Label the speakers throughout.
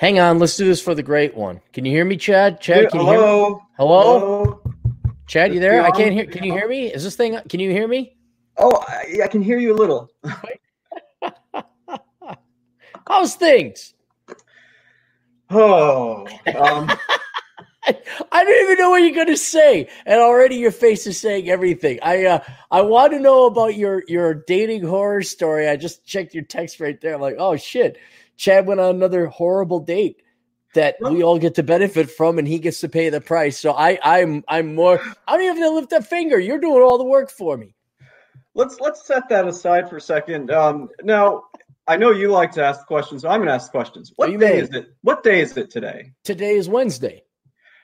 Speaker 1: Hang on, let's do this for the great one. Can you hear me, Chad? Chad, can you hear me?
Speaker 2: hello.
Speaker 1: Hello? Chad, you there?
Speaker 2: he
Speaker 1: I can't hear. Can you hear me? Is this thing? Can you hear me?
Speaker 2: Oh, I, I can hear you a little.
Speaker 1: How's things?
Speaker 2: Oh, um,
Speaker 1: I don't even know what you're gonna say, and already your face is saying everything. I uh, I want to know about your your dating horror story. I just checked your text right there. I'm like, oh shit, Chad went on another horrible date that we all get to benefit from, and he gets to pay the price. So I I'm I'm more. I don't even have to lift a finger. You're doing all the work for me.
Speaker 2: let's let's set that aside for a second. Um, now, I know you like to ask questions, so I'm going to ask questions. What day is it? What day is it today?
Speaker 1: Today is Wednesday.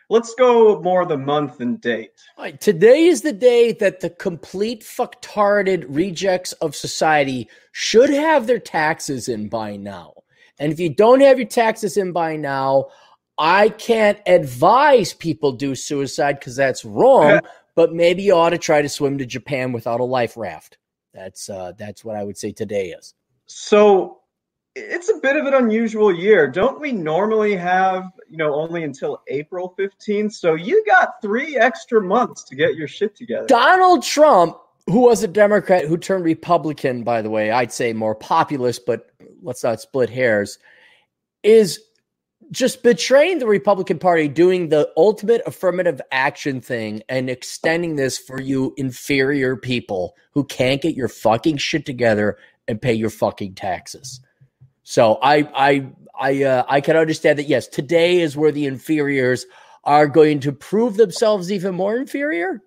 Speaker 2: Let's go more the month and date.
Speaker 1: All right, today is the day that the complete fucktarded rejects of society should have their taxes in by now. And if you don't have your taxes in by now, I can't advise people do suicide because that's wrong. but maybe you ought to try to swim to Japan without a life raft. That's uh, that's what I would say today is.
Speaker 2: So it's a bit of an unusual year. Don't we normally have, you know, only until April 15th? So you got three extra months to get your shit together.
Speaker 1: Donald Trump, who was a Democrat who turned Republican, by the way, I'd say more populist, but let's not split hairs, is just betraying the Republican Party, doing the ultimate affirmative action thing and extending this for you inferior people who can't get your fucking shit together and pay your fucking taxes. So I I I uh, I can understand that. Yes, today is where the inferiors are going to prove themselves even more inferior.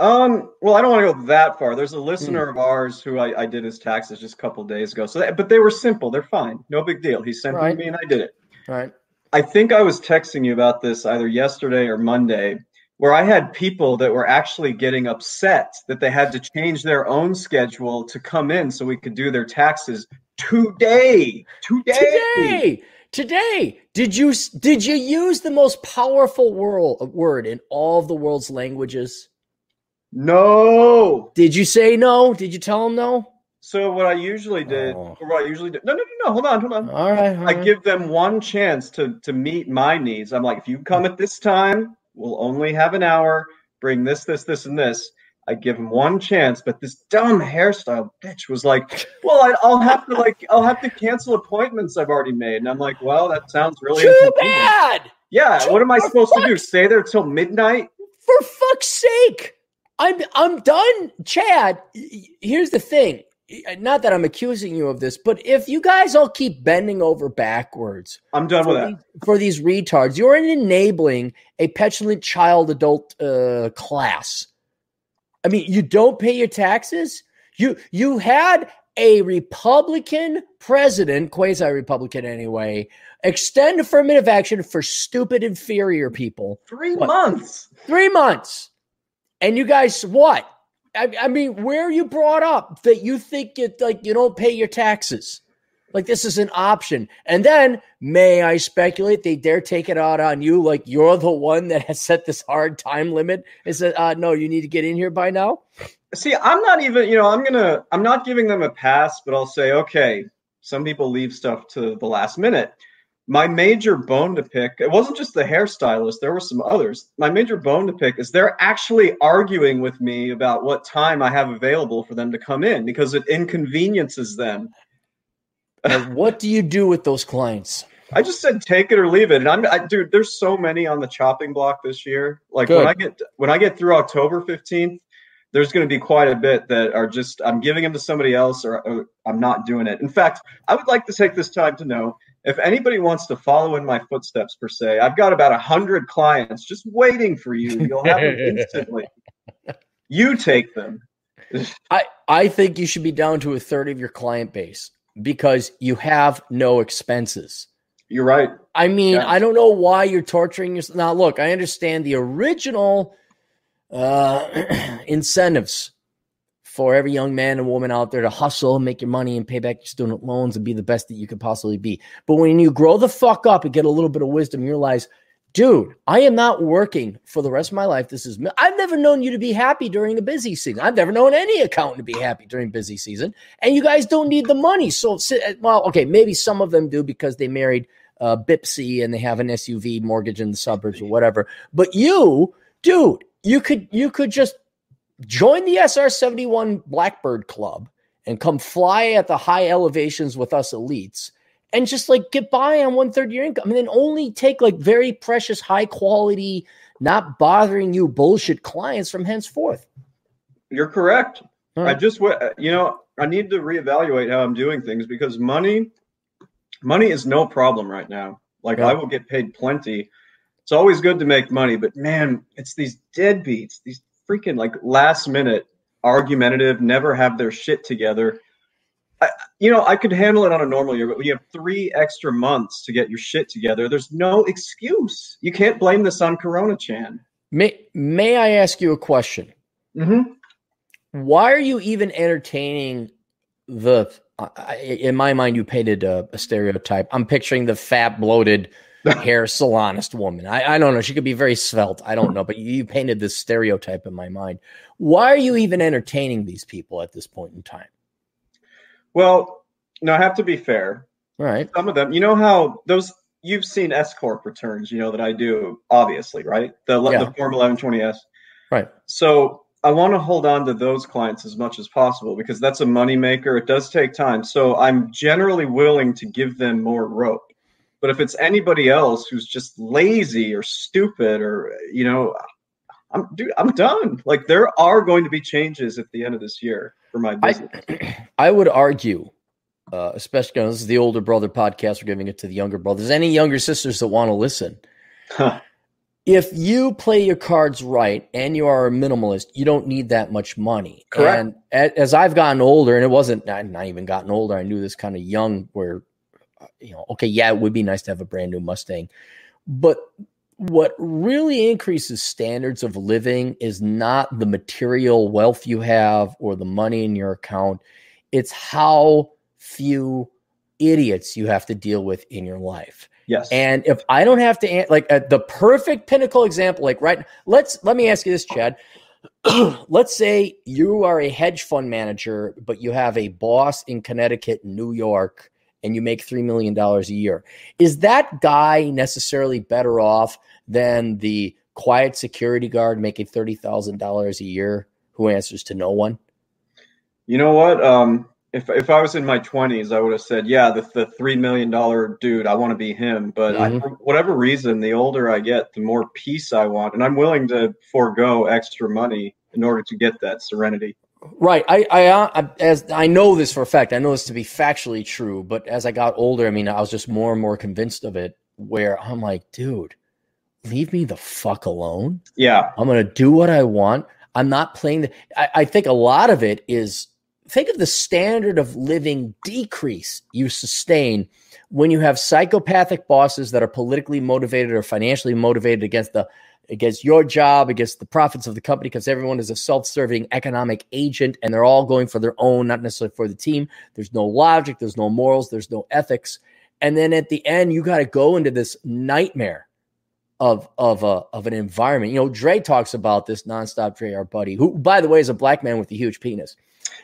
Speaker 2: Um, well, I don't want to go that far. There's a listener of ours who I, I did his taxes just a couple days ago. So, that, but they were simple. They're fine. No big deal. He sent them to me and I did it.
Speaker 1: Right.
Speaker 2: I think I was texting you about this either yesterday or Monday, where I had people that were actually getting upset that they had to change their own schedule to come in so we could do their taxes today. Today.
Speaker 1: Today, today, did you did you use the most powerful world, word in all of the world's languages?
Speaker 2: No.
Speaker 1: Did you say no? Did you tell him no?
Speaker 2: So what I usually did,
Speaker 1: Oh.
Speaker 2: or what I usually did, no, no, no, no, hold on, hold on.
Speaker 1: All right. all
Speaker 2: I
Speaker 1: right.
Speaker 2: give them one chance to to meet my needs. I'm like, if you come at this time, we'll only have an hour. Bring this, this, this, and this. I give them one chance, but this dumb hairstyle bitch was like, "Well, I, I'll have to like, I'll have to cancel appointments I've already made." And I'm like, "Well, that sounds really
Speaker 1: Too bad.
Speaker 2: Yeah, what am I supposed to do? Stay there till midnight?
Speaker 1: For fuck's sake. I'm I'm done, Chad. Here's the thing. Not that I'm accusing you of this, but if you guys all keep bending over backwards
Speaker 2: I'm done with
Speaker 1: for
Speaker 2: that.
Speaker 1: these, for these retards. You're enabling a petulant child adult uh, class. I mean, you don't pay your taxes. You you had a Republican president, quasi Republican anyway, extend affirmative action for stupid inferior people.
Speaker 2: Three
Speaker 1: What?
Speaker 2: months.
Speaker 1: Three months, and you guys what? I, I mean, where are you brought up that you think it like you don't pay your taxes? Like this is an option. And then, may I speculate, they dare take it out on you like you're the one that has set this hard time limit and said, uh, no, you need to get in here by now.
Speaker 2: See, I'm not even, you know, I'm gonna, I'm not giving them a pass, but I'll say, okay, some people leave stuff to the last minute. My major bone to pick, it wasn't just the hairstylist, there were some others. My major bone to pick is they're actually arguing with me about what time I have available for them to come in because it inconveniences them.
Speaker 1: And what do you do with those clients?
Speaker 2: I just said take it or leave it. And I'm, I, dude, there's so many on the chopping block this year. Like
Speaker 1: Good.
Speaker 2: when I get when I get through October 15th, there's going to be quite a bit that are just I'm giving them to somebody else or, or I'm not doing it. In fact, I would like to take this time to know if anybody wants to follow in my footsteps per se. I've got about a hundred clients just waiting for you. You'll have them instantly. You take them.
Speaker 1: I, I think you should be down to a third of your client base because you have no expenses.
Speaker 2: You're right.
Speaker 1: I mean,
Speaker 2: Yeah.
Speaker 1: I don't know why you're torturing yourself. Now, look, I understand the original uh, incentives for every young man and woman out there to hustle, make your money, and pay back your student loans and be the best that you could possibly be. But when you grow the fuck up and get a little bit of wisdom, you realize dude, I am not working for the rest of my life. This is, I've never known you to be happy during a busy season. I've never known any accountant to be happy during busy season. And you guys don't need the money. So, well, okay, maybe some of them do because they married uh, Bipsy and they have an SUV mortgage in the suburbs or whatever. But you, dude, you could, you could just join the SR 71 Blackbird Club and come fly at the high elevations with us elites and just like get by on one third your income and then only take like very precious, high quality, not bothering you bullshit clients from henceforth.
Speaker 2: You're correct. Right. I just, uh, you know, I need to reevaluate how I'm doing things because money, money is no problem right now. Like yeah. I will get paid plenty. It's always good to make money, but man, it's these deadbeats, these freaking like last minute argumentative, never have their shit together I, you know, I could handle it on a normal year, but when you have three extra months to get your shit together, there's no excuse. You can't blame this on Corona Chan.
Speaker 1: May May I ask you a question?
Speaker 2: Mm-hmm.
Speaker 1: Why are you even entertaining the? in my mind, you painted a, a stereotype. I'm picturing the fat, bloated hair salonist woman. I, I don't know. She could be very svelte. I don't know, but you, you painted this stereotype in my mind. Why are you even entertaining these people at this point in time?
Speaker 2: Well, no, I have to be fair.
Speaker 1: All right.
Speaker 2: Some of them, you know how those you've seen S corp returns, you know that I do, obviously, right? The yeah. the Form 1120s.
Speaker 1: Right.
Speaker 2: So I want to hold on to those clients as much as possible because that's a moneymaker. It does take time. So I'm generally willing to give them more rope. But if it's anybody else who's just lazy or stupid or you know, I'm dude, I'm done. Like there are going to be changes at the end of this year for my business.
Speaker 1: I, I would argue, uh, especially this is the older brother podcast. We're giving it to the younger brothers. Any younger sisters that want to listen. Huh. If you play your cards right and you are a minimalist, you don't need that much money.
Speaker 2: Correct.
Speaker 1: And as I've gotten older, and it wasn't not, not even gotten older, I knew this kind of young where, you know, okay, yeah, it would be nice to have a brand new Mustang, but what really increases standards of living is not the material wealth you have or the money in your account. It's how few idiots you have to deal with in your life.
Speaker 2: Yes.
Speaker 1: And if I don't have to, like uh, the perfect pinnacle example, like right, let's let me ask you this, Chad. let's say you are a hedge fund manager, but you have a boss in Connecticut, New York, and you make $3 million a year. Is that guy necessarily better off than the quiet security guard making $30,000 a year who answers to no one?
Speaker 2: You know what? Um, if, if I was in my 20s, I would have said, yeah, the, the $3 million dude, I want to be him. But mm-hmm. I, for whatever reason, the older I get, the more peace I want. And I'm willing to forego extra money in order to get that serenity.
Speaker 1: Right. I, I, uh, I, as I know this for a fact, I know this to be factually true. But as I got older, I mean, I was just more and more convinced of it. Where I'm like, dude, leave me the fuck alone.
Speaker 2: Yeah.
Speaker 1: I'm gonna do what I want. I'm not playing the. I, I think a lot of it is think of the standard of living decrease you sustain when you have psychopathic bosses that are politically motivated or financially motivated against the against your job, against the profits of the company, because everyone is a self-serving economic agent and they're all going for their own, not necessarily for the team. There's no logic, there's no morals, there's no ethics. And then at the end, you got to go into this nightmare of of a of an environment. You know, Dre talks about this nonstop. Dre, our buddy, who by the way is a black man with a huge penis,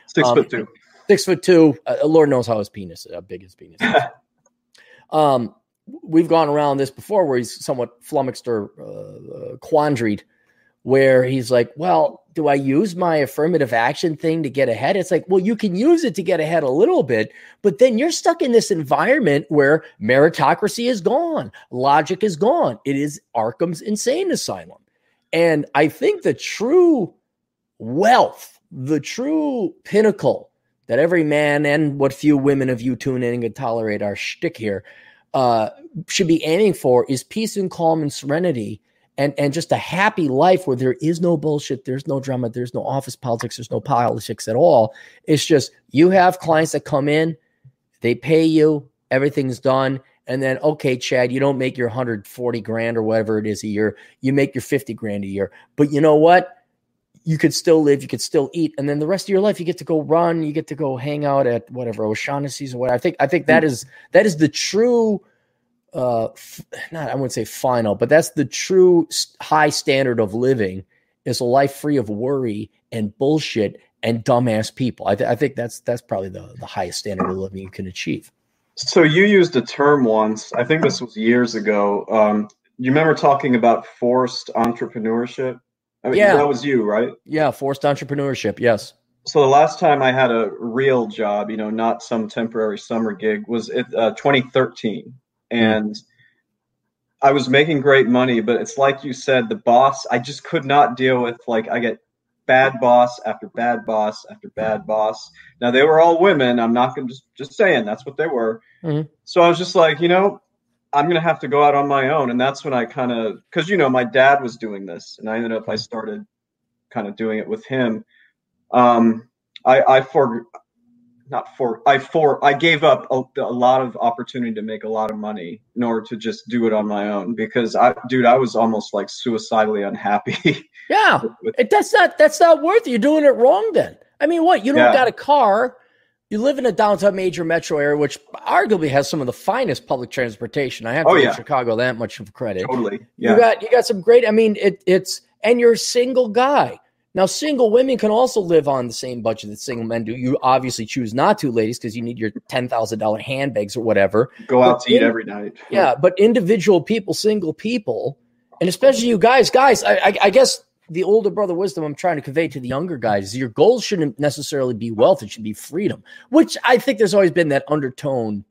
Speaker 2: six um, foot two,
Speaker 1: six foot two. Uh, Lord knows how his penis, is how big his penis. is. um, we've gone around this before where he's somewhat flummoxed or uh, quandaried where he's like, well, do I use my affirmative action thing to get ahead? It's like, well, you can use it to get ahead a little bit, but then you're stuck in this environment where meritocracy is gone, logic is gone. It is Arkham's insane asylum. And I think the true wealth, the true pinnacle that every man and what few women of you tune in and tolerate our shtick here uh, should be aiming for is peace and calm and serenity and and just a happy life where there is no bullshit, there's no drama, there's no office politics, there's no politics at all. It's just you have clients that come in, they pay you, everything's done, and then okay, Chad, you don't make your 140 grand or whatever it is a year, you make your 50 grand a year. But you know what? You could still live, you could still eat, and then the rest of your life you get to go run, you get to go hang out at whatever O'Shaughnessy's or what. I think I think that hmm. is that is the true uh f- not I wouldn't say final, but that's the true high standard of living is a life free of worry and bullshit and dumbass people. I, th- I think that's that's probably the the highest standard of living you can achieve.
Speaker 2: So you used a term once. I think this was years ago. Um, you remember talking about forced entrepreneurship? I mean,
Speaker 1: Yeah.
Speaker 2: that was you, right?
Speaker 1: Yeah, forced entrepreneurship. Yes.
Speaker 2: So the last time I had a real job, you know, not some temporary summer gig, was it uh, 2013, and I was making great money. But it's like you said, the boss. I just could not deal with. Like I get bad boss after bad boss after bad boss. Now they were all women. I'm not gonna just just saying that's what they were.
Speaker 1: Mhm.
Speaker 2: So I was just like, you know, I'm gonna have to go out on my own, and that's when I kind of because you know my dad was doing this, and I ended up I started kind of doing it with him. Um, I I for not for I for I gave up a, a lot of opportunity to make a lot of money in order to just do it on my own because I dude I was almost like suicidally unhappy.
Speaker 1: Yeah.
Speaker 2: with,
Speaker 1: It, that's not that's not worth it. You're doing it wrong then. I mean, what? You don't
Speaker 2: Yeah.
Speaker 1: got a car. You live in a downtown major metro area, which arguably has some of the finest public transportation. I have oh, to
Speaker 2: Oh,
Speaker 1: give
Speaker 2: yeah.
Speaker 1: Chicago that much of credit.
Speaker 2: totally
Speaker 1: You got you got some great. I mean, it, it's and you're a single guy. Now, single women can also live on the same budget that single men do. You obviously choose not to, ladies, because you need your ten thousand dollar handbags or whatever.
Speaker 2: go out
Speaker 1: but
Speaker 2: to eat every night.
Speaker 1: Yeah, but individual people, single people, and especially you guys, guys, I, I, I guess the older brother wisdom I'm trying to convey to the younger guys your goals shouldn't necessarily be wealth; it should be freedom. Which I think there's always been that undertone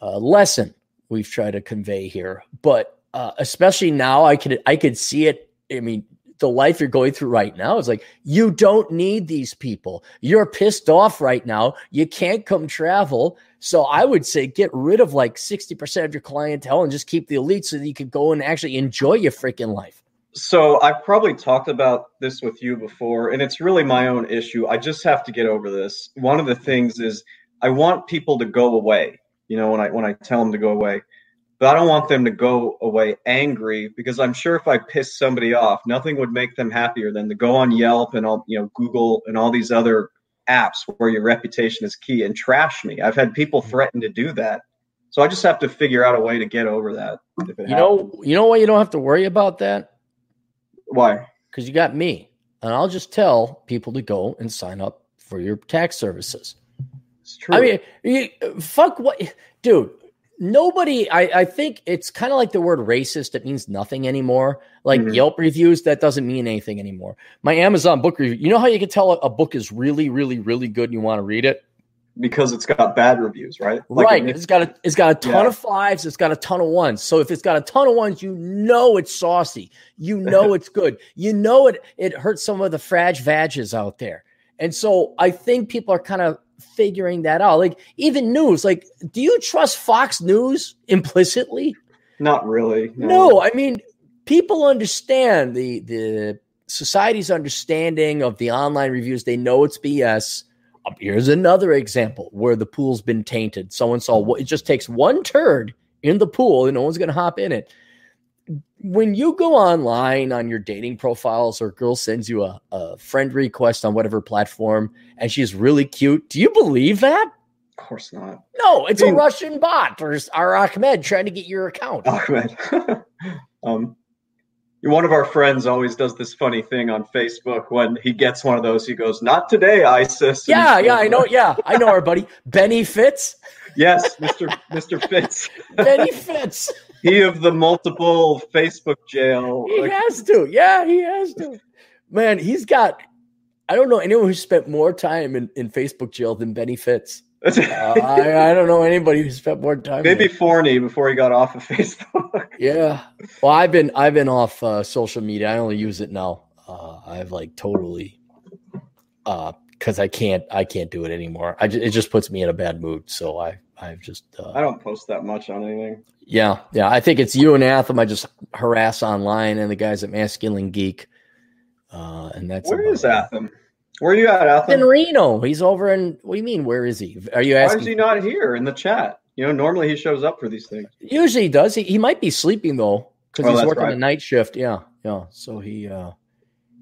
Speaker 1: uh, lesson we've tried to convey here, but uh, especially now, I could I could see it. I mean. The life you're going through right now is like you don't need these people. You're pissed off right now. You can't come travel. So I would say get rid of like 60% of your clientele and just keep the elite so that you can go and actually enjoy your freaking life.
Speaker 2: So I've probably talked about this with you before, and it's really my own issue. I just have to get over this. One of the things is I want people to go away. You know, when I when I tell them to go away, but I don't want them to go away angry because I'm sure if I piss somebody off, nothing would make them happier than to go on Yelp and all you know Google and all these other apps where your reputation is key and trash me. I've had people mm-hmm. threaten to do that, so I just have to figure out a way to get over that. If it
Speaker 1: You know, you know why you don't have to worry about that?
Speaker 2: Why?
Speaker 1: Because you got me. And I'll just tell people to go and sign up for your tax services.
Speaker 2: It's true.
Speaker 1: I mean, you, fuck what, dude. Nobody, I, I think it's kind of like the word racist. It means nothing anymore. Like
Speaker 2: Mhm.
Speaker 1: Yelp reviews, that doesn't mean anything anymore. My Amazon book review, you know how you can tell a, a book is really, really, really good and you want to read it?
Speaker 2: Because it's got bad reviews, right? Like
Speaker 1: right.
Speaker 2: it-
Speaker 1: It's got a it's got a ton
Speaker 2: Yeah.
Speaker 1: of fives, it's got a ton of ones. So if it's got a ton of ones, you know it's saucy. You know it's good. You know it it hurts some of the frag vages out there. And so I think people are kind of figuring that out. Like even news, like do you trust Fox News implicitly?
Speaker 2: not really.
Speaker 1: No, I mean, people understand the the society's understanding of the online reviews. They know it's BS. Here's another example where the pool's been tainted. Someone saw what it just takes one turd in the pool and no one's going to hop in it. When you go online on your dating profiles or a girl sends you a, a friend request on whatever platform and she's really cute, do you believe that?
Speaker 2: Of course not.
Speaker 1: No, it's
Speaker 2: I
Speaker 1: a
Speaker 2: mean-
Speaker 1: Russian bot or, or Ahmed trying to get your account.
Speaker 2: Ahmed. um, one of our friends always does this funny thing on Facebook when he gets one of those. He goes, "Not today, ISIS." And
Speaker 1: Yeah, yeah, I know. Yeah, I know our buddy Benny Fitz.
Speaker 2: Yes, Mister Mister Fitz.
Speaker 1: Benny Fitz.
Speaker 2: he of the multiple Facebook jail.
Speaker 1: He
Speaker 2: Like,
Speaker 1: has to. Yeah, he has to. Man, he's got. I don't know anyone who spent more time in, in Facebook jail than Benny Fitz. Uh, I, I don't know anybody who spent more time.
Speaker 2: Maybe
Speaker 1: there.
Speaker 2: Forney before he got off of Facebook.
Speaker 1: Yeah. Well, I've been I've been off uh, social media. I only use it now. Uh, I've like totally. Uh, because I can't I can't do it anymore. I ju- it just puts me in a bad mood. So I I've just. Uh,
Speaker 2: I don't post that much on anything.
Speaker 1: Yeah, yeah. I think it's you and Atham. I just harass online, and the guys at Masculine Geek. Uh, and that's
Speaker 2: Where
Speaker 1: about it.
Speaker 2: Where are you at,
Speaker 1: In Reno. He's over in. What do you mean? Where is he? Are you asking?
Speaker 2: Why is he not here in the chat? You know, normally he shows up for these things.
Speaker 1: Usually he does. He, he might be sleeping though, because
Speaker 2: Oh,
Speaker 1: he's working
Speaker 2: right.
Speaker 1: a night shift. Yeah, yeah. So he, uh,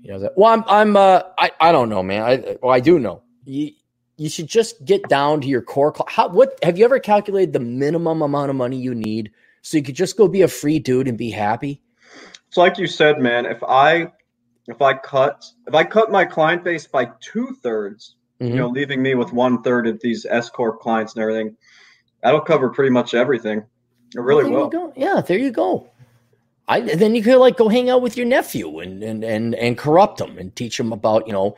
Speaker 1: he does that. Well, I'm, I'm, uh, I, I don't know, man. I, well, I do know. You, you should just get down to your core. cl- How, what have you ever calculated the minimum amount of money you need so you could just go be a free dude and be happy?
Speaker 2: It's like you said, man. If I if I cut if I cut my client base by two thirds, mm-hmm. you know, leaving me with one third of these S corp clients and everything, that'll cover pretty much everything. It really
Speaker 1: well,
Speaker 2: will.
Speaker 1: Yeah, there you go. I then you could like go hang out with your nephew and and and and corrupt him and teach him about you know,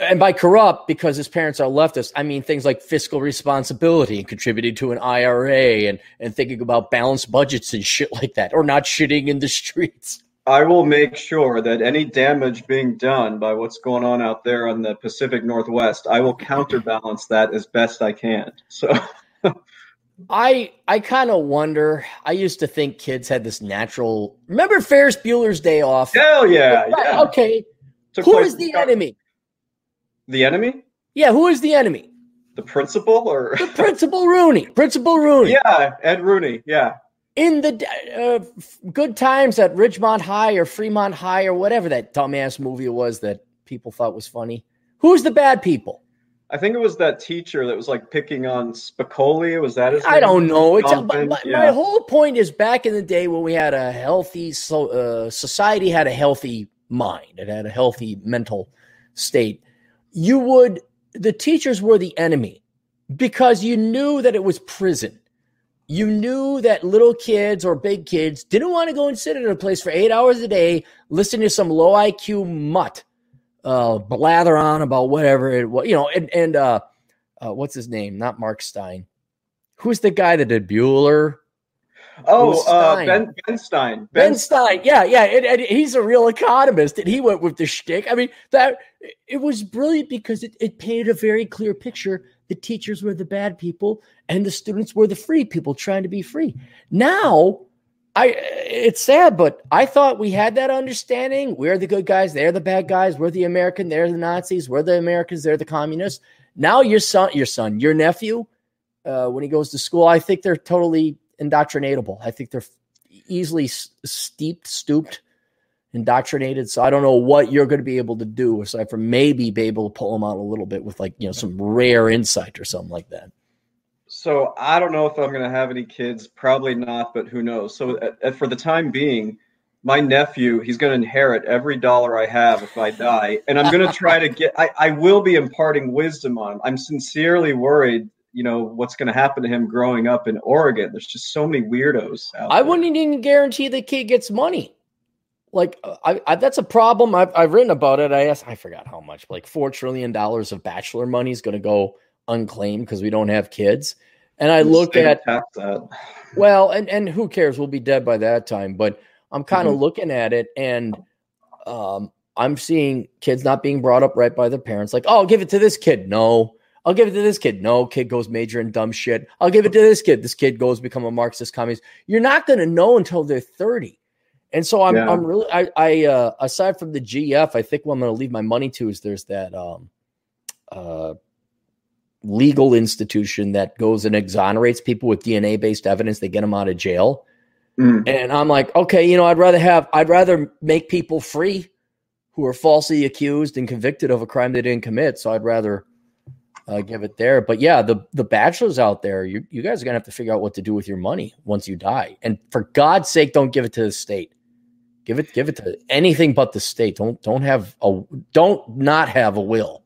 Speaker 1: and by corrupt because his parents are leftists, I mean things like fiscal responsibility and contributing to an IRA and and thinking about balanced budgets and shit like that, or not shitting in the streets.
Speaker 2: I will make sure that any damage being done by what's going on out there on the Pacific Northwest, I will counterbalance that as best I can. So.
Speaker 1: I I kind of wonder. I used to think kids had this natural. Remember Ferris Bueller's Day Off?
Speaker 2: Hell yeah! yeah.
Speaker 1: Okay. Took who is the enemy?
Speaker 2: The enemy?
Speaker 1: Yeah. Who is the enemy?
Speaker 2: The principal or
Speaker 1: the principal Rooney? Principal Rooney.
Speaker 2: Yeah, Ed Rooney. Yeah.
Speaker 1: In the uh, good times at Ridgemont High or Fremont High or whatever that dumbass movie was that people thought was funny. Who's the bad people?
Speaker 2: I think it was that teacher that was like picking on Spicoli. Was that his?
Speaker 1: I don't know. It's a, my, yeah. my, whole point is back in the day when we had a healthy so, uh, society had a healthy mind. It had a healthy mental state. You would the teachers were the enemy because you knew that it was prison. You knew that little kids or big kids didn't want to go and sit in a place for eight hours a day, listen to some low IQ mutt uh, blather on about whatever it was, you know, and, and uh, uh, what's his name? Not Mark Steyn. Who's the guy that did Bueller?
Speaker 2: Oh, uh, Ben Ben Stein.
Speaker 1: Ben, ben Stein. Yeah, yeah. And, and, he's a real economist, and he went with the shtick. I mean, that it was brilliant because it, it painted a very clear picture. The teachers were the bad people, and the students were the free people trying to be free. Now I it's sad, but I thought we had that understanding. We're the good guys, they're the bad guys. We're the American, they're the Nazis. We're the Americans, they're the communists. Now your son, your son, your nephew, uh, when he goes to school, I think they're totally indoctrinatable. I think they're easily steeped, stooped, indoctrinated. So I don't know what you're going to be able to do aside from maybe be able to pull them out a little bit with like you know some rare insight or something like that.
Speaker 2: So I don't know if I'm going to have any kids. Probably not, but who knows? So at, at, for the time being, my nephew, he's going to inherit every dollar I have if I die, and I'm going to try to get. I, I will be imparting wisdom on him. I'm sincerely worried. You know what's going to happen to him growing up in Oregon. There's just so many weirdos.
Speaker 1: I
Speaker 2: there.
Speaker 1: wouldn't even guarantee the kid gets money. Like I, I, that's a problem. I've, I've written about it. I asked, I forgot how much. Like four trillion dollars of bachelor money is going to go unclaimed because we don't have kids. And I look at that. Well, and and who cares? We'll be dead by that time. But I'm kind of mm-hmm. looking at it, and um, I'm seeing kids not being brought up right by their parents. Like, oh, I'll give it to this kid. No, I'll give it to this kid. No, kid goes major in dumb shit. I'll give it to this kid. This kid goes become a Marxist communist. You're not going to know until they're 30. And so I'm, yeah. I'm really, I, I, uh, aside from the GF, I think what I'm going to leave my money to is there's that, um, uh, legal institution that goes and exonerates people with DNA based evidence. They get them out of jail. Mm. And I'm like, okay, you know, I'd rather have, I'd rather make people free who are falsely accused and convicted of a crime they didn't commit. So I'd rather uh, give it there. But yeah, the the bachelors out there, you you guys are gonna have to figure out what to do with your money once you die. And for God's sake, don't give it to the state. Give it give it to anything but the state. Don't don't have a don't not have a will.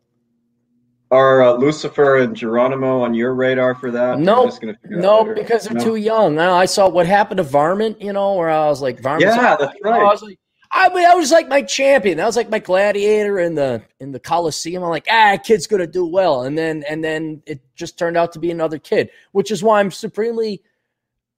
Speaker 2: Are uh, Lucifer and Geronimo on your radar for that?
Speaker 1: No, no, because they're no? too young. I saw what happened to Varmint, you know, where I was like,
Speaker 2: Varmint. Yeah, that's right. I
Speaker 1: was like, I mean, I was like my champion. That was like my gladiator in the in the Coliseum. I'm like, ah, kid's gonna do well, and then and then it just turned out to be another kid, which is why I'm supremely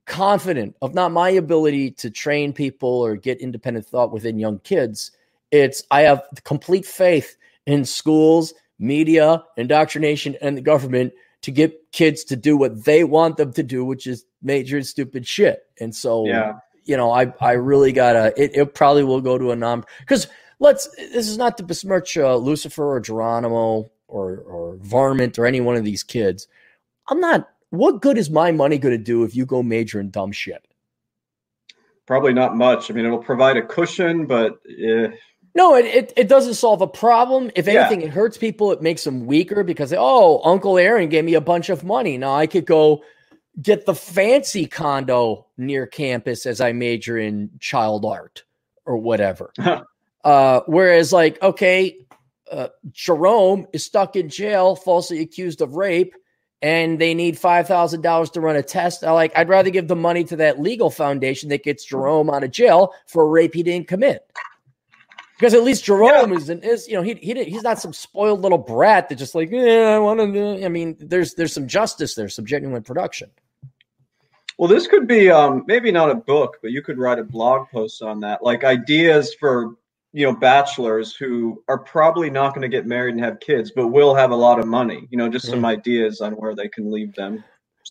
Speaker 1: confident of not my ability to train people or get independent thought within young kids. It's I have complete faith in schools media, indoctrination, and the government to get kids to do what they want them to do, which is major stupid shit. And so, yeah. you know, I I really gotta. It, it probably will go to a non because let's. This is not to besmirch uh, Lucifer or Geronimo or or Varmint or any one of these kids. I'm not. What good is my money going to do if you go major in dumb shit?
Speaker 2: Probably not much. I mean, it'll provide a cushion, but. Eh
Speaker 1: no, it, it, it, doesn't solve a problem. If anything, yeah. it hurts people. It makes them weaker because, oh, Uncle Aaron gave me a bunch of money. Now I could go get the fancy condo near campus as I major in child art or whatever. uh, whereas, like, okay, uh, Jerome is stuck in jail, falsely accused of rape, and they need five thousand dollars to run a test. I like, I'd rather give the money to that legal foundation that gets Jerome out of jail for a rape he didn't commit. Because at least Jerome yeah. is, an, is you know he he he's not some spoiled little brat that just like yeah I want to I mean there's there's some justice there some genuine production.
Speaker 2: Well, this could be um, maybe not a book, but you could write a blog post on that, like ideas for you know bachelors who are probably not going to get married and have kids, but will have a lot of money. You know, just some mm. ideas on where they can leave them.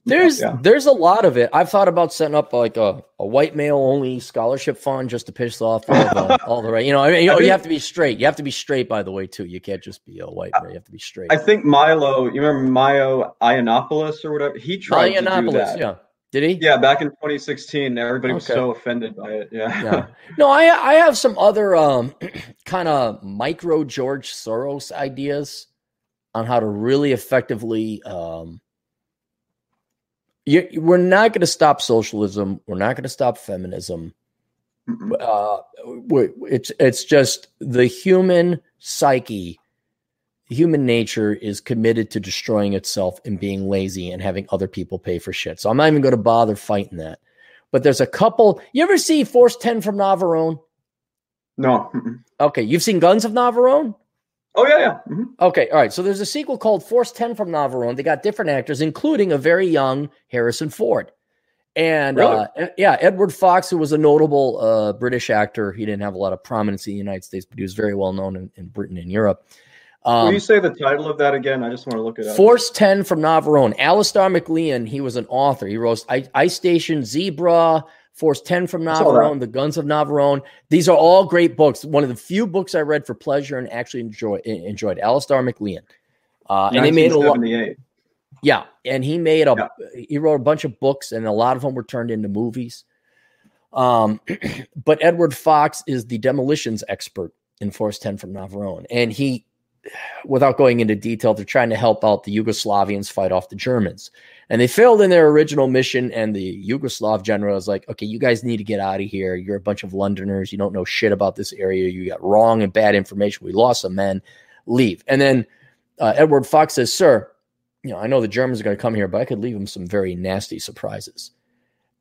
Speaker 1: There's yeah. there's a lot of it. I've thought about setting up like a, a white male only scholarship fund just to piss off all the, all the right. You know, I mean, you, know, you have to be straight. You have to be straight, by the way, too. You can't just be a white man. You have to be straight.
Speaker 2: I think Milo. You remember Milo Yiannopoulos or whatever? He tried to do that.
Speaker 1: Yeah. Did he?
Speaker 2: Yeah, back in 2016, everybody was so offended by it. Yeah. yeah.
Speaker 1: No, I I have some other um kind of micro George Soros ideas on how to really effectively um you, we're not going to stop socialism. We're not going to stop feminism. Uh, it's it's just the human psyche, human nature is committed to destroying itself and being lazy and having other people pay for shit. So I'm not even going to bother fighting that. But there's a couple. You ever see Force Ten from Navarone?
Speaker 2: No.
Speaker 1: Okay, you've seen Guns of Navarone?
Speaker 2: Oh yeah, yeah. Mm-hmm.
Speaker 1: Okay, all right. So there's a sequel called Force Ten from Navarone. They got different actors, including a very young Harrison Ford. And really? uh, yeah, Edward Fox, who was a notable uh, British actor, he didn't have a lot of prominence in the United States, but he was very well known in, in Britain and Europe.
Speaker 2: Um, Will you say the title of that again? I just want to look it up.
Speaker 1: Force 10 from Navarone. Alistair MacLean, he was an author. He wrote Ice Station Zebra, Force 10 from Navarone, The Guns of Navarone. These are all great books. One of the few books I read for pleasure and actually enjoy, enjoyed. Alistair MacLean. Uh, and he made a lot. Yeah, and he made a yeah. he wrote a bunch of books, and a lot of them were turned into movies. Um, but Edward Fox is the demolitions expert in Force 10 from Navarone, and he without going into detail, they're trying to help out the Yugoslavians fight off the Germans. And they failed in their original mission. And the Yugoslav general is like, okay, you guys need to get out of here. You're a bunch of Londoners. You don't know shit about this area. You got wrong and bad information. We lost some men. Leave. And then uh, Edward Fox says, sir, you know, I know the Germans are going to come here, but I could leave them some very nasty surprises.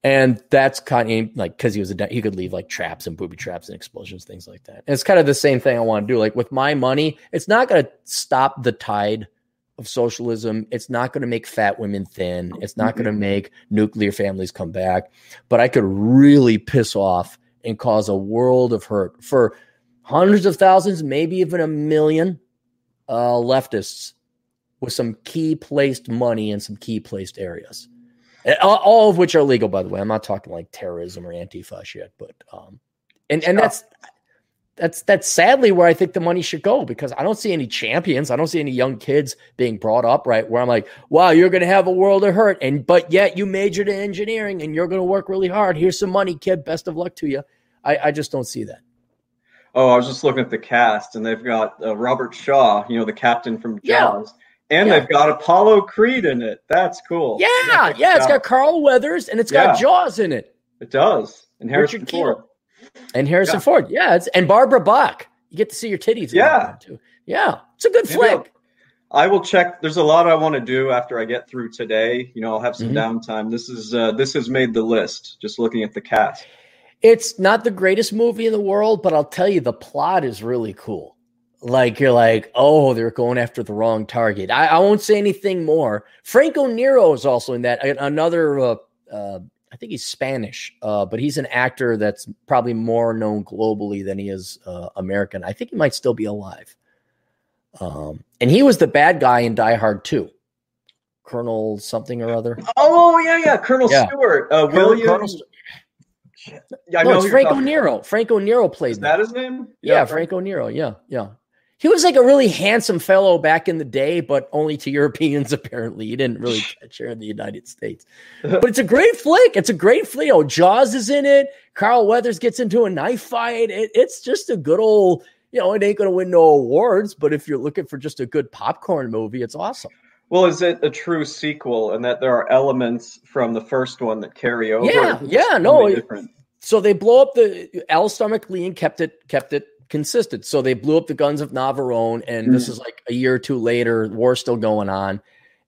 Speaker 1: And that's kind of like because he was a he could leave like traps and booby traps and explosions, things like that. And it's kind of the same thing I want to do. Like with my money, it's not going to stop the tide of socialism. It's not going to make fat women thin. It's not going to mm-hmm. make nuclear families come back. But I could really piss off and cause a world of hurt for hundreds of thousands, maybe even a million uh, leftists with some key placed money in some key placed areas all of which are legal, by the way. I'm not talking like terrorism or antifa shit, but um, and and that's that's that's sadly where I think the money should go because I don't see any champions. I don't see any young kids being brought up right where I'm like, wow, you're going to have a world of hurt, and but yet you majored in engineering and you're going to work really hard. Here's some money, kid. Best of luck to you. I, I just don't see that.
Speaker 2: Oh, I was just looking at the cast, and they've got uh, Robert Shaw, you know, the captain from Jaws. Yeah. And yeah. they've got Apollo Creed in it. That's cool.
Speaker 1: Yeah, yeah. It's got Carl Weathers and it's got. Jaws in it.
Speaker 2: It does. And Harrison Richard Ford.
Speaker 1: And Harrison yeah. Ford. Yeah. It's and Barbara Bach. You get to see your titties.
Speaker 2: Yeah.
Speaker 1: Too. Yeah. It's a good flick.
Speaker 2: I will check. There's a lot I want to do after I get through today. You know, I'll have some mm-hmm. downtime. This is uh, this has made the list. Just looking at the cast.
Speaker 1: It's not the greatest movie in the world, but I'll tell you, the plot is really cool like you're like, oh, they're going after the wrong target. I, I won't say anything more. Franco Nero is also in that. Another, uh, uh, I think he's Spanish, uh, but he's an actor that's probably more known globally than he is uh, American. I think he might still be alive. Um, and he was the bad guy in Die Hard 2. Colonel something or other.
Speaker 2: Oh yeah, yeah, Colonel yeah. Stewart. Uh, William. Colonel St-
Speaker 1: yeah, I no, know it's Franco Nero. Franco Nero plays
Speaker 2: Is that. that his name?
Speaker 1: Yeah, yeah Franco Nero. Yeah, yeah. He was like a really handsome fellow back in the day, but only to Europeans, apparently. He didn't really catch here in the United States. But it's a great flick. It's a great flick. Oh, Jaws is in it. Carl Weathers gets into a knife fight. It, it's just a good old, you know, it ain't going to win no awards, but if you're looking for just a good popcorn movie, it's awesome.
Speaker 2: Well, is it a true sequel and that there are elements from the first one that carry over?
Speaker 1: Yeah, yeah, no. Different? So they blow up the Alistair MacLean kept it kept it consistent. So they blew up the guns of Navarone, and mm. this is like a year or two later. War's still going on,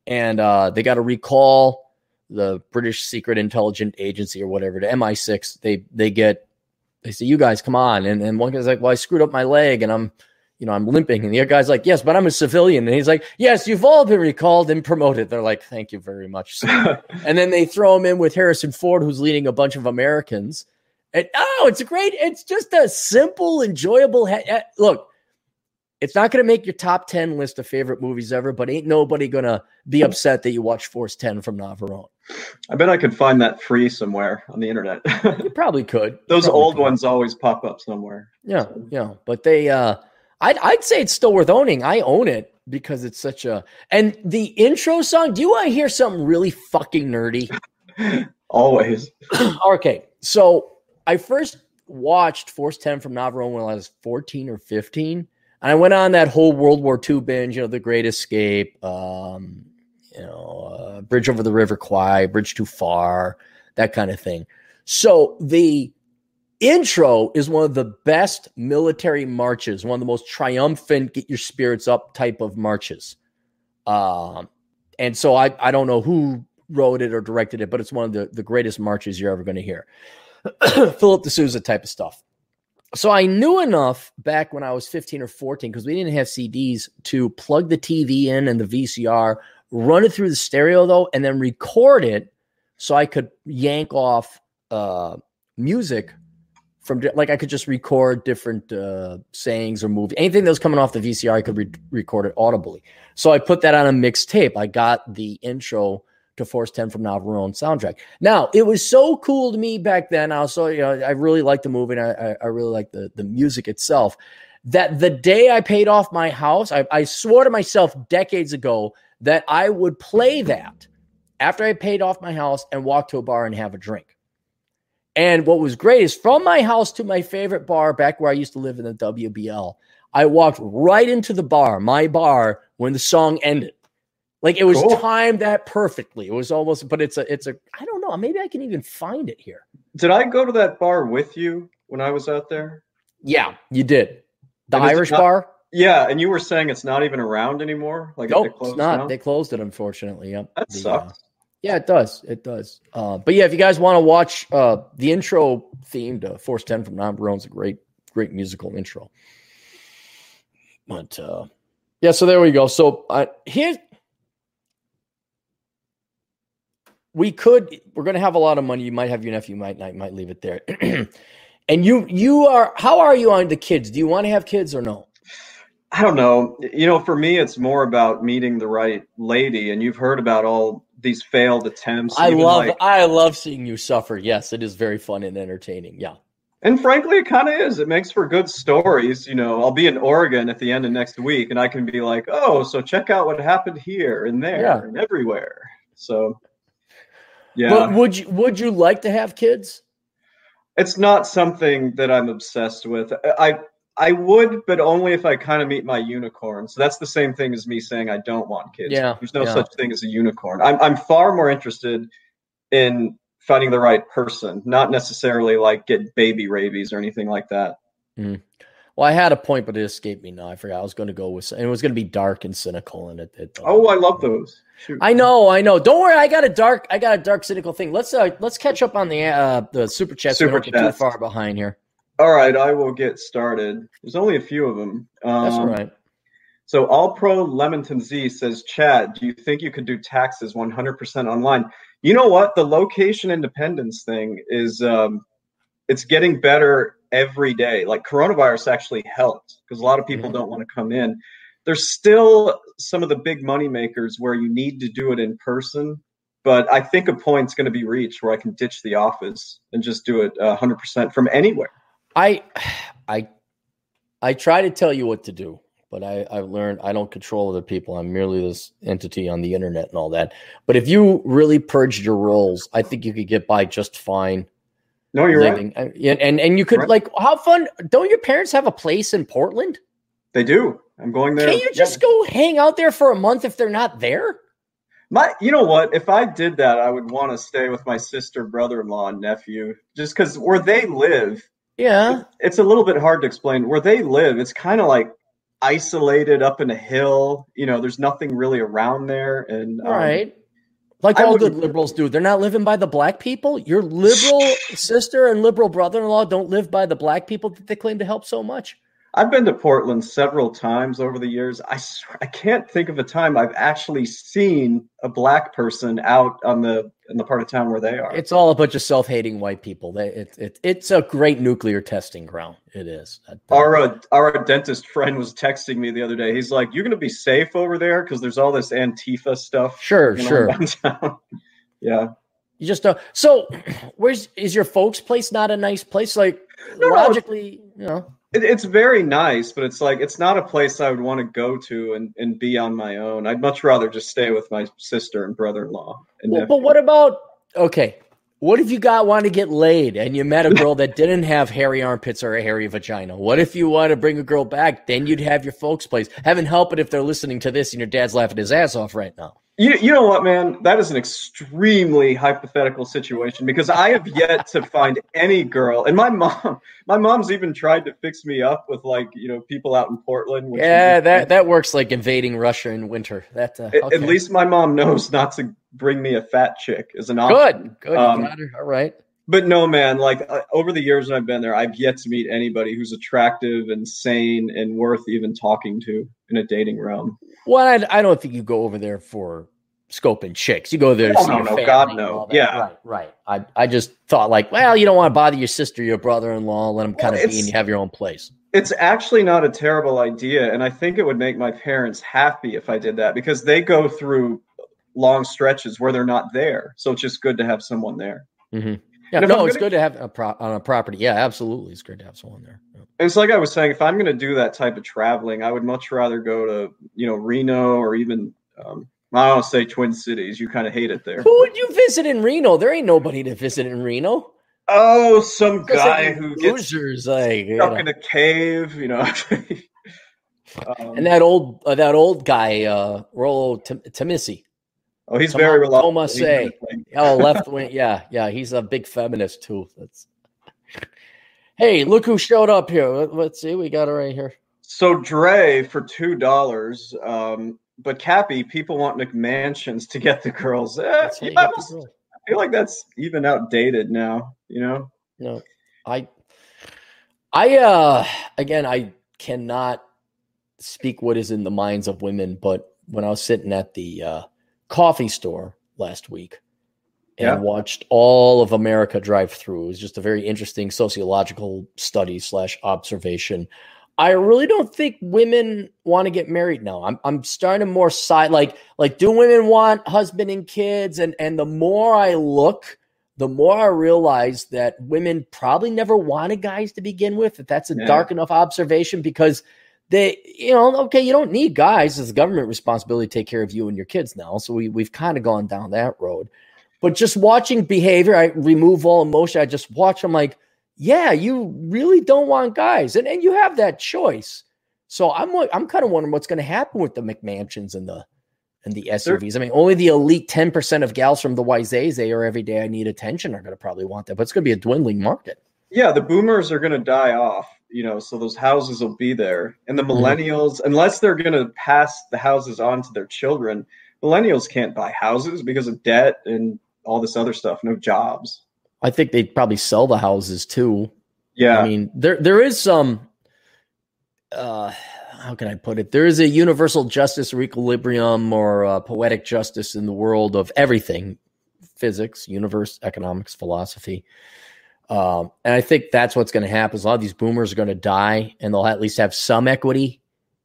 Speaker 1: and uh, they got to recall the British Secret Intelligence Agency or whatever, the MI6. They they get they say, "You guys, come on!" And and one guy's like, "Well, I screwed up my leg, and I'm." you know, I'm limping. And the other guy's like, yes, but I'm a civilian. And he's like, yes, you've all been recalled and promoted. They're like, thank you very much. and then they throw him in with Harrison Ford, who's leading a bunch of Americans. And oh, it's a great, it's just a simple, enjoyable. Ha- look, it's not going to make your top 10 list of favorite movies ever, but ain't nobody going to be upset that you watch Force 10 from Navarone.
Speaker 2: I bet I could find that free somewhere on the internet.
Speaker 1: you probably could.
Speaker 2: Those
Speaker 1: probably
Speaker 2: old could. ones always pop up somewhere.
Speaker 1: Yeah, so. yeah. But they, uh, I'd, I'd say it's still worth owning. I own it because it's such a and the intro song. Do you want to hear something really fucking nerdy?
Speaker 2: Always.
Speaker 1: okay, so I first watched Force Ten from Navarone when I was fourteen or fifteen, and I went on that whole World War II binge. You know, The Great Escape, um, you know, uh, Bridge over the River Kwai, Bridge Too Far, that kind of thing. So the intro is one of the best military marches, one of the most triumphant, get your spirits up type of marches. Um, and so I, I don't know who wrote it or directed it, but it's one of the, the greatest marches you're ever going to hear. Philip D'Souza type of stuff. So I knew enough back when I was 15 or 14 because we didn't have CDs to plug the TV in and the VCR, run it through the stereo though, and then record it so I could yank off uh, music from like I could just record different uh, sayings or movie anything that was coming off the VCR. I could re- record it audibly. So I put that on a mixtape. I got the intro to Force Ten from Navarone soundtrack. Now it was so cool to me back then. I was so you know I really liked the movie and I, I really liked the the music itself. That the day I paid off my house, I, I swore to myself decades ago that I would play that after I paid off my house and walk to a bar and have a drink. And what was great is from my house to my favorite bar back where I used to live in the WBL, I walked right into the bar, my bar, when the song ended. Like it was cool. timed that perfectly. It was almost, but it's a, it's a, I don't know. Maybe I can even find it here.
Speaker 2: Did I go to that bar with you when I was out there?
Speaker 1: Yeah, you did. The Irish not, bar.
Speaker 2: Yeah, and you were saying it's not even around anymore. Like
Speaker 1: nope, it's not. Down? They closed it, unfortunately. Yep.
Speaker 2: That the, uh, sucks. Uh,
Speaker 1: yeah, it does. It does. Uh, but yeah, if you guys want to watch uh, the intro theme to Force 10 from Navarone's a great, great musical intro. But uh, yeah, so there we go. So uh, here we could we're going to have a lot of money. You might have your nephew, might not, might leave it there. and you you are how are you on the kids? Do you want to have kids or no?
Speaker 2: I don't know. You know, for me, it's more about meeting the right lady. And you've heard about all these failed attempts.
Speaker 1: I love like, I love seeing you suffer. Yes, it is very fun and entertaining. Yeah.
Speaker 2: And frankly, it kind of is. It makes for good stories. You know, I'll be in Oregon at the end of next week, and I can be like, "Oh, so check out what happened here and there yeah. and everywhere." So,
Speaker 1: yeah. But would you would you like to have kids?
Speaker 2: It's not something that I'm obsessed with. I I would, but only if I kind of meet my unicorn. So that's the same thing as me saying I don't want kids.
Speaker 1: Yeah,
Speaker 2: there's no
Speaker 1: yeah.
Speaker 2: such thing as a unicorn. I'm I'm far more interested in finding the right person, not necessarily like get baby rabies or anything like that.
Speaker 1: Mm. Well, I had a point, but it escaped me now. I forgot. I was going to go with, and it was going to be dark and cynical, and it. it
Speaker 2: oh, I love those.
Speaker 1: Shoot. I know, I know. Don't worry, I got a dark, I got a dark cynical thing. Let's uh, let's catch up on the uh the super chat. Super so too far behind here.
Speaker 2: All right, I will get started. There's only a few of them.
Speaker 1: Um, That's right.
Speaker 2: So All Pro Lemonton Z says, Chad, do you think you could do taxes 100% online? You know what? The location independence thing is um, it's getting better every day. Like coronavirus actually helped because a lot of people mm-hmm. don't want to come in. There's still some of the big money makers where you need to do it in person, but I think a point's going to be reached where I can ditch the office and just do it uh, 100% from anywhere.
Speaker 1: I, I, I try to tell you what to do, but I, I've learned I don't control other people. I'm merely this entity on the internet and all that. But if you really purged your roles, I think you could get by just fine.
Speaker 2: No, you're living.
Speaker 1: right. And, and and you could right. like how fun? Don't your parents have a place in Portland?
Speaker 2: They do. I'm going there.
Speaker 1: Can you just yeah. go hang out there for a month if they're not there?
Speaker 2: My, you know what? If I did that, I would want to stay with my sister, brother-in-law, and nephew, just because where they live,
Speaker 1: Yeah.
Speaker 2: it's a little bit hard to explain. Where they live, it's kind of like isolated up in a hill. You know, there's nothing really around there, and um,
Speaker 1: Right. Like all good liberals do. They're not living by the black people. Your liberal sister and liberal brother in law don't live by the black people that they claim to help so much.
Speaker 2: I've been to Portland several times over the years. I I can't think of a time I've actually seen a black person out on the in the part of town where they are.
Speaker 1: It's all a bunch of self hating white people. They, it, it, it's a great nuclear testing ground. It is.
Speaker 2: our uh, our dentist friend was texting me the other day. He's like, "You're gonna be safe over there because there's all this Antifa stuff."
Speaker 1: Sure,
Speaker 2: going on
Speaker 1: sure.
Speaker 2: downtown." yeah.
Speaker 1: You just don't. So, where's is your folks' place not a nice place? Like,
Speaker 2: No, no.
Speaker 1: logically, you know.
Speaker 2: It, it's very nice, but it's like it's not a place I would want to go to and, and be on my own. I'd much rather just stay with my sister and brother-in-law. And
Speaker 1: Well, but what about okay? What if you got want to get laid and you met a girl that didn't have hairy armpits or a hairy vagina? What if you want to bring a girl back? Then you'd have your folks' place. Heaven help it if they're listening to this and your dad's laughing his ass off right now.
Speaker 2: You, you know what, man? That is an extremely hypothetical situation because I have yet to find any girl, and my mom, my mom's even tried to fix me up with like you know people out in Portland. which
Speaker 1: Yeah, that that works like invading Russia in winter. That uh,
Speaker 2: At, at least my mom knows not to bring me a fat chick as an option.
Speaker 1: good.
Speaker 2: Um,
Speaker 1: got her. All right.
Speaker 2: But no, man. Like uh, over the years that I've been there, I've yet to meet anybody who's attractive and sane and worth even talking to in a dating realm.
Speaker 1: Well, I, I don't think you go over there for scoping chicks. You go there to
Speaker 2: Oh,
Speaker 1: see
Speaker 2: no,
Speaker 1: your
Speaker 2: no,
Speaker 1: family
Speaker 2: God, no. Yeah.
Speaker 1: right, right. I, I just thought like, well, you don't want to bother your sister, your brother-in-law, let them kind of be, and you have your own place.
Speaker 2: It's actually not a terrible idea, and I think it would make my parents happy if I did that because they go through long stretches where they're not there. So it's just good to have someone there.
Speaker 1: Yeah, no,
Speaker 2: I'm
Speaker 1: it's good to have a pro- on a property. Yeah, absolutely, it's good to have someone there. Yeah.
Speaker 2: It's like I was saying, if I'm going to do that type of traveling, I would much rather go to you know Reno or even um, I don't say Twin Cities. You kind of hate it there.
Speaker 1: Who would you visit in Reno? There ain't nobody to visit in Reno.
Speaker 2: Oh, some guy
Speaker 1: like
Speaker 2: who gets
Speaker 1: losers, like you
Speaker 2: stuck
Speaker 1: know.
Speaker 2: in a cave, you know. Um,
Speaker 1: and that old uh, that old guy, uh, Rollo Tim- Timisi.
Speaker 2: Oh, he's
Speaker 1: Toma-
Speaker 2: very reliable.
Speaker 1: Toma Say. Oh, left wing. Yeah, yeah. He's a big feminist too. That's. Hey, look who showed up here. Let- Let's see. We got it right here.
Speaker 2: So Dre for two dollars, um, but Cappy, people want McMansions to get the girls. Eh,
Speaker 1: That's how
Speaker 2: you
Speaker 1: you the
Speaker 2: almost-
Speaker 1: girl.
Speaker 2: I feel like that's even outdated now. You know,
Speaker 1: No, I, I, uh, again, I cannot speak what is in the minds of women, but when I was sitting at the uh, coffee store last week and
Speaker 2: Yeah.
Speaker 1: watched all of America drive through, it was just a very interesting sociological study slash observation. I really don't think women want to get married now. I'm I'm starting to more side like like do women want husband and kids and and the more I look the more I realize that women probably never wanted guys to begin with. That that's a
Speaker 2: Yeah.
Speaker 1: dark enough observation because they, you know, okay, you don't need guys. It's a government responsibility to take care of you and your kids now. So we we've kind of gone down that road. But just watching behavior, I remove all emotion. I just watch. I'm like, yeah, you really don't want guys, and and you have that choice. So I'm I'm kind of wondering what's going to happen with the McMansions and the and the SUVs. I mean, only the elite 10% of gals from the Wayzata or Every Day I Need Attention are going to probably want that, but it's going to be a dwindling market.
Speaker 2: yeah, the boomers are going to die off. You know, so those houses will be there, and the
Speaker 1: Mhm.
Speaker 2: millennials, unless they're going to pass the houses on to their children, millennials can't buy houses because of debt and all this other stuff. No jobs.
Speaker 1: I think they'd probably sell the houses too.
Speaker 2: Yeah,
Speaker 1: I mean, there there is some uh how can I put it? There is a universal justice or equilibrium or uh, poetic justice in the world of everything physics, universe, economics, philosophy. Um, and I think that's what's going to happen. Is a lot of these boomers are going to die and they'll at least have some equity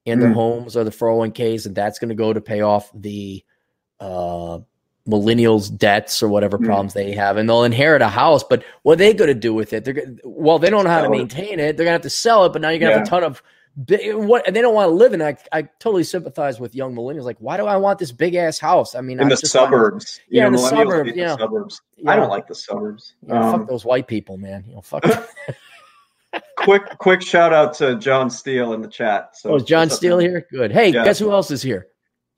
Speaker 1: in their
Speaker 2: Mm.
Speaker 1: homes or the 401ks, and that's going to go to pay off the uh, millennials' debts or whatever
Speaker 2: Mm.
Speaker 1: problems they have. And they'll inherit a house. But what are they going to do with it? They're well, they don't know how to
Speaker 2: Sell it.
Speaker 1: maintain it. They're going to have to sell it, but now you're going to have a ton of what and they don't want to live in. I, I totally sympathize with young millennials. Like, why do I want this big ass house? I mean,
Speaker 2: in
Speaker 1: I
Speaker 2: the
Speaker 1: want-
Speaker 2: suburbs. You
Speaker 1: Yeah, in
Speaker 2: know,
Speaker 1: the suburbs,
Speaker 2: hate the
Speaker 1: yeah.
Speaker 2: suburbs.
Speaker 1: Yeah.
Speaker 2: I don't like the suburbs.
Speaker 1: Yeah,
Speaker 2: Um,
Speaker 1: fuck those white people, man. You know, fuck.
Speaker 2: quick, quick shout out to John Steele in the chat. So
Speaker 1: oh, is John Steele here? Good. Hey,
Speaker 2: Yeah.
Speaker 1: guess who else is here?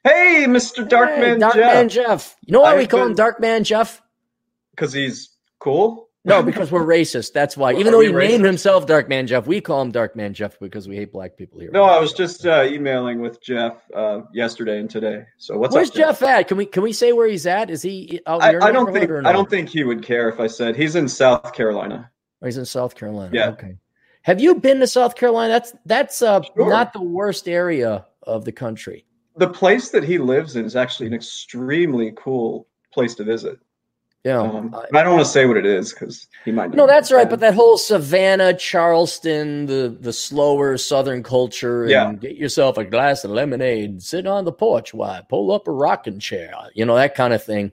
Speaker 2: Hey, Mr. Darkman
Speaker 1: hey, Darkman Jeff. Jeff. You know why I've we call been... him Darkman Jeff?
Speaker 2: Because he's cool.
Speaker 1: No, because we're racist. That's why. Even though he racist? named himself Dark Man Jeff, we call him Dark Man Jeff because we hate black people here.
Speaker 2: No, I was just uh, emailing with Jeff uh, yesterday and today. So what's
Speaker 1: Where's
Speaker 2: up,
Speaker 1: Jeff? Jeff at? Can we can we say where he's at? Is he out I,
Speaker 2: I don't think I don't think he would care if I said he's in South Carolina.
Speaker 1: Oh, he's in South Carolina.
Speaker 2: Yeah.
Speaker 1: Okay. Have you been to South Carolina? That's that's uh, sure. not the worst area of the country.
Speaker 2: The place that he lives in is actually an extremely cool place to visit.
Speaker 1: Yeah, um,
Speaker 2: I don't want to say what it is because he might.
Speaker 1: No, that's right. But that whole Savannah, Charleston, the the slower Southern culture, and
Speaker 2: yeah.
Speaker 1: get yourself a glass of lemonade, sit on the porch, why pull up a rocking chair, you know that kind of thing.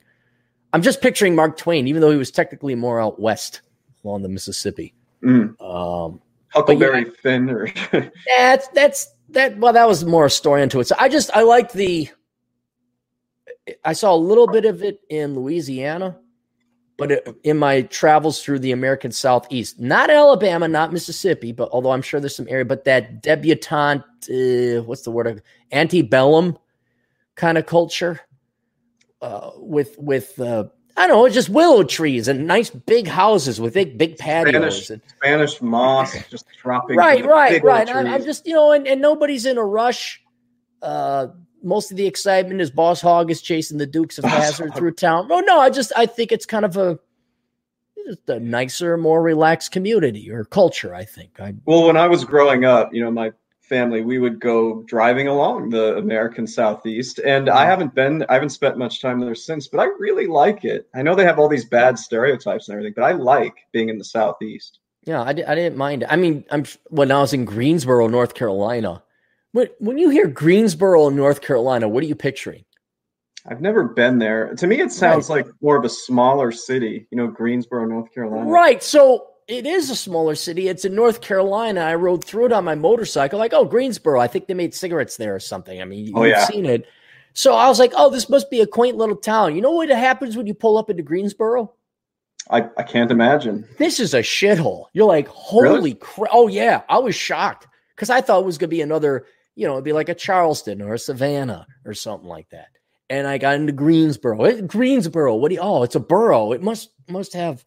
Speaker 1: I'm just picturing Mark Twain, even though he was technically more out west along the Mississippi.
Speaker 2: Mm.
Speaker 1: Um,
Speaker 2: Huckleberry yeah, Finn, or
Speaker 1: that's that's that. Well, that was more a story into it. So I just I liked the. I saw a little bit of it in Louisiana but in my travels through the American Southeast, not Alabama, not Mississippi, but although I'm sure there's some area, but that debutante, uh, what's the word, antebellum kind of culture uh, with with uh, I don't know, just willow trees and nice big houses with big big patios
Speaker 2: Spanish,
Speaker 1: and
Speaker 2: Spanish moss just dropping.
Speaker 1: Right, right, right. I'm, I'm, just you know, and, and nobody's in a rush. Uh, most of the excitement is Boss Hog is chasing the Dukes of Hazzard through town. Oh no, I just I think it's kind of a a nicer, more relaxed community or culture. I think. I,
Speaker 2: well, when I was growing up, you know, my family we would go driving along the American Southeast, and I mm-hmm. haven't been, I haven't spent much time there since, but I really like it. I know they have all these bad stereotypes and everything, but I like being in the Southeast.
Speaker 1: Yeah, I, I didn't mind. I mean, I'm when I was in Greensboro, North Carolina when when you hear Greensboro, North Carolina, what are you picturing?
Speaker 2: I've never been there. To me, it sounds right. like more of a smaller city. You know, Greensboro, North Carolina.
Speaker 1: Right. So it is a smaller city. It's in North Carolina. I rode through it on my motorcycle. Like, oh, Greensboro. I think they made cigarettes there or something. I mean,
Speaker 2: oh,
Speaker 1: you've
Speaker 2: yeah.
Speaker 1: seen it. So I was like, oh, this must be a quaint little town. You know what happens when you pull up into Greensboro?
Speaker 2: I, I can't imagine.
Speaker 1: This is a shithole. You're like, holy really? crap. Oh, yeah. I was shocked because I thought it was going to be another you know, it'd be like a Charleston or a Savannah or something like that. And I got into Greensboro. It, Greensboro, what do you, oh, it's a borough. It must must have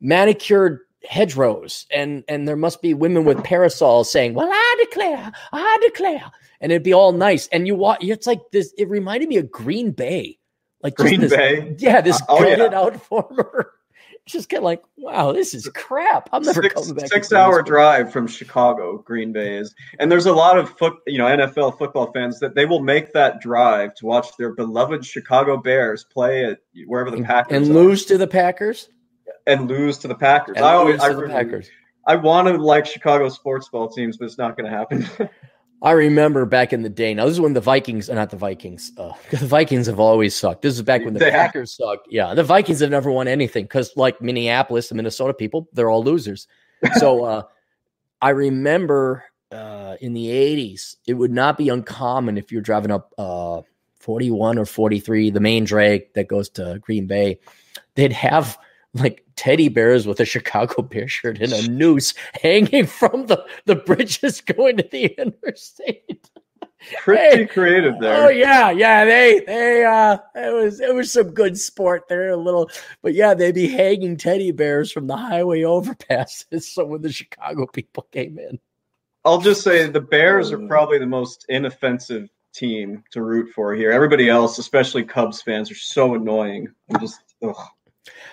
Speaker 1: manicured hedgerows and and there must be women with parasols saying, "Well, I declare, I declare," and it'd be all nice. And you walk, it's like this. It reminded me of Green Bay, like
Speaker 2: Green
Speaker 1: this,
Speaker 2: Bay.
Speaker 1: Yeah, this uh, oh,
Speaker 2: yeah.
Speaker 1: out former just get like, wow, this is crap. I'm never
Speaker 2: six,
Speaker 1: coming back.
Speaker 2: Six hour drive from Chicago, Green Bay is, and there's a lot of foot, you know, NFL football fans that they will make that drive to watch their beloved Chicago Bears play at wherever the Packers
Speaker 1: and
Speaker 2: are.
Speaker 1: lose to the Packers.
Speaker 2: And lose to the Packers.
Speaker 1: And
Speaker 2: I always, I,
Speaker 1: the Packers.
Speaker 2: I want to like Chicago sports ball teams, but it's not going to happen.
Speaker 1: I remember back in the day. Now this is when the Vikings, uh, not the Vikings. Uh, the Vikings have always sucked. This is back when the they Packers have. sucked. Yeah, the Vikings have never won anything because, like Minneapolis, the Minnesota people, they're all losers. So uh, I remember uh, in the '80s, it would not be uncommon if you're driving up uh, 41 or 43, the main drag that goes to Green Bay, they'd have like teddy bears with a Chicago Bear shirt and a noose hanging from the, the bridges going to the interstate.
Speaker 2: Pretty hey, creative there.
Speaker 1: Oh yeah, yeah. They they uh it was it was some good sport there a little, but yeah, they'd be hanging teddy bears from the highway overpasses. So when the Chicago people came in.
Speaker 2: I'll just say the Bears are probably the most inoffensive team to root for here. Everybody else, especially Cubs fans, are so annoying. I'm just ugh.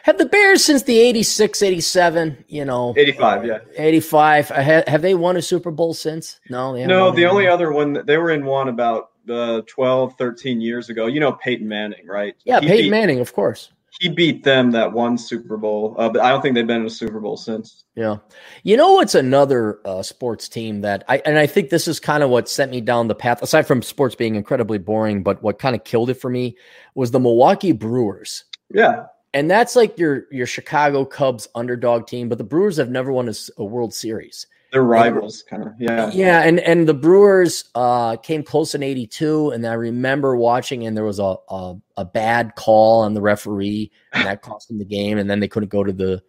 Speaker 1: Have the Bears since the 86, 87, you know,
Speaker 2: 85, yeah.
Speaker 1: 85, uh, have, they won a Super Bowl since? No,
Speaker 2: no, the only other one they were in one about uh, 12, 13 years ago. You know, Peyton Manning, right?
Speaker 1: Yeah, he Peyton beat, Manning, of course.
Speaker 2: He beat them that one Super Bowl, uh, but I don't think they've been in a Super Bowl since.
Speaker 1: Yeah. You know what's another uh, sports team that I, and I think this is kind of what sent me down the path, aside from sports being incredibly boring, but what kind of killed it for me was the Milwaukee Brewers.
Speaker 2: Yeah
Speaker 1: and that's like your your Chicago Cubs underdog team, but the Brewers have never won a, a World Series.
Speaker 2: They're rivals, kind of. Yeah,
Speaker 1: yeah, and and the Brewers uh, came close in '82, and I remember watching, and there was a, a, a bad call on the referee, and that cost them the game, and then they couldn't go to the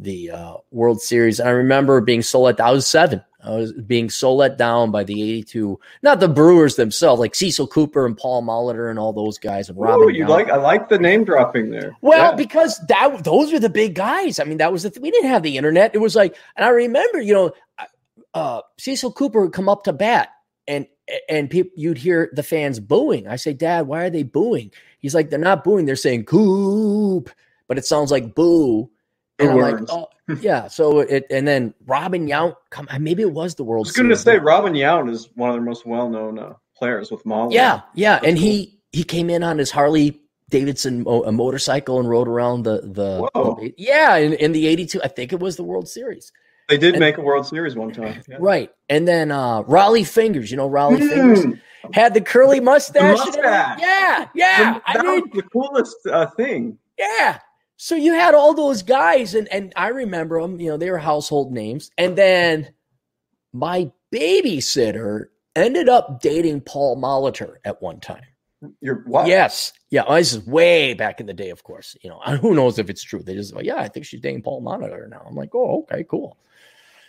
Speaker 1: the uh, World Series. And I remember being so let. I was seven. I was being so let down by the 82, not the Brewers themselves, like Cecil Cooper and Paul Molitor and all those guys and Robin.
Speaker 2: Ooh, you like I like the name dropping there.
Speaker 1: Well, yeah. because that those were the big guys. I mean, that was the th- we didn't have the internet. It was like, and I remember, you know, uh, Cecil Cooper would come up to bat and and people you'd hear the fans booing. I say, Dad, why are they booing? He's like, they're not booing, they're saying Coop, but it sounds like boo. And I'm like, oh, yeah. So it, and then Robin Yount, come, maybe it was the World.
Speaker 2: I was going to say Robin Yount is one of their most well-known uh, players with Molly.
Speaker 1: Yeah, yeah, That's and cool. he he came in on his Harley Davidson a motorcycle and rode around the the, the yeah in, in the '82. I think it was the World Series.
Speaker 2: They did and, make a World Series one time,
Speaker 1: yeah. right? And then uh Rollie Fingers, you know Rollie mm. Fingers had the curly mustache.
Speaker 2: The mustache.
Speaker 1: Yeah, yeah.
Speaker 2: that I mean, the coolest uh, thing.
Speaker 1: Yeah, so you had all those guys, and and I remember them. You know, they were household names. And then my babysitter ended up dating Paul Molitor at one time.
Speaker 2: Your what?
Speaker 1: Yes, yeah. Well, this is way back in the day, of course. You know, who knows if it's true? They just like, yeah, I think she's dating Paul Molitor now. I'm like, oh, okay, cool.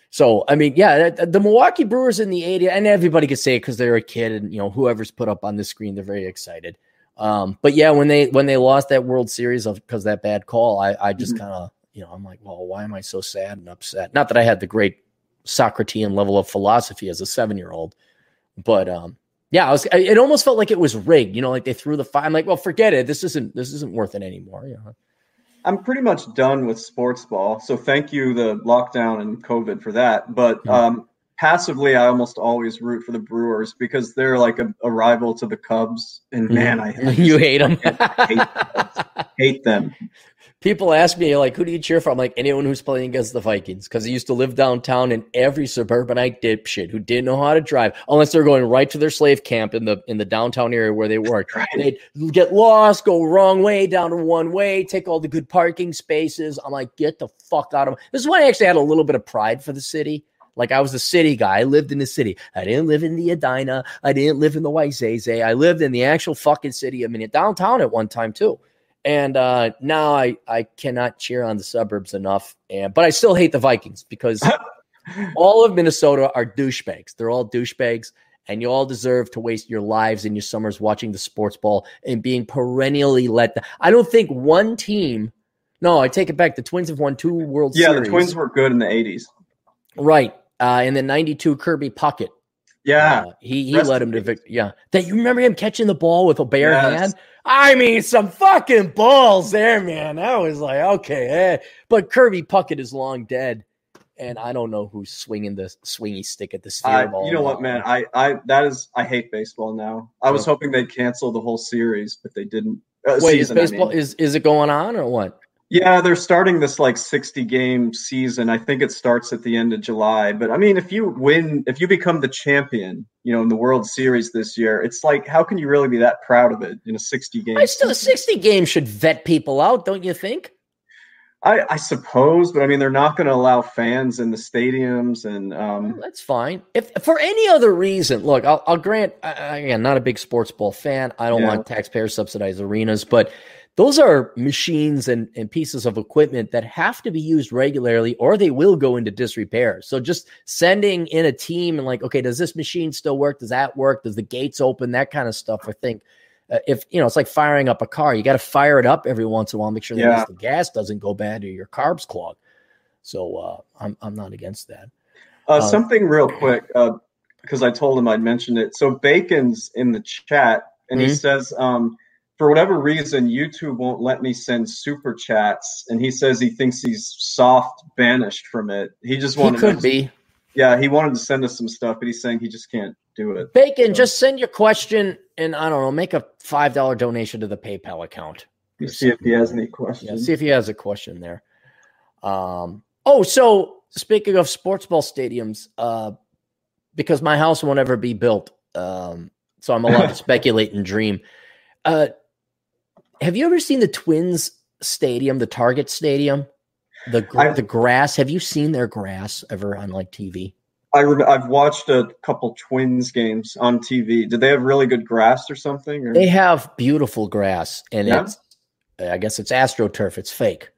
Speaker 1: So I mean, yeah, the Milwaukee Brewers in the '80s, and everybody could say it because they're a kid, and you know, whoever's put up on the screen, they're very excited. Um, but yeah, when they when they lost that World Series of because that bad call, I I just mm-hmm. kind of you know I'm like, well, why am I so sad and upset? Not that I had the great Socratean level of philosophy as a seven year old, but um, yeah, I was. It almost felt like it was rigged. You know, like they threw the. I'm like, well, forget it. This isn't this isn't worth it anymore. You know.
Speaker 2: I'm pretty much done with sports ball. So thank you, the lockdown and COVID for that. But um, passively, I almost always root for the Brewers because they're like a, a rival to the Cubs. And mm-hmm. man, I,
Speaker 1: I you hate them.
Speaker 2: hate, hate them.
Speaker 1: People ask me like, "Who do you cheer for?" I'm like, anyone who's playing against the Vikings because I used to live downtown, and every suburbanite dipshit who didn't know how to drive, unless they're going right to their slave camp in the in the downtown area where they work, right. they'd get lost, go wrong way down to one way, take all the good parking spaces. I'm like, get the fuck out of. This is when I actually had a little bit of pride for the city like I was a city guy. I lived in the city. I didn't live in the Edina. I didn't live in the Wayzata. I lived in the actual fucking city. I mean, downtown at one time too. And uh, now I, I cannot cheer on the suburbs enough. And but I still hate the Vikings because all of Minnesota are douchebags. They're all douchebags, and you all deserve to waste your lives and your summers watching the sports ball and being perennially let down. I don't think one team. No, I take it back. The Twins have won two World
Speaker 2: yeah,
Speaker 1: Series.
Speaker 2: Yeah, the Twins were good in the '80s.
Speaker 1: Right uh, in the 92 Kirby Puckett.
Speaker 2: Yeah.
Speaker 1: Uh, he he led him to victory. Yeah. That you remember him catching the ball with a bare yes. hand? I mean, some fucking balls there, man. I was like, okay. Eh. But Kirby Puckett is long dead. And I don't know who's swinging the swingy stick at the steer ball.
Speaker 2: You know what, man? I, I that is I hate baseball now. I was oh. hoping they'd cancel the whole series, but they didn't.
Speaker 1: Uh, Wait, season, is baseball I mean. is is it going on or what?
Speaker 2: Yeah, they're starting this like 60 game season. I think it starts at the end of July. But I mean, if you win, if you become the champion, you know, in the World Series this year, it's like, how can you really be that proud of it in a 60 game?
Speaker 1: I still, a 60 game should vet people out, don't you think?
Speaker 2: I, I suppose, but I mean, they're not going to allow fans in the stadiums, and um,
Speaker 1: well, that's fine. If for any other reason, look, I'll, I'll grant. I, again, not a big sports ball fan. I don't yeah. want taxpayer subsidized arenas, but those are machines and, and pieces of equipment that have to be used regularly or they will go into disrepair. So just sending in a team and like, okay, does this machine still work? Does that work? Does the gates open? That kind of stuff. I think uh, if, you know, it's like firing up a car, you got to fire it up every once in a while, make sure that yeah. the gas doesn't go bad or your carbs clog. So uh, I'm, I'm not against that.
Speaker 2: Uh, um, something real quick, because uh, I told him I'd mention it. So Bacon's in the chat and mm-hmm. he says, um, for whatever reason, YouTube won't let me send super chats, and he says he thinks he's soft banished from it. He just wanted.
Speaker 1: He could to, be.
Speaker 2: Yeah, he wanted to send us some stuff, but he's saying he just can't do it.
Speaker 1: Bacon, so. just send your question, and I don't know, make a five dollar donation to the PayPal account.
Speaker 2: You see if he has any questions.
Speaker 1: Yeah, see if he has a question there. Um. Oh, so speaking of sports ball stadiums, uh, because my house won't ever be built, um, so I'm allowed to speculate and dream. Uh, have you ever seen the Twins stadium, the Target Stadium? The the grass. Have you seen their grass ever on like TV?
Speaker 2: I re- I've watched a couple Twins games on TV. Did they have really good grass or something? Or?
Speaker 1: They have beautiful grass, and yeah. it's I guess it's AstroTurf. It's fake.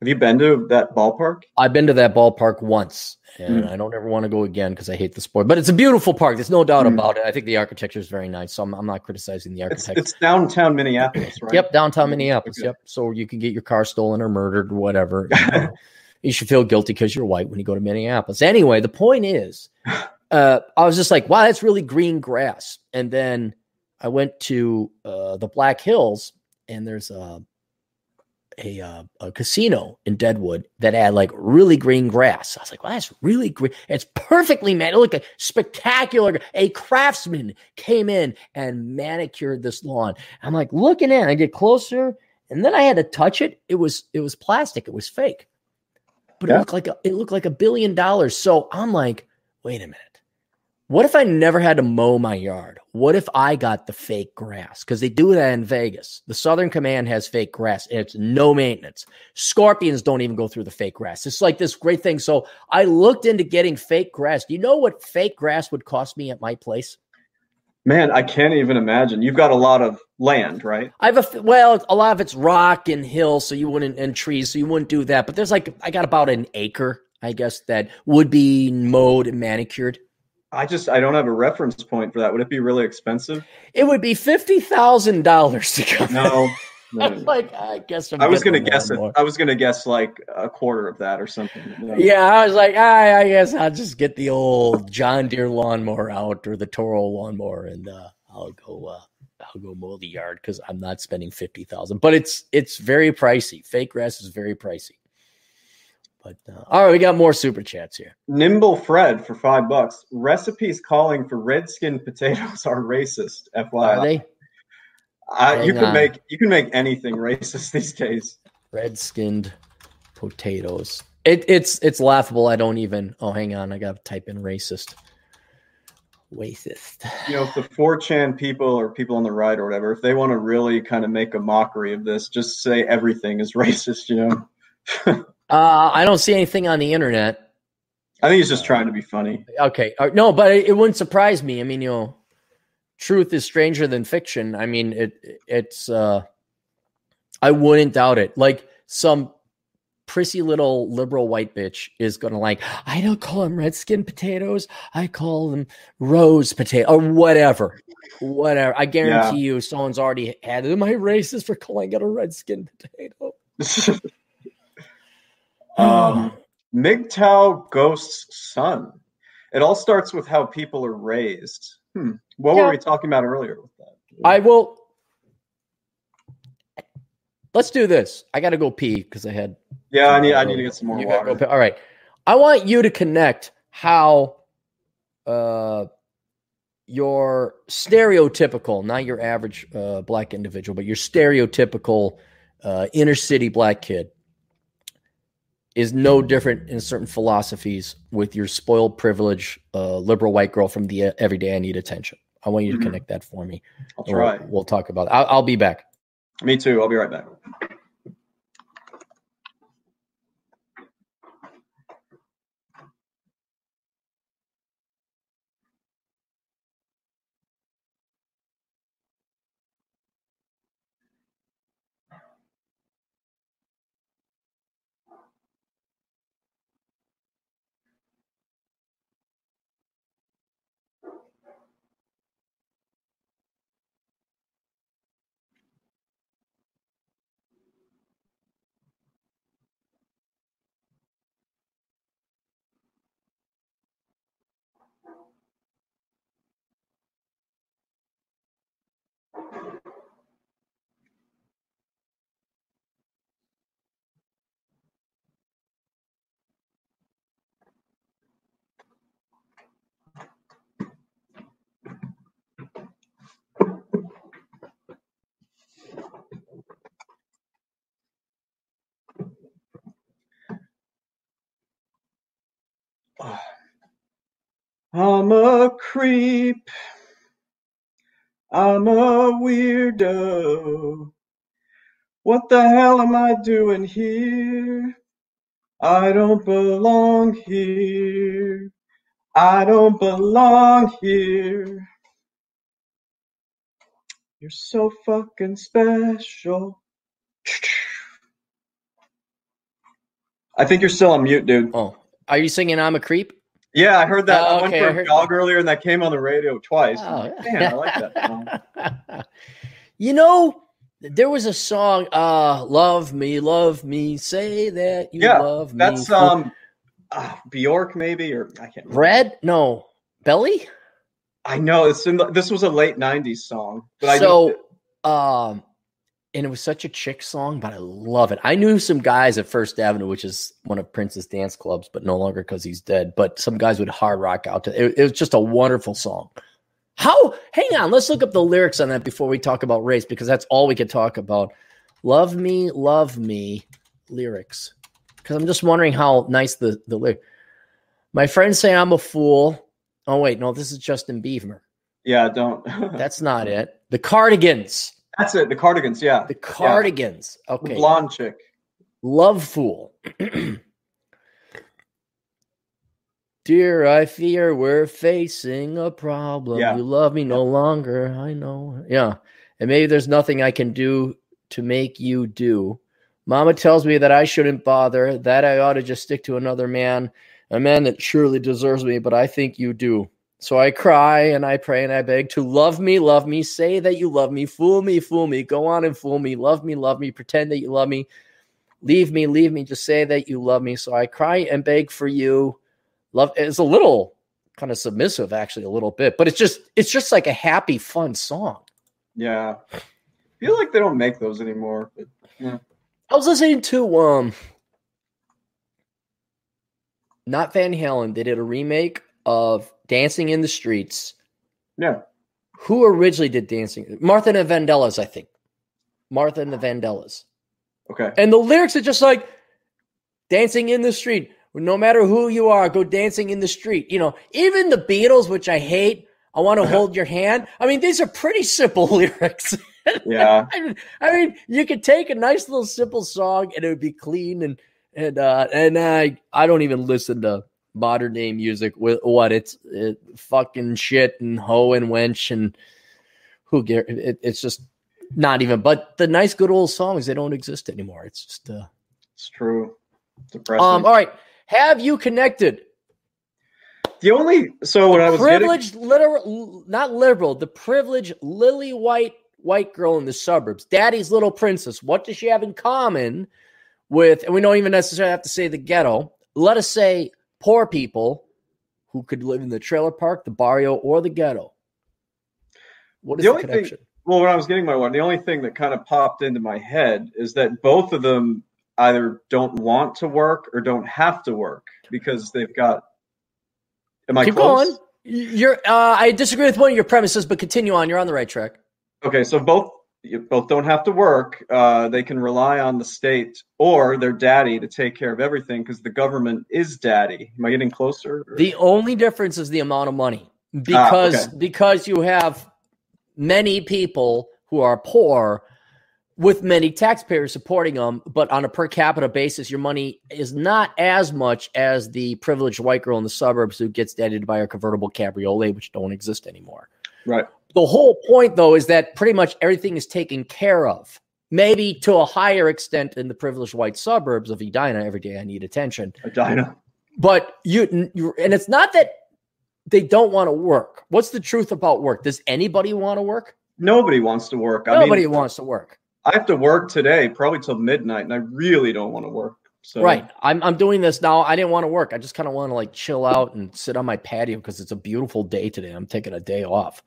Speaker 2: Have you been to that ballpark?
Speaker 1: I've been to that ballpark once, and
Speaker 2: Mm.
Speaker 1: I don't ever want to go again because I hate the sport. But it's a beautiful park. There's no doubt
Speaker 2: Mm.
Speaker 1: about it. I think the architecture is very nice, so I'm, I'm not criticizing the
Speaker 2: It's
Speaker 1: architecture.
Speaker 2: it's downtown Minneapolis, right?
Speaker 1: Yep, downtown Minneapolis.
Speaker 2: Okay.
Speaker 1: Yep. So you can get your car stolen or murdered or whatever. You, know. You should feel guilty because you're white when you go to Minneapolis. Anyway, the point is, uh, I was just like, wow, that's really green grass. And then I went to uh, the Black Hills, and there's a a, uh, a casino in Deadwood that had like really green grass. I was like, wow, that's really green. It's perfectly man. It looked like spectacular. A craftsman came in and manicured this lawn. I'm like looking in. I get closer, and then I had to touch it. It was it was plastic. It was fake. But it looked like a, it looked like a billion dollars. So I'm like, wait a minute. What if I never had to mow my yard? What if I got the fake grass? Because they do that in Vegas. The Southern Command has fake grass and it's no maintenance. Scorpions don't even go through the fake grass. It's like this great thing. So I looked into getting fake grass. Do you know what fake grass would cost me at my place?
Speaker 2: Man, I can't even imagine. You've got a lot of land, right?
Speaker 1: I have a well, a lot of it's rock and hill, so you wouldn't and trees, so you wouldn't do that. But there's like I got about an acre, I guess, that would be mowed and manicured.
Speaker 2: I just I don't have a reference point for that. Would it be really expensive?
Speaker 1: It would be fifty thousand dollars to come.
Speaker 2: No.
Speaker 1: I'm
Speaker 2: no.
Speaker 1: like, I guess I'm
Speaker 2: I was gonna guess it.
Speaker 1: more.
Speaker 2: I was gonna guess like a quarter of that or something. No.
Speaker 1: Yeah, I was like, I, I guess I'll just get the old John Deere lawnmower out or the Toro lawnmower, and uh, I'll go. Uh, I'll go mow the yard because I'm not spending fifty thousand. But it's it's very pricey. Fake grass is very pricey. But uh, all right, we got more super chats here.
Speaker 2: Nimble Fred for five bucks. Recipes calling for red skinned potatoes are racist.
Speaker 1: Are
Speaker 2: FYI,
Speaker 1: they
Speaker 2: I, you
Speaker 1: on.
Speaker 2: make you can make anything racist these days.
Speaker 1: red skinned potatoes? It, it's it's laughable. I don't even. Oh, hang on. I got to type in racist. Racist.
Speaker 2: You know, if the 4chan people or people on the right or whatever, if they want to really kind of make a mockery of this, just say everything is racist. You know,
Speaker 1: Uh, I don't see anything on the internet.
Speaker 2: I think he's just trying to be funny.
Speaker 1: Okay. Uh, no, but it, it wouldn't surprise me. I mean, you know, truth is stranger than fiction. I mean, it it's uh I wouldn't doubt it. Like some prissy little liberal white bitch is gonna like, I don't call them red skin potatoes, I call them rose potato or whatever. Whatever. I guarantee you someone's already had it. Am I racist for calling it a red skin potato?
Speaker 2: um, MGTOW Ghost's son. It all starts with how people are raised. Hmm. What
Speaker 1: Yeah.
Speaker 2: were we talking about earlier with that?
Speaker 1: I will. Let's do this. I got to go pee because I had.
Speaker 2: yeah, I need I need to get some more
Speaker 1: You
Speaker 2: water.
Speaker 1: go pee. All right. I want you to connect how uh, your stereotypical, not your average uh, black individual, but your stereotypical uh, inner city black kid is no different in certain philosophies with your spoiled, privileged, uh, liberal white girl from the uh, everyday I need attention. I want you to
Speaker 2: Mhm.
Speaker 1: connect that for me.
Speaker 2: I'll
Speaker 1: We'll-
Speaker 2: try.
Speaker 1: We'll, talk about it. I'll, I'll be back.
Speaker 2: Me too. I'll be right back. I'm a creep. I'm a weirdo. What the hell am I doing here? I don't belong here. I don't belong here. You're so fucking special. I think you're still on mute, dude.
Speaker 1: Oh, are you singing "I'm a Creep"?
Speaker 2: Yeah, I heard that.
Speaker 1: Oh,
Speaker 2: I went
Speaker 1: okay,
Speaker 2: for a jog earlier, and that came on the radio twice.
Speaker 1: Oh,
Speaker 2: like, Damn, I like that.
Speaker 1: you know, there was a song, uh, "Love Me, Love Me, Say That You
Speaker 2: Yeah,
Speaker 1: Love Me."
Speaker 2: That's um, uh, Bjork maybe, or I can't. remember.
Speaker 1: Red. No, Belly.
Speaker 2: I know it's in the, this was a late '90s song, but I
Speaker 1: So- Um, and it was such a chick song, but I love it. I knew some guys at First Avenue, which is one of Prince's dance clubs, but no longer because he's dead. But some guys would hard rock out to it. It was just a wonderful song. How? Hang on, let's look up the lyrics on that before we talk about race because that's all we could talk about. Love me, love me, lyrics. Because I'm just wondering how nice the the lyric. My friends say I'm a fool. Oh wait, no, this is Justin Bieber.
Speaker 2: yeah, don't.
Speaker 1: That's not it. The Cardigans.
Speaker 2: That's it. The Cardigans, yeah,
Speaker 1: The Cardigans.
Speaker 2: the
Speaker 1: Okay.
Speaker 2: blonde chick.
Speaker 1: Lovefool. Dear, I fear we're facing a problem.
Speaker 2: Yeah.
Speaker 1: You love me no longer. I know. Yeah. And maybe there's nothing I can do to make you do. Mama tells me that I shouldn't bother, that I ought to just stick to another man, a man that surely deserves me, but I think you do. So I cry and I pray and I beg to love me, love me, say that you love me, fool me, fool me, go on and fool me, love me, love me, pretend that you love me, leave me, leave me, just say that you love me. So I cry and beg for you. Love it's a little kind of submissive, actually, a little bit, but it's just it's just like a happy, fun song.
Speaker 2: Yeah, I feel like they don't make those anymore. But
Speaker 1: I was listening to um not Van Halen. They did a remake of Dancing in the Streets.
Speaker 2: yeah,
Speaker 1: Who originally did Dancing? Martha and the Vandellas, I think. Martha and the Vandellas.
Speaker 2: okay,
Speaker 1: And the lyrics are just like dancing in the street. No matter who you are, go dancing in the street. You know, even the Beatles, which I hate, I want to hold your hand. I mean, these are pretty simple lyrics.
Speaker 2: yeah,
Speaker 1: I mean, I mean, you could take a nice little simple song and it would be clean and and uh and I I don't even listen to modern day music with what it's it, fucking shit and hoe and wench and who care it, it's just not even but the nice good old songs they don't exist anymore. It's just uh
Speaker 2: it's true. Depressing.
Speaker 1: um all right. Have you connected?
Speaker 2: The only so when I was getting,
Speaker 1: privileged literal not liberal the privileged lily white white girl in the suburbs daddy's little princess. What does she have in common with and we don't even necessarily have to say the ghetto. Let us say poor people who could live in the trailer park the barrio or the ghetto what is
Speaker 2: The
Speaker 1: the,
Speaker 2: only thing-
Speaker 1: connection
Speaker 2: well, when I was getting my one, the only thing that kind of popped into my head is that both of them either don't want to work or don't have to work because they've got. Am I
Speaker 1: keep
Speaker 2: close?
Speaker 1: going you're uh i disagree with one of your premises but continue on you're on the right track
Speaker 2: Okay, so both you both don't have to work. Uh, they can rely on the state or their daddy to take care of everything because the government is daddy. Am I getting closer? or-
Speaker 1: The only difference is the amount of money because
Speaker 2: Ah, okay.
Speaker 1: because you have many people who are poor with many taxpayers supporting them, but on a per capita basis, your money is not as much as the privileged white girl in the suburbs who gets dated by a convertible cabriolet, which don't exist anymore.
Speaker 2: right.
Speaker 1: The whole point, though, is that pretty much everything is taken care of. Maybe to a higher extent in the privileged white suburbs of Edina. Every day I need attention
Speaker 2: Edina.
Speaker 1: but you, you and it's not that they don't want to work. What's the truth about work? Does anybody want to work?
Speaker 2: Nobody wants to work. I
Speaker 1: Nobody
Speaker 2: mean,
Speaker 1: wants to work.
Speaker 2: I have to work today, probably till midnight, and I really don't want to work. So
Speaker 1: Right. I'm I'm doing this now. I didn't want to work. I just kind of want to like chill out and sit on my patio because it's a beautiful day today. I'm taking a day off.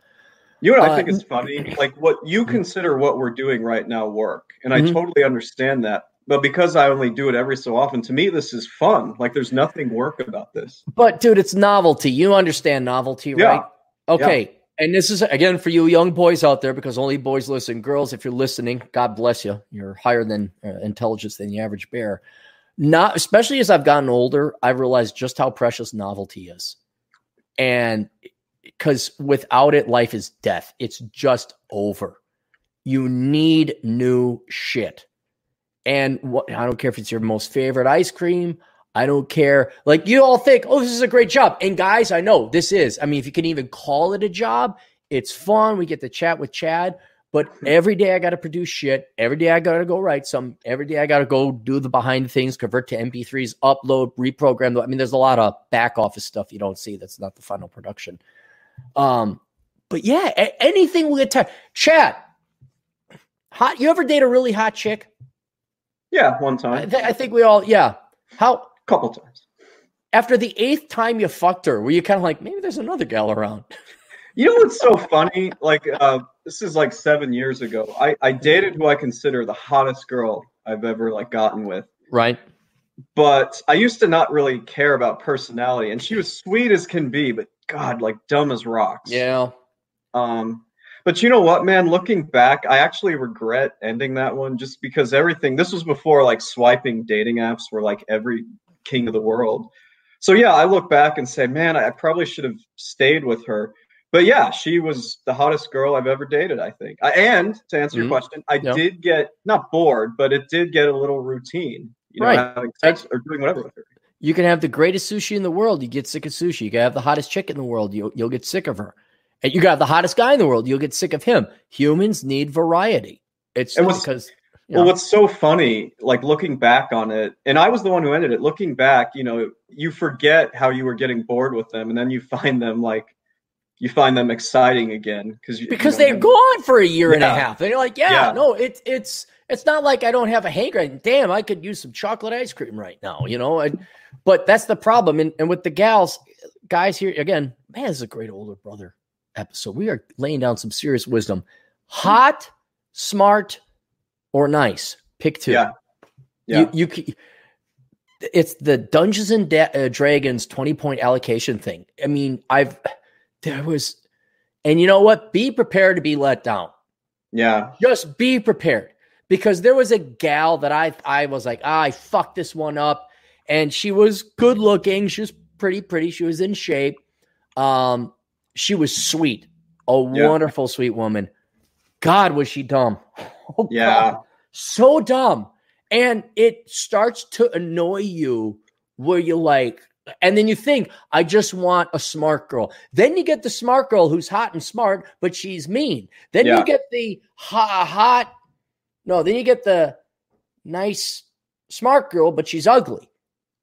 Speaker 2: You know what I
Speaker 1: Uh,
Speaker 2: think is funny? Like what you consider what we're doing right now work. And I
Speaker 1: Mhm.
Speaker 2: totally understand that. But because I only do it every so often, to me this is fun. Like there's nothing work about this.
Speaker 1: But dude, it's novelty. You understand novelty,
Speaker 2: Yeah.
Speaker 1: right? Okay. And this is again for you young boys out there because only boys listen. Girls, if you're listening, God bless you. You're higher than uh, intelligence than the average bear. Not especially as I've gotten older, I've realized just how precious novelty is. And because without it, life is death. It's just over. You need new shit. And what I don't care if it's your most favorite ice cream. I don't care. Like you all think, oh, this is a great job. And guys, I know this is. I mean, if you can even call it a job, it's fun. We get to chat with Chad. But every day I got to produce shit. Every day I got to go write some. Every day I got to go do the behind the things, convert to MP3s, upload, reprogram. I mean, there's a lot of back office stuff you don't see. That's not the final production. Um, but yeah, a- anything will get tired. Chat. Hot. You ever date a really hot chick?
Speaker 2: Yeah, one
Speaker 1: I,
Speaker 2: time,
Speaker 1: th- I think we all. Yeah. How
Speaker 2: couple times.
Speaker 1: after the eighth time you fucked her, were you kind of like maybe there's another gal around?
Speaker 2: You know what's so funny? Like, uh, this is like seven years ago. I, I dated who I consider the hottest girl I've ever like gotten with.
Speaker 1: Right.
Speaker 2: But I used to not really care about personality, and she was sweet as can be, but God, like dumb as rocks.
Speaker 1: Yeah.
Speaker 2: Um, but you know what, man? Looking back, I actually regret ending that one just because everything. This was before like swiping dating apps were like every king of the world. So yeah, I look back and say, man, I probably should have stayed with her. But yeah, she was the hottest girl I've ever dated. I think. I, and to answer
Speaker 1: Mhm.
Speaker 2: your question, I
Speaker 1: Yeah.
Speaker 2: did get not bored, but it did get a little routine. You know,
Speaker 1: Right.
Speaker 2: having sex or doing whatever with her.
Speaker 1: You can have the greatest sushi in the world. You get sick of sushi. You can have the hottest chick in the world. You'll, you'll get sick of her. And you got the hottest guy in the world. You'll get sick of him. Humans need variety. It's
Speaker 2: And what's-
Speaker 1: because
Speaker 2: Well,
Speaker 1: know,
Speaker 2: what's so funny, like looking back on it, and I was the one who ended it. Looking back, you know, you forget how you were getting bored with them, and then you find them like, you find them exciting again because
Speaker 1: because they're gone for a year and a half. And you're like, yeah,
Speaker 2: Yeah.
Speaker 1: no, it's it's it's not like I don't have a hanker. Damn, I could use some chocolate ice cream right now, you know. I, but that's the problem. And, and with the gals, guys here again, man, this is a great older brother episode. We are laying down some serious wisdom. Hot, smart, or nice. Pick two.
Speaker 2: Yeah. Yeah.
Speaker 1: You, you it's the Dungeons and Da- uh, Dragons 20 point allocation thing. I mean, I've there was and you know what? Be prepared to be let down.
Speaker 2: yeah,
Speaker 1: Just be prepared because there was a gal that I I was like, ah, I fucked this one up and she was good looking, she was pretty pretty, she was in shape. Um she was sweet. A
Speaker 2: Yeah.
Speaker 1: wonderful sweet woman. God, was she dumb. Oh,
Speaker 2: yeah,
Speaker 1: God so dumb. And it starts to annoy you where you like, and then you think, I just want a smart girl. Then you get the smart girl who's hot and smart, but she's mean. Then
Speaker 2: Yeah.
Speaker 1: you get the hot, hot, no, then you get the nice, smart girl, but she's ugly.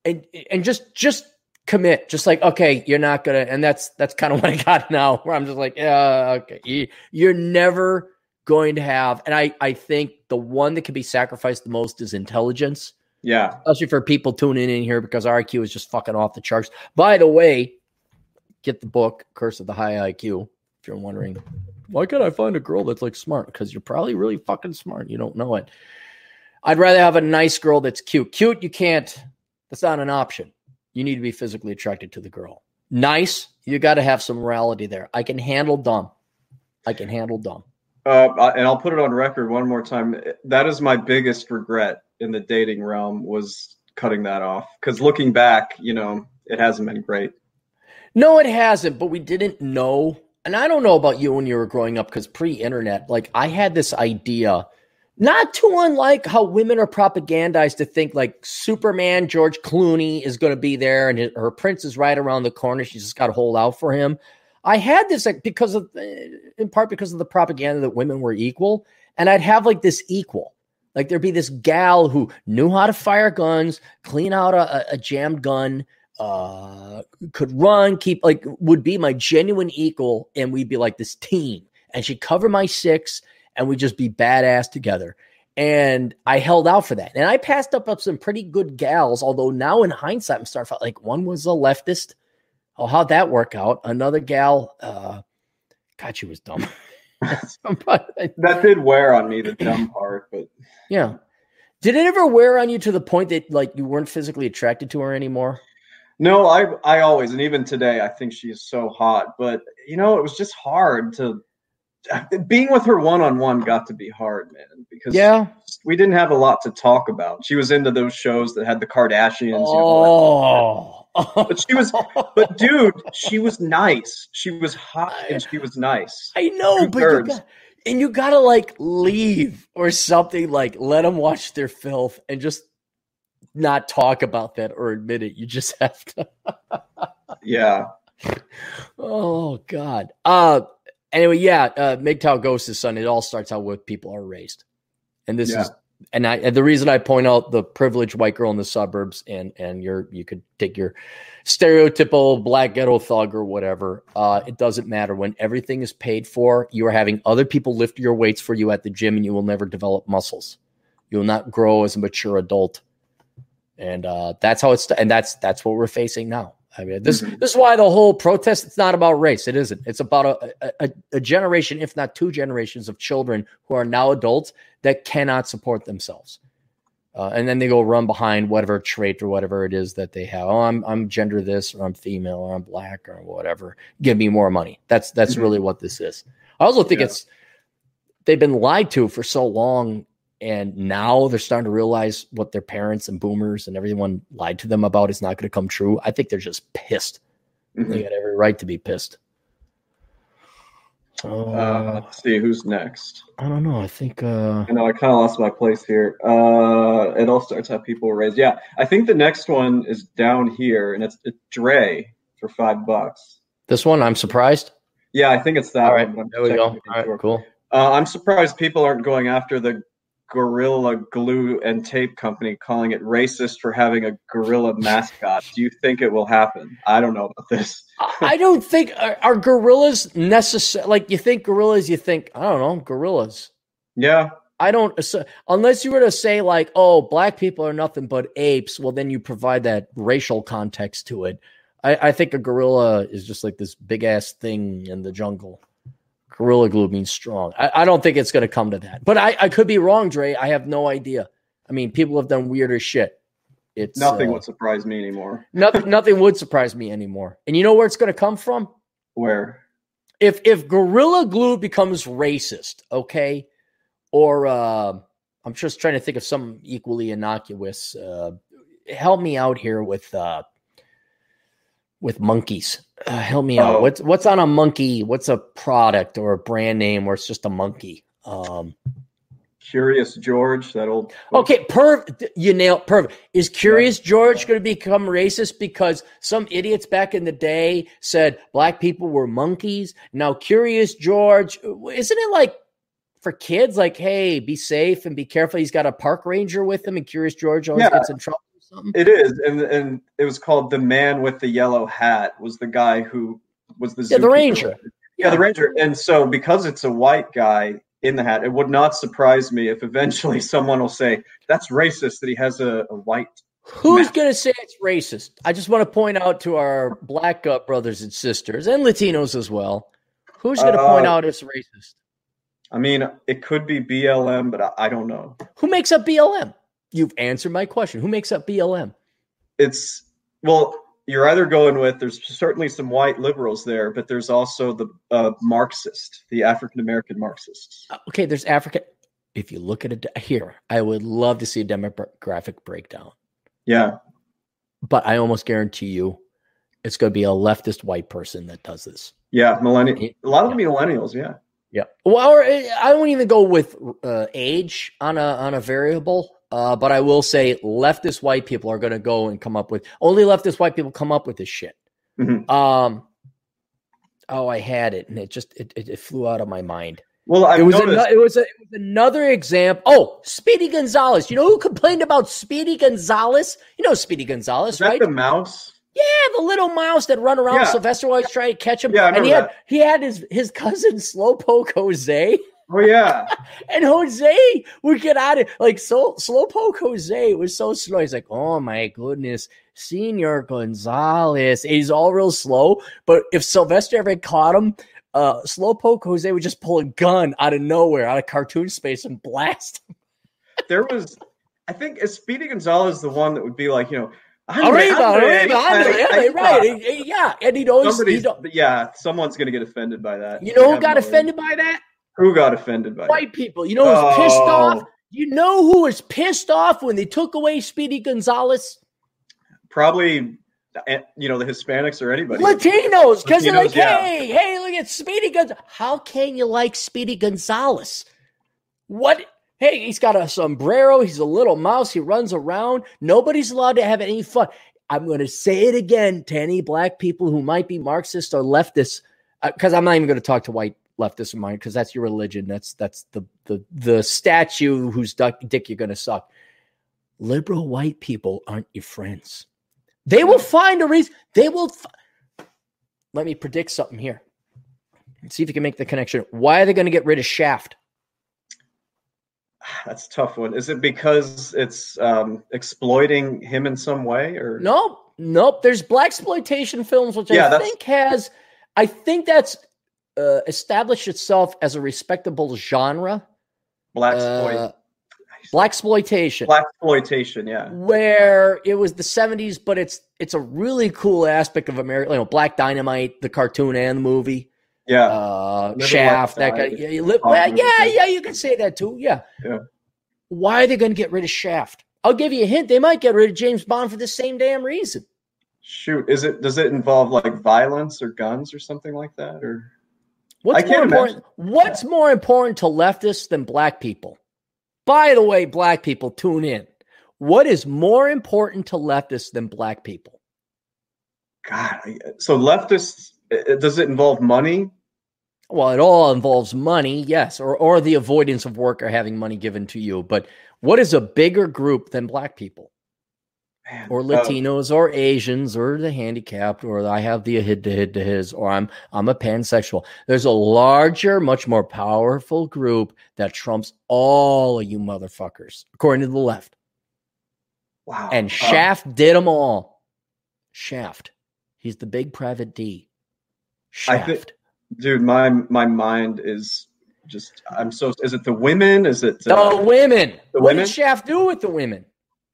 Speaker 1: And and just just commit. Just like, okay, you're not gonna, and that's that's kind of what I got now, where I'm just like, yeah, okay. You, you're never going to have, and I I think the one that can be sacrificed the most is intelligence,
Speaker 2: yeah.
Speaker 1: especially for people tuning in here because our IQ is just fucking off the charts. By the way, get the book Curse of the High IQ if you're wondering. Why can't I find a girl that's like smart? Because you're probably really fucking smart. You don't know it. I'd rather have a nice girl that's cute. Cute, you can't. That's not an option. You need to be physically attracted to the girl. Nice, you got to have some morality there. I can handle dumb. I can handle dumb.
Speaker 2: Uh, and I'll put it on record one more time. That is my biggest regret in the dating realm was cutting that off. Because looking back, you know, it hasn't been great.
Speaker 1: No, it hasn't, but we didn't know. And I don't know about you when you were growing up because pre internet, like I had this idea, not too unlike how women are propagandized to think like Superman, George Clooney is going to be there and his, her prince is right around the corner. She's just got to hold out for him. I had this like because of, eh, in part because of the propaganda that women were equal. And I'd have like this equal. Like there'd be this gal who knew how to fire guns, clean out a, a- a jammed gun, uh, could run, keep like would be my genuine equal, and we'd be like this team. And she'd cover my six, and we'd just be badass together. And I held out for that. And I passed up up some pretty good gals, although now in hindsight, I'm starting to feel like one was a leftist. Oh, how'd that work out? Another gal, uh, God, she was dumb.
Speaker 2: That did wear on me, the dumb part. But
Speaker 1: yeah. Did it ever wear on you to the point that like you weren't physically attracted to her anymore?
Speaker 2: No, I I always and even today I think she is so hot. But you know, it was just hard to being with her one on one got to be hard, man. Because
Speaker 1: Yeah.
Speaker 2: we didn't have a lot to talk about. She was into those shows that had the Kardashians. you know,
Speaker 1: Oh.
Speaker 2: But she was- But dude, she was nice. She was hot and she was nice.
Speaker 1: I know,
Speaker 2: Two
Speaker 1: but you got, and you gotta like leave or something. Like let them watch their filth and just not talk about that or admit it. You just have to.
Speaker 2: Yeah.
Speaker 1: Oh God. Uh anyway, yeah, uh, MGTOW Ghost's son. It all starts out with people are raised, and this
Speaker 2: Yeah.
Speaker 1: is and I and the reason I point out the privileged white girl in the suburbs and and your you could take your stereotypical black ghetto thug or whatever. Uh, it doesn't matter when everything is paid for. You are having other people lift your weights for you at the gym, and you will never develop muscles. You will not grow as a mature adult, and uh, that's how it's and that's that's what we're facing now. I mean, this
Speaker 2: Mhm.
Speaker 1: this is why the whole protest. It's not about race. It isn't. It's about a, a a generation, if not two generations, of children who are now adults that cannot support themselves. Uh, and then they go run behind whatever trait or whatever it is that they have. Oh, I'm I'm gender this, or I'm female, or I'm black, or whatever. Give me more money. That's that's
Speaker 2: Mhm.
Speaker 1: really what this is. I also think
Speaker 2: Yeah.
Speaker 1: it's they've been lied to for so long, and now they're starting to realize what their parents and boomers and everyone lied to them about is not going to come true. I think they're just pissed.
Speaker 2: Mhm.
Speaker 1: They got every right to be pissed.
Speaker 2: Uh,
Speaker 1: Uh,
Speaker 2: let's see who's next.
Speaker 1: I don't know. I think uh,
Speaker 2: I know I kind of lost my place here. Uh, it all starts how people were raised. Yeah, I think the next one is down here, and it's, it's Dre for five bucks.
Speaker 1: this one I'm surprised.
Speaker 2: Yeah, I think it's that
Speaker 1: All right,
Speaker 2: one.
Speaker 1: there we go. All right, cool.
Speaker 2: Uh, I'm surprised people aren't going after the Gorilla Glue and Tape Company, calling it racist for having a gorilla mascot. Do you think it will happen? I don't know about this.
Speaker 1: I- don't think are, are gorillas necessary. Like you think gorillas, you think I don't know gorillas.
Speaker 2: Yeah,
Speaker 1: I don't unless you were to say like, oh, black people are nothing but apes. Well, then you provide that racial context to it. I, I think a gorilla is just like this big ass thing in the jungle. Gorilla glue means strong. I, I don't think it's going to come to that, but I, I could be wrong, Dre. I have no idea. I mean, people have done weirder shit. It's
Speaker 2: nothing
Speaker 1: uh,
Speaker 2: would surprise me anymore.
Speaker 1: nothing. Nothing would surprise me anymore. And you know where it's going to come from?
Speaker 2: Where?
Speaker 1: if if gorilla glue becomes racist okay or uh, i'm just trying to think of some equally innocuous uh, help me out here with uh, with monkeys. Uh, help me out.
Speaker 2: Oh.
Speaker 1: what's what's on a monkey? What's a product or a brand name where it's just a monkey? Um
Speaker 2: Curious George, that old.
Speaker 1: okay perv you nailed perv. Is curious george going to become racist because some idiots back in the day said black people were monkeys? Now curious george isn't it like for kids like hey be safe and be careful. He's got a park ranger with him and curious george always
Speaker 2: Yeah.
Speaker 1: gets in trouble something
Speaker 2: It is, and and it was called the man with the yellow hat. Was the guy who was the
Speaker 1: Yeah, the ranger.
Speaker 2: Yeah, the ranger. And so because it's a white guy in the hat, it would not surprise me if eventually someone will say that's racist that he has a, a white.
Speaker 1: Who's
Speaker 2: Matt.
Speaker 1: going to say it's racist? I just want to point out to our black uh, brothers and sisters and Latinos as well. Who's going to point
Speaker 2: Uh,
Speaker 1: out it's racist?
Speaker 2: I mean, it could be BLM, but I, I don't know.
Speaker 1: Who makes up BLM? You've answered my question. Who makes up BLM?
Speaker 2: It's well, you're either going with there's certainly some white liberals there, but there's also the uh, Marxist, the African American Marxists.
Speaker 1: Uh, Okay, there's Africa. If you look at it here, I would love to see a demographic breakdown,
Speaker 2: Yeah,
Speaker 1: but I almost guarantee you it's going to be a leftist white person that does this.
Speaker 2: yeah, millennial. A lot of them millennials. Yeah.
Speaker 1: Yeah. Well, or, uh, I won't even go with uh, age on a on a variable. Uh, but I will say leftist white people are going to go and come up with only leftist white people come up with this shit.
Speaker 2: Mhm.
Speaker 1: Um. Oh, I had it, and it just it, it, it flew out of my mind.
Speaker 2: Well, I've
Speaker 1: it was
Speaker 2: noticed.
Speaker 1: ano- it was a, it was another example. Oh, Speedy Gonzales. You know who complained about Speedy Gonzales? You know Speedy Gonzales,
Speaker 2: is that
Speaker 1: right?
Speaker 2: the mouse?
Speaker 1: Yeah, the little mouse that run around.
Speaker 2: Yeah.
Speaker 1: Sylvester always trying to catch him.
Speaker 2: Yeah, I
Speaker 1: and he
Speaker 2: remember
Speaker 1: had he had his his cousin Slowpoke Jose.
Speaker 2: Oh yeah.
Speaker 1: And Jose would get out of like so slowpoke Jose was so slow. He's like, oh my goodness, Senor Gonzales. And he's all real slow. But if Sylvester ever caught him, uh slowpoke Jose would just pull a gun out of nowhere, out of cartoon space, and blast him.
Speaker 2: there was. I think is Speedy Gonzales the one that would be like, you know,
Speaker 1: Arriba,
Speaker 2: Andre,
Speaker 1: arriba,
Speaker 2: Andre,
Speaker 1: Andre, right.
Speaker 2: arriba.
Speaker 1: and- and Yeah. And he'd always he'd,
Speaker 2: yeah, someone's gonna get offended by that.
Speaker 1: you know who got offended by that?
Speaker 2: Who got offended by
Speaker 1: White people. You know who's pissed
Speaker 2: Oh.
Speaker 1: off? You know who was pissed off when they took away Speedy
Speaker 2: Gonzales? Probably, eh, you know, the Hispanics or anybody.
Speaker 1: Latinos, because they're like,
Speaker 2: yeah.
Speaker 1: hey, hey, look at Speedy Gonzales. How can you like Speedy Gonzales? What? Hey, he's got a sombrero. He's a little mouse. He runs around. Nobody's allowed to have any fun. I'm going to say it again to any black people who might be Marxist or leftist, because I'm not even going to talk to white leftists in mind because that's your religion. That's that's the the the statue whose duck, dick you're going to suck. Liberal white people aren't your friends. They will find a reason. They will. F- Let me predict something here. Let's see if you can make the connection. Why are they going to get rid of Shaft?
Speaker 2: That's a tough one. Is it because it's um, exploiting him in some way, or
Speaker 1: Nope, nope. There's black exploitation films, which
Speaker 2: Yeah,
Speaker 1: I
Speaker 2: that's-
Speaker 1: think has, I think that's uh, established itself as a respectable genre.
Speaker 2: black
Speaker 1: Uh, black exploitation,
Speaker 2: black exploitation? Yeah,
Speaker 1: where it was the '70s, but it's it's a really cool aspect of America. You know, Black Dynamite, the cartoon and the movie,
Speaker 2: yeah.
Speaker 1: uh, Shaft, that guy. Yeah, you li- well, yeah, yeah. You can say that too. Yeah.
Speaker 2: Yeah.
Speaker 1: Why are they going to get rid of Shaft? I'll give you a hint. They might get rid of James Bond for the same damn reason.
Speaker 2: Shoot, is it? Does it involve like violence or guns or something like that? Or
Speaker 1: What's
Speaker 2: I
Speaker 1: more important? What's more important to leftists than black people? By the way, black people, tune in. What is more important to leftists than black people?
Speaker 2: God, so leftists. uh, Does it involve money?
Speaker 1: Well, it all involves money, yes, or or the avoidance of work or having money given to you. But what is a bigger group than black people,
Speaker 2: Man,
Speaker 1: or
Speaker 2: uh,
Speaker 1: Latinos, or Asians, or the handicapped, or I have the hid to hid to his, or I'm I'm a pansexual. There's a larger, much more powerful group that trumps all of you motherfuckers, according to the left.
Speaker 2: wow.
Speaker 1: And
Speaker 2: Uh,
Speaker 1: Shaft did them all. Shaft. He's the big private D. Shaft.
Speaker 2: thi- dude, my my mind is just. I'm so. Is it the women? Is it?
Speaker 1: the
Speaker 2: uh,
Speaker 1: women.
Speaker 2: the
Speaker 1: what
Speaker 2: women?
Speaker 1: did Shaft do with the women?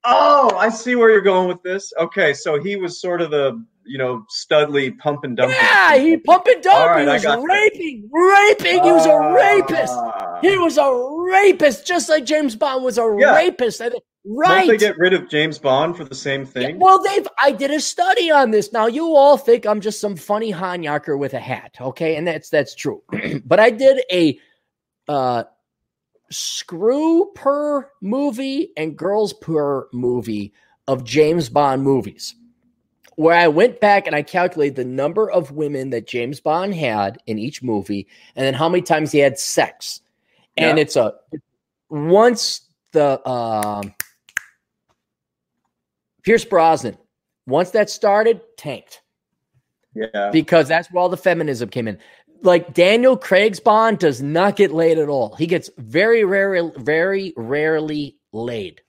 Speaker 2: Oh, I see where you're going with this. Okay, so he was sort of the you know Studley pump and dump.
Speaker 1: Yeah, he pump and dump.
Speaker 2: Right,
Speaker 1: he was
Speaker 2: got that.
Speaker 1: raping, raping. He was a rapist.
Speaker 2: Ah.
Speaker 1: He was a rapist, just like James Bond was a
Speaker 2: Yeah.
Speaker 1: rapist. I think-
Speaker 2: Won't they get rid of James Bond for the same
Speaker 1: Yeah,
Speaker 2: thing?
Speaker 1: well, they've. I did a study on this. Now you all think I'm just some funny Hanyaker with a hat, okay? And that's that's true. but I did a uh, screw per movie and girls per movie of James Bond movies, where I went back and I calculated the number of women that James Bond had in each movie, and then how many times he had sex. And
Speaker 2: Yeah.
Speaker 1: it's a once the um, Pierce Brosnan, once that started, tanked
Speaker 2: yeah.
Speaker 1: because that's where all the feminism came in. Like Daniel Craig's Bond does not get laid at all. He gets very rarely, very rarely laid.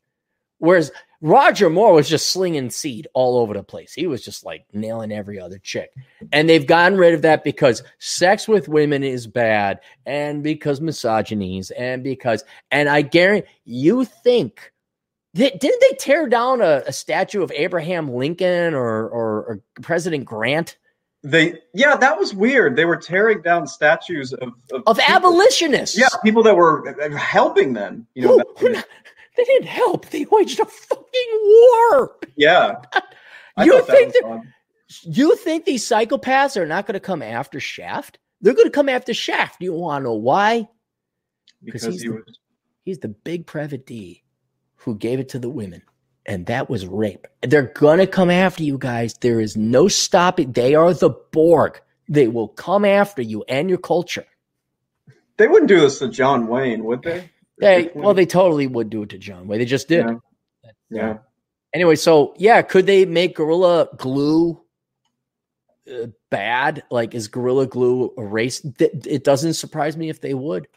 Speaker 1: Whereas Roger Moore was just slinging seed all over the place. He was just like nailing every other chick. And they've gotten rid of that because sex with women is bad and because misogynies and because, and I guarantee you think, that didn't they tear down a, a statue of Abraham Lincoln or, or, or President Grant?
Speaker 2: They yeah, that was weird. They were tearing down statues of of,
Speaker 1: of
Speaker 2: people-
Speaker 1: abolitionists.
Speaker 2: Yeah, people that were uh, helping them. You know.
Speaker 1: Who not- they didn't help. They waged a fucking war.
Speaker 2: yeah.
Speaker 1: You
Speaker 2: thought that
Speaker 1: think that- You think these psychopaths are not going to come after Shaft? They're going to come after Shaft. You want to know why?
Speaker 2: because
Speaker 1: he's
Speaker 2: he
Speaker 1: the- He's the big private D who gave it to the women. And that was rape. They're going to come after you guys. There is no stopping. They are the Borg. They will come after you and your culture.
Speaker 2: They wouldn't do this to John Wayne, would they?
Speaker 1: They, well, they totally would do it to John Wayne. They just did.
Speaker 2: Yeah. Yeah.
Speaker 1: Anyway, so yeah, could they make Gorilla Glue uh, bad? Like, is Gorilla Glue a race? Th- it doesn't surprise me if they would.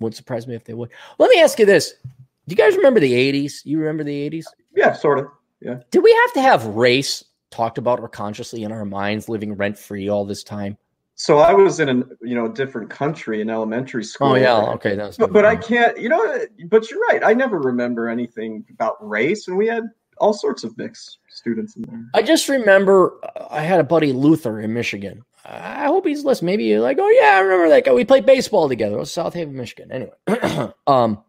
Speaker 1: Wouldn't surprise me if they would. Let me ask you this: Do you guys remember the '80s? You remember the '80s?
Speaker 2: Yeah, sort of. Yeah.
Speaker 1: Did we have to have race talked about or consciously in our minds, living rent free all this time?
Speaker 2: So I was in a you know different country in elementary school.
Speaker 1: Oh yeah, okay, that was.
Speaker 2: But, but I can't, you know, but you're right. I never remember anything about race, and we had all sorts of mixed students in there.
Speaker 1: I just remember uh, I had a buddy Luther in Michigan. I hope he's listening. Maybe you're like, oh yeah, I remember that guy. We played baseball together. It was South Haven, Michigan. Anyway, um,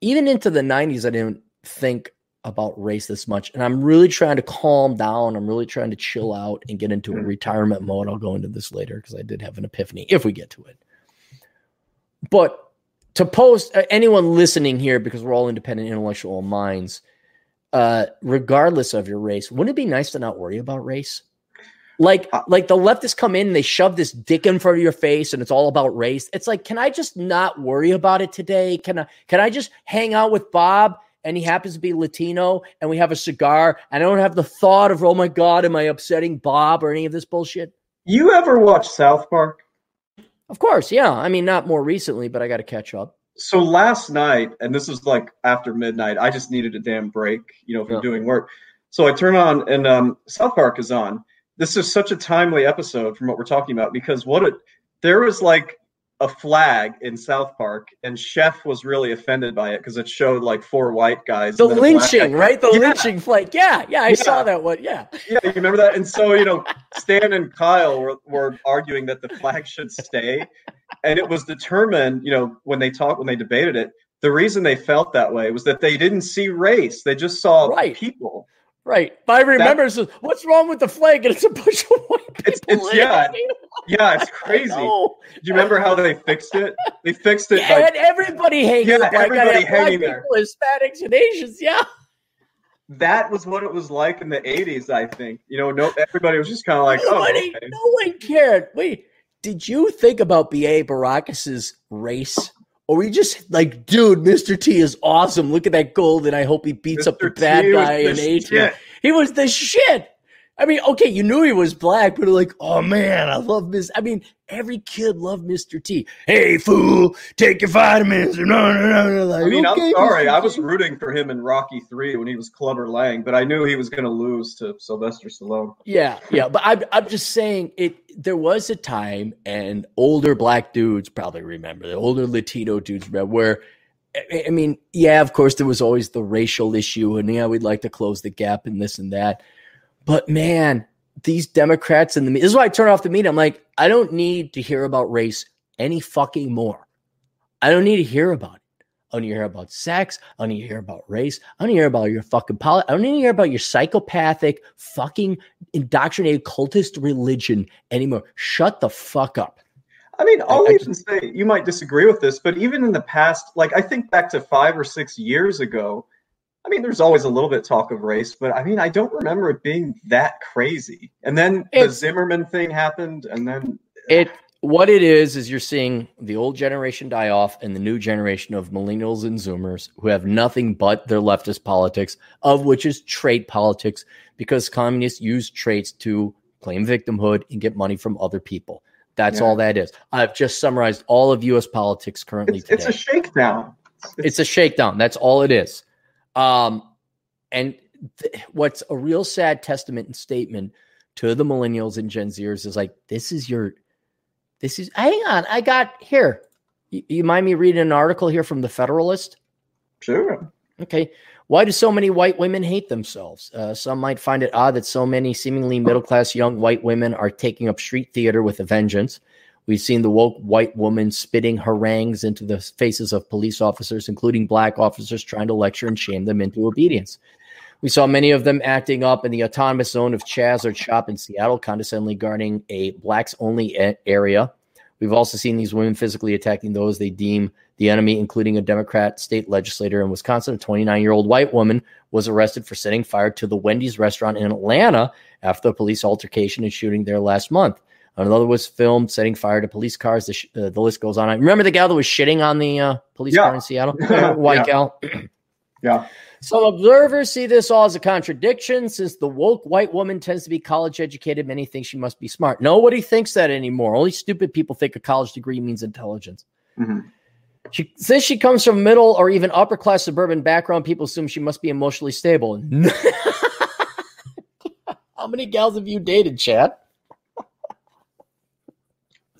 Speaker 1: even into the '90s, I didn't think about race this much, and I'm really trying to calm down. I'm really trying to chill out and get into a
Speaker 2: Mhm.
Speaker 1: retirement mode. I'll go into this later because I did have an epiphany if we get to it. But to post uh, anyone listening here, because we're all independent intellectual minds, uh, regardless of your race, wouldn't it be nice to not worry about race? Like, uh, like the leftists come in and they shove this dick in front of your face, and it's all about race. It's like, can I just not worry about it today? Can I? Can I just hang out with Bob and he happens to be Latino, and we have a cigar, and I don't have the thought of, oh my god, am I upsetting Bob or any of this bullshit?
Speaker 2: You ever watch South Park?
Speaker 1: Of course, yeah. I mean, not more recently, but I got to catch up.
Speaker 2: So last night, and this is like after midnight, I just needed a damn break, you know, from yeah. doing work. So I turn on, and um, South Park is on. This is such a timely episode from what we're talking about because what it there was like a flag in South Park, and Chef was really offended by it because it showed like four white guys.
Speaker 1: The lynching, right? The yeah. lynching flag. Yeah, yeah, I yeah. saw that one. Yeah.
Speaker 2: Yeah, you remember that? And so, you know, Stan and Kyle were, were arguing that the flag should stay. And it was determined, you know, when they talked, when they debated it, the reason they felt that way was that they didn't see race. They just saw right. people.
Speaker 1: Right. But I remember, that, what's wrong with the flag? And it's a bunch of white people.
Speaker 2: It's, it's yeah. Yeah, it's crazy. Do you remember how they fixed it? They fixed it.
Speaker 1: Yeah, by, and everybody hanging. Yeah, everybody hanging there. People, Hispanics and Asians. Yeah.
Speaker 2: That was what it was like in the '80s. I think you know, no, everybody was just kind of like,
Speaker 1: oh, Nobody,
Speaker 2: oh, okay.
Speaker 1: no one cared. Wait, did you think about B.A. Baracus's race? Or we just like, dude, Mr. T is awesome. Look at that gold, and I hope he beats Mr. up the bad T guy in Adrian. He was the shit. I mean, okay, you knew he was black, but like, oh man, I love Miss. I mean, every kid loved Mr. T. Hey, fool, take your vitamins. No, no, no, no.
Speaker 2: Like, I mean, okay, I'm sorry. I was rooting for him in Rocky Three when he was Clubber Lang, but I knew he was going to lose to Sylvester Stallone.
Speaker 1: Yeah, yeah, but I'm, I'm just saying it. There was a time, and older black dudes probably remember the older Latino dudes remember where. I mean, yeah, of course, there was always the racial issue, and yeah, we'd like to close the gap and this and that. But man, these Democrats and the this is why I turn off the media. I'm like, I don't need to hear about race any fucking more. I don't need to hear about it. I don't need to hear about sex. I don't need to hear about race. I don't need to hear about your fucking politics. I don't need to hear about your psychopathic, fucking indoctrinated cultist religion anymore. Shut the fuck up.
Speaker 2: I mean, I'll I, even I, say you might disagree with this, but even in the past, like I think back to five or six years ago, I mean, there's always a little bit talk of race, but I mean, I don't remember it being that crazy. And then it's, the Zimmerman thing happened, and then uh,
Speaker 1: it. What it is is you're seeing the old generation die off, and the new generation of millennials and Zoomers who have nothing but their leftist politics, of which is trait politics, because communists use traits to claim victimhood and get money from other people. That's yeah. all that is. I've just summarized all of U.S. politics currently
Speaker 2: it's,
Speaker 1: today.
Speaker 2: It's a shakedown.
Speaker 1: It's, it's a shakedown. That's all it is. Um, and th- what's a real sad testament and statement to the millennials and Gen Zers is like, this is your, this is, hang on, I got here. You, you mind me reading an article here from the Federalist?
Speaker 2: Sure.
Speaker 1: Okay. Why do so many white women hate themselves? Uh, some might find it odd that so many seemingly middle class young white women are taking up street theater with a vengeance. We've seen the woke white woman spitting harangues into the faces of police officers, including black officers, trying to lecture and shame them into obedience. We saw many of them acting up in the autonomous zone of Chaz or Chop in Seattle, condescendingly guarding a blacks only area. We've also seen these women physically attacking those they deem the enemy, including a Democrat state legislator in Wisconsin. A 29 year old white woman was arrested for setting fire to the Wendy's restaurant in Atlanta after a police altercation and shooting there last month. Another was filmed setting fire to police cars. The, sh- uh, the list goes on. I remember the gal that was shitting on the uh, police yeah. car in Seattle, white gal.
Speaker 2: yeah.
Speaker 1: Some observers see this all as a contradiction since the woke white woman tends to be college educated. Many think she must be smart. Nobody thinks that anymore. Only stupid people think a college degree means intelligence. Mm-hmm. She says she comes from middle or even upper class suburban background. People assume she must be emotionally stable. How many gals have you dated, Chad?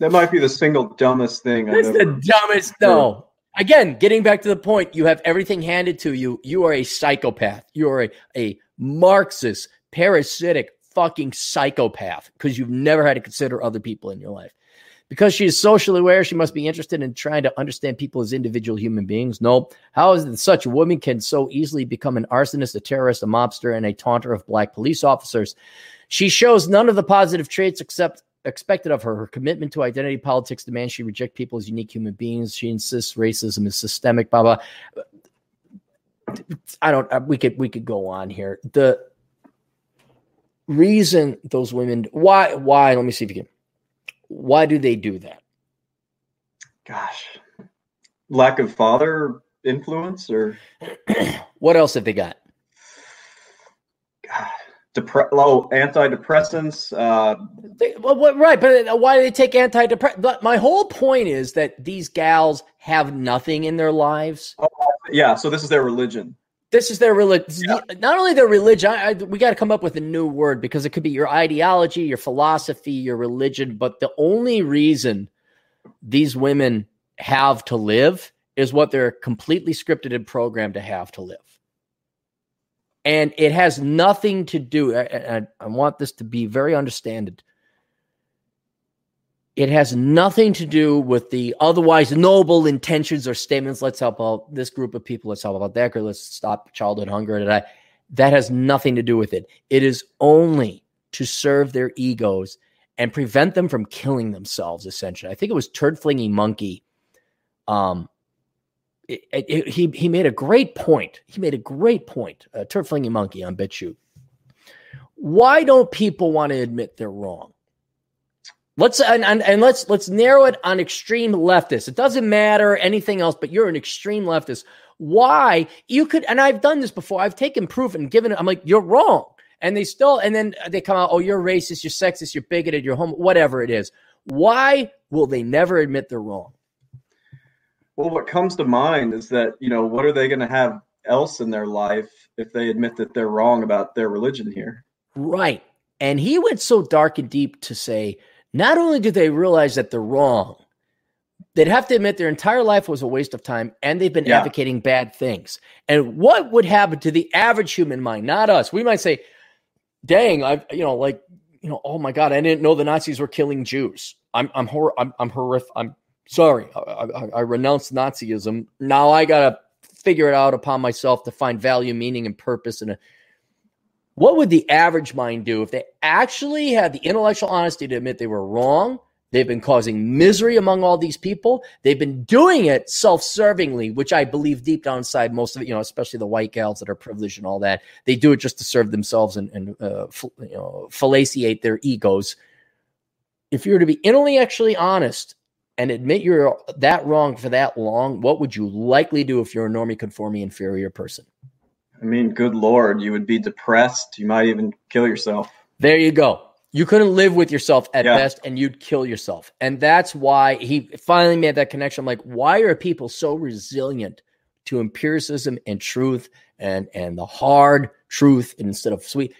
Speaker 2: That might be the single dumbest thing.
Speaker 1: That's the dumbest. No. Again, getting back to the point, you have everything handed to you. You are a psychopath. You are a, a Marxist, parasitic, fucking psychopath because you've never had to consider other people in your life. Because she is socially aware, she must be interested in trying to understand people as individual human beings. No. How is it that such a woman can so easily become an arsonist, a terrorist, a mobster, and a taunter of black police officers? She shows none of the positive traits except expected of her. Her commitment to identity politics demands she reject people as unique human beings. She insists racism is systemic. Blah blah. I don't. Uh, we could we could go on here. The reason those women why why let me see if you can why do they do that
Speaker 2: Gosh, lack of father influence or
Speaker 1: what else have they got
Speaker 2: depre- low antidepressants. Uh,
Speaker 1: they, well, what, right but why do they take antidepressants but my whole point is that these gals have nothing in their lives
Speaker 2: yeah, so this is their religion.
Speaker 1: this is their religion not only their religion I, I- we got to come up with a new word because it could be your ideology your philosophy your religion but the only reason these women have to live is what they're completely scripted and programmed to have to live and it has nothing to do I, I, I want this to be very understood it has nothing to do with the otherwise noble intentions or statements. Let's help out this group of people. Let's help out that group. Let's stop childhood hunger. and That that has nothing to do with it. It is only to serve their egos and prevent them from killing themselves. Essentially, I think it was Turd Flinging Monkey. Um, it, it- he he made a great point. He made a great point. Uh, Turd Flinging Monkey on BitChute. Why don't people want to admit they're wrong? Let's and, and, and let's let's narrow it on extreme leftists. It doesn't matter anything else, but you're an extreme leftist. Why you could and I've done this before. I've taken proof and given it. I'm like, you're wrong. And they still and then they come out, oh, you're racist, you're sexist, you're bigoted, you're homo, whatever it is. Why will they never admit they're wrong?
Speaker 2: Well, what comes to mind is that you know what are they going to have else in their life if they admit that they're wrong about their religion here?
Speaker 1: Right. And he went so dark and deep to say, not only do they realize that they're wrong, they'd have to admit their entire life was a waste of time and they've been
Speaker 2: Yeah.
Speaker 1: advocating bad things. And what would happen to the average human mind, not us? We might say, dang, I've you know, like, you know, oh my God, I didn't know the Nazis were killing Jews. I'm, I'm, hor- I'm, I'm horrific. I'm sorry. I, I, I renounced Nazism. Now I got to figure it out upon myself to find value, meaning, and purpose And what would the average mind do if they actually had the intellectual honesty to admit they were wrong? They've been causing misery among all these people. They've been doing it self-servingly, which I believe deep down inside, most of it, you know, especially the white gals that are privileged and all that, they do it just to serve themselves and, and uh, you know, fellatiate their egos. If you were to be intellectually honest and admit you're that wrong for that long, what would you likely do if you're a normie conforming inferior person?
Speaker 2: I mean, good lord, you would be depressed. You might even kill yourself.
Speaker 1: There you go. You couldn't live with yourself at
Speaker 2: Yeah.
Speaker 1: best and you'd kill yourself. And that's why he finally made that connection. I'm like, why are people so resilient to empiricism and truth and and the hard truth instead of sweet?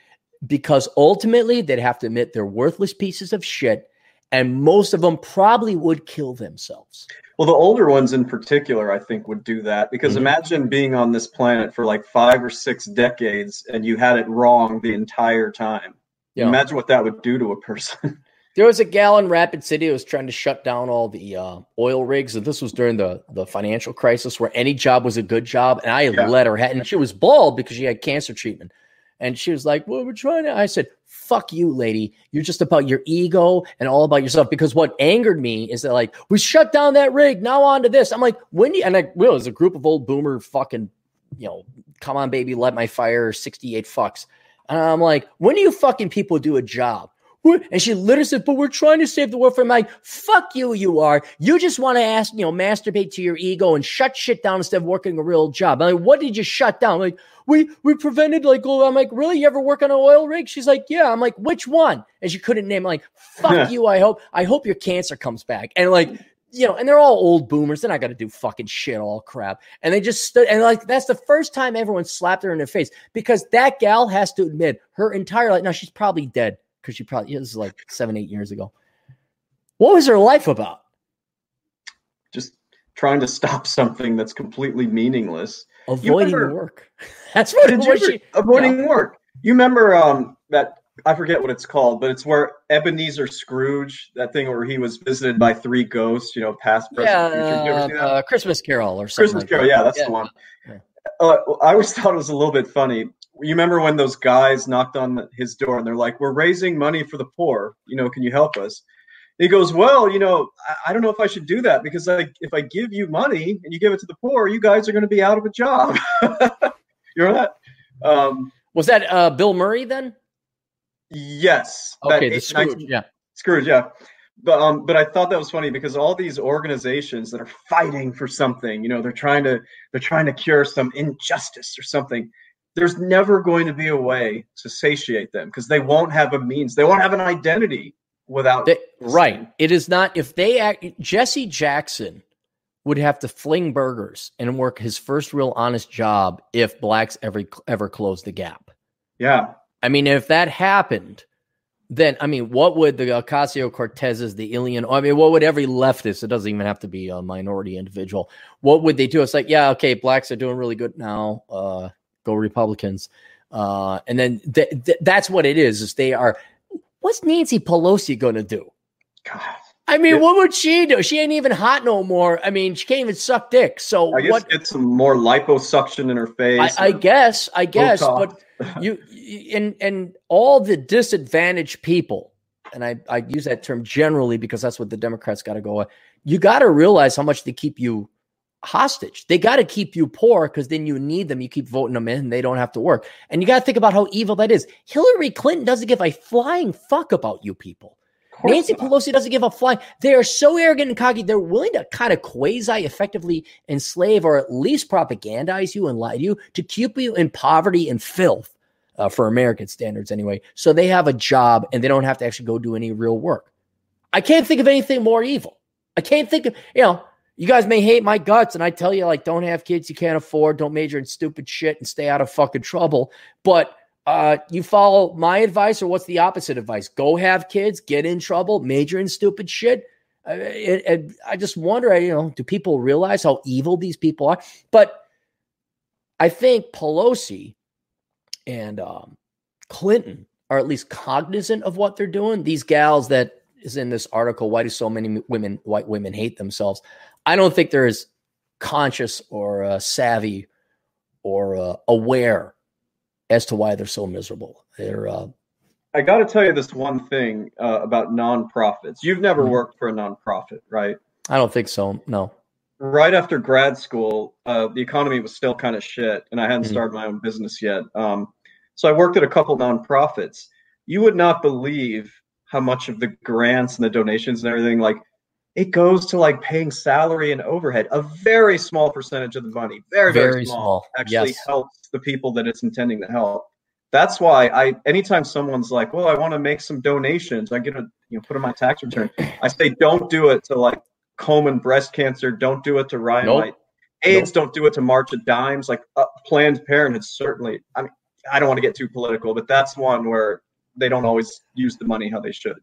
Speaker 1: Because ultimately they'd have to admit they're worthless pieces of shit. And most of them probably would kill themselves.
Speaker 2: Well, the older ones in particular, I think, would do that because
Speaker 1: Mhm.
Speaker 2: imagine being on this planet for like five or six decades and you had it wrong the entire time.
Speaker 1: Know?
Speaker 2: Imagine what that would do to a person.
Speaker 1: There was a gal in Rapid City who was trying to shut down all the uh, oil rigs, and this was during the the financial crisis where any job was a good job. And I
Speaker 2: Yeah.
Speaker 1: let her have, and she was bald because she had cancer treatment. And she was like, "Well, we're trying to." I said, "Fuck you, lady. You're just about your ego and all about yourself." Because what angered me is that like we shut down that rig. Now on to this. I'm like, when do you, and I well, it's a group of old boomer fucking, you know, come on, baby, let my fire, 68 fucks. And I'm like, when do you fucking people do a job? And she literally said, but we're trying to save the world from like, fuck you, you are. You just want to ask, you know, masturbate to your ego and shut shit down instead of working a real job. I'm like, what did you shut down? Like, we we prevented like oh, I'm like, really? You ever work on an oil rig? She's like, Yeah. I'm like, which one? And she couldn't name I'm like, fuck you. I hope, I hope your cancer comes back. And like, you know, and they're all old boomers. They're not gonna do fucking shit, all crap. And they just stood and like that's the first time everyone slapped her in the face because that gal has to admit her entire life. Now she's probably dead because she probably this is like seven, eight years ago. What was her life about?
Speaker 2: Just trying to stop something that's completely meaningless.
Speaker 1: Avoiding
Speaker 2: remember-
Speaker 1: work. That's what,
Speaker 2: Did you
Speaker 1: she.
Speaker 2: avoiding work? You remember um, that? I forget what it's called, but it's where Ebenezer Scrooge, that thing where he was visited by three ghosts, you know, past, present,
Speaker 1: Yeah,
Speaker 2: future. Did you ever see that?
Speaker 1: uh, Christmas Carol or something.
Speaker 2: Christmas
Speaker 1: like
Speaker 2: Carol,
Speaker 1: that.
Speaker 2: yeah, that's the one.
Speaker 1: Yeah.
Speaker 2: Uh, I always thought it was a little bit funny. You remember when those guys knocked on his door and they're like, "We're raising money for the poor. You know, can you help us?" He goes, "Well, you know, I, I don't know if I should do that because I, if I give you money and you give it to the poor, you guys are going to be out of a job." you know that? Um,
Speaker 1: Was that uh, Bill Murray then?
Speaker 2: Yes.
Speaker 1: Okay, the Scrooge. 19, yeah.
Speaker 2: Scrooge. Yeah. But um, but I thought that was funny because all these organizations that are fighting for something, you know, they're trying to they're trying to cure some injustice or something. There's never going to be a way to satiate them because they won't have a means. They won't have an identity without.
Speaker 1: They, right. It is not if they act. Jesse Jackson would have to fling burgers and work his first real honest job if blacks ever ever closed the gap.
Speaker 2: Yeah.
Speaker 1: I mean, if that happened, then I mean, what would the Ocasio Cortezes, the Ilhan, I mean, what would every leftist? It doesn't even have to be a minority individual. What would they do? It's like, yeah, okay, blacks are doing really good now. Uh, go Republicans. Uh, and then th- th- that's what it is. Is they are. What's Nancy Pelosi going to do? God. I mean, what would she do? She ain't even hot no more. I mean, she can't even suck dick. So
Speaker 2: I guess
Speaker 1: what?
Speaker 2: Get some more liposuction in her face.
Speaker 1: I, I guess. I guess. But you and and all the disadvantaged people, and I I use that term generally because that's what the Democrats got to go. You got to realize how much they keep you hostage. They got to keep you poor because then you need them. You keep voting them in, and they don't have to work. And you got to think about how evil that is. Hillary Clinton doesn't give a flying fuck about you people. Nancy not. Pelosi doesn't give a flying. They are so arrogant and cocky. They're willing to kind of quasi effectively enslave or at least propagandize you and lie to you to keep you in poverty and filth uh, for American standards, anyway. So they have a job and they don't have to actually go do any real work. I can't think of anything more evil. I can't think of, you know, you guys may hate my guts and I tell you, like, don't have kids you can't afford, don't major in stupid shit and stay out of fucking trouble. But uh, you follow my advice or what's the opposite advice? Go have kids, get in trouble, major in stupid shit. It, it, I just wonder, you know, do people realize how evil these people are? But I think Pelosi and um, Clinton are at least cognizant of what they're doing. These gals that is in this article, why do so many women, white women, hate themselves? I don't think they're as conscious or uh, savvy or uh, aware as to why they're so miserable. They're. Uh,
Speaker 2: I got to tell you this one thing uh, about nonprofits. You've never mm-hmm. worked for a nonprofit, right?
Speaker 1: I don't think so. No.
Speaker 2: Right after grad school, uh, the economy was still kind of shit, and I hadn't mm-hmm. started my own business yet. Um, so I worked at a couple nonprofits. You would not believe how much of the grants and the donations and everything, like it goes to like paying salary and overhead. A very small percentage of the money, very very, very small, small, actually yes. helps the people that it's intending to help. That's why I anytime someone's like, "Well, I want to make some donations," I get a you know put in my tax return. I say, "Don't do it to like Komen breast cancer. Don't do it to Ryan nope. White. AIDS. Nope. Don't do it to March of Dimes. Like uh, Planned Parenthood. Certainly. I mean, I don't want to get too political, but that's one where they don't always use the money how they should.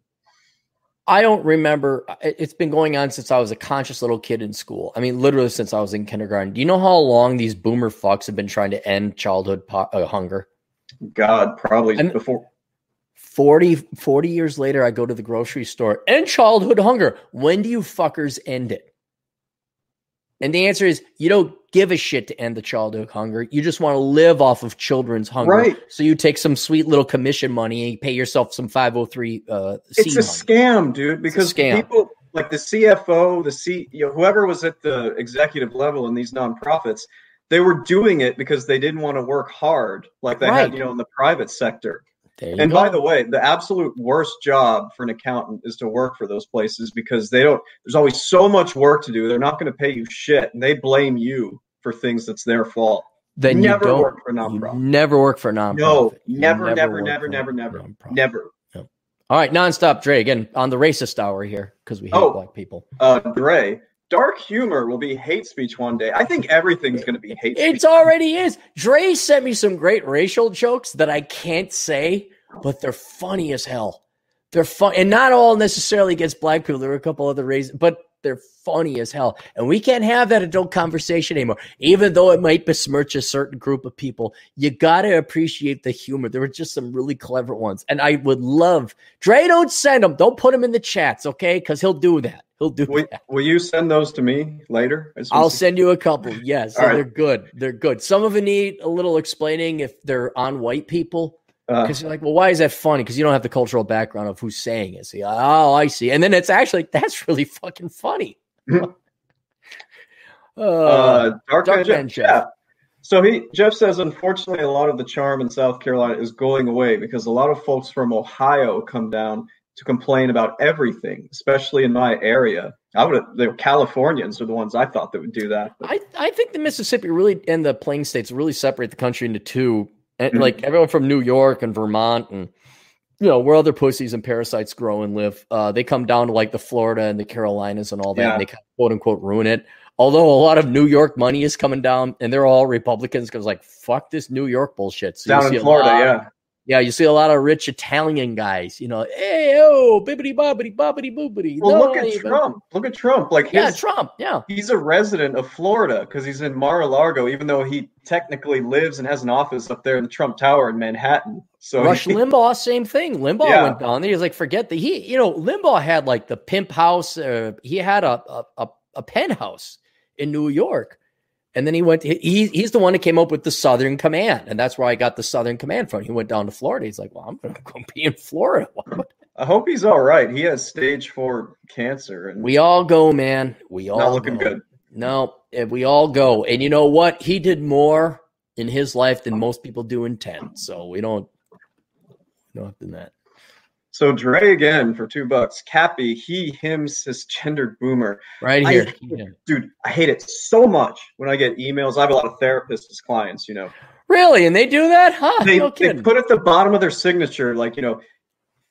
Speaker 1: I don't remember. It's been going on since I was a conscious little kid in school. I mean, literally since I was in kindergarten. Do you know how long these boomer fucks have been trying to end childhood po- uh, hunger?
Speaker 2: God, probably and before.
Speaker 1: 40, 40 years later, I go to the grocery store and childhood hunger. When do you fuckers end it? And the answer is you don't give a shit to end the childhood hunger. You just want to live off of children's hunger.
Speaker 2: Right.
Speaker 1: So you take some sweet little commission money and you pay yourself some 503 uh
Speaker 2: It's a scam, dude, because scam. people like the CFO, the C, you know, whoever was at the executive level in these nonprofits, they were doing it because they didn't want to work hard like they right. had, you know, in the private sector and go. by the way, the absolute worst job for an accountant is to work for those places because they don't. There's always so much work to do. They're not going to pay you shit, and they blame you for things that's their fault.
Speaker 1: Then never you don't, work for a nonprofit. never work for nonprofit.
Speaker 2: No, never, never, never, never, never, never.
Speaker 1: All right, nonstop Dre again on the racist hour here because we hate oh, black people.
Speaker 2: Uh, Dre, dark humor will be hate speech one day. I think everything's going to be hate.
Speaker 1: It already is. Dre sent me some great racial jokes that I can't say, but they're funny as hell. They're fun, and not all necessarily against black people. There are a couple other reasons, but they're funny as hell. And we can't have that adult conversation anymore. Even though it might besmirch a certain group of people, you got to appreciate the humor. There were just some really clever ones. And I would love, Dre, don't send them. Don't put them in the chats, okay? Because he'll do that. He'll do
Speaker 2: will,
Speaker 1: that.
Speaker 2: Will you send those to me later?
Speaker 1: I'll send you a couple. Yes. So right. They're good. They're good. Some of them need a little explaining if they're on white people. Because uh, you're like, well, why is that funny? Because you don't have the cultural background of who's saying it. Oh, I see. And then it's actually that's really fucking funny.
Speaker 2: uh, uh, Dark, Dark Man, Man
Speaker 1: Yeah.
Speaker 2: So he Jeff says, unfortunately, a lot of the charm in South Carolina is going away because a lot of folks from Ohio come down to complain about everything, especially in my area. I would the Californians are the ones I thought that would do that.
Speaker 1: But. I, I think the Mississippi really and the plain states really separate the country into two. And mm-hmm. like everyone from New York and Vermont and you know where other pussies and parasites grow and live, uh, they come down to like the Florida and the Carolinas and all that, yeah. and they kind of quote unquote ruin it. Although a lot of New York money is coming down, and they're all Republicans because like fuck this New York bullshit.
Speaker 2: So down in Florida, yeah.
Speaker 1: Yeah, you see a lot of rich Italian guys, you know, hey, oh, bibbity bobbity bobbity boobity.
Speaker 2: Well, no, look at even. Trump. Look at Trump. Like, his,
Speaker 1: yeah, Trump. Yeah,
Speaker 2: he's a resident of Florida because he's in Mar-a-Lago, even though he technically lives and has an office up there in the Trump Tower in Manhattan. So
Speaker 1: Rush he, Limbaugh, same thing. Limbaugh yeah. went down there. He was like, forget that. He, you know, Limbaugh had like the pimp house. Uh, he had a, a a, a penthouse in New York and then he went, he, he's the one who came up with the Southern Command. And that's where I got the Southern Command from. He went down to Florida. He's like, well, I'm going to go be in Florida.
Speaker 2: I hope he's all right. He has stage four cancer.
Speaker 1: And we all go, man. We all
Speaker 2: not looking
Speaker 1: go.
Speaker 2: good.
Speaker 1: No, we all go. And you know what? He did more in his life than most people do in 10. So we don't, we don't have to that.
Speaker 2: So Dre again for two bucks. Cappy, he, him, cisgendered boomer.
Speaker 1: Right here.
Speaker 2: I yeah. Dude, I hate it so much when I get emails. I have a lot of therapists as clients, you know.
Speaker 1: Really? And they do that? Huh?
Speaker 2: They, no they put at the bottom of their signature, like, you know,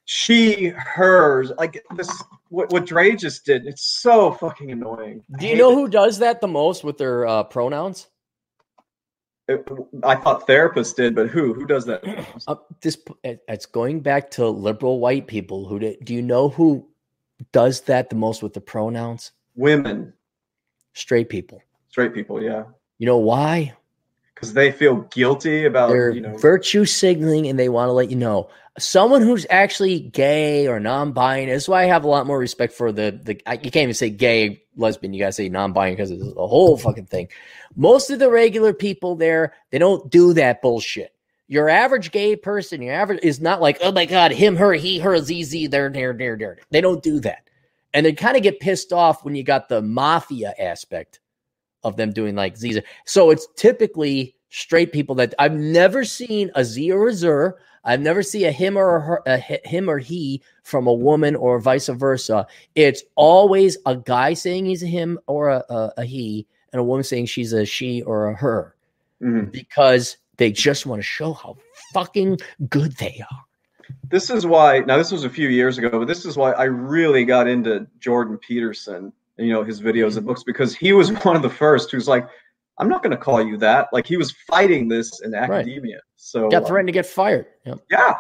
Speaker 2: she, hers, like this what, what Dre just did. It's so fucking annoying.
Speaker 1: Do you know it. who does that the most with their uh, pronouns?
Speaker 2: I thought therapists did, but who? Who does that?
Speaker 1: Uh, this it's going back to liberal white people. Who do, do you know who does that the most with the pronouns?
Speaker 2: Women,
Speaker 1: straight people.
Speaker 2: Straight people, yeah.
Speaker 1: You know why?
Speaker 2: Because they feel guilty about
Speaker 1: They're
Speaker 2: you know
Speaker 1: virtue signaling, and they want to let you know someone who's actually gay or non-binary. That's why I have a lot more respect for the the. You can't even say gay, lesbian. You gotta say non-binary because it's a whole fucking thing. Most of the regular people there, they don't do that bullshit. Your average gay person, your average is not like, oh my god, him, her, he, her, ZZ, there, there, there, there. They don't do that, and they kind of get pissed off when you got the mafia aspect of them doing like ZZ. So it's typically straight people that I've never seen a Z or a Zer I've never seen a him or a, her, a him or he from a woman or vice versa. It's always a guy saying he's a him or a, a, a he, and a woman saying she's a she or a her, mm-hmm. because they just want to show how fucking good they are.
Speaker 2: This is why. Now, this was a few years ago, but this is why I really got into Jordan Peterson. You know his videos and books because he was one of the first who's like, I'm not going to call you that. Like he was fighting this in academia. Right. So
Speaker 1: got threatened um, to get fired.
Speaker 2: Yep. Yeah.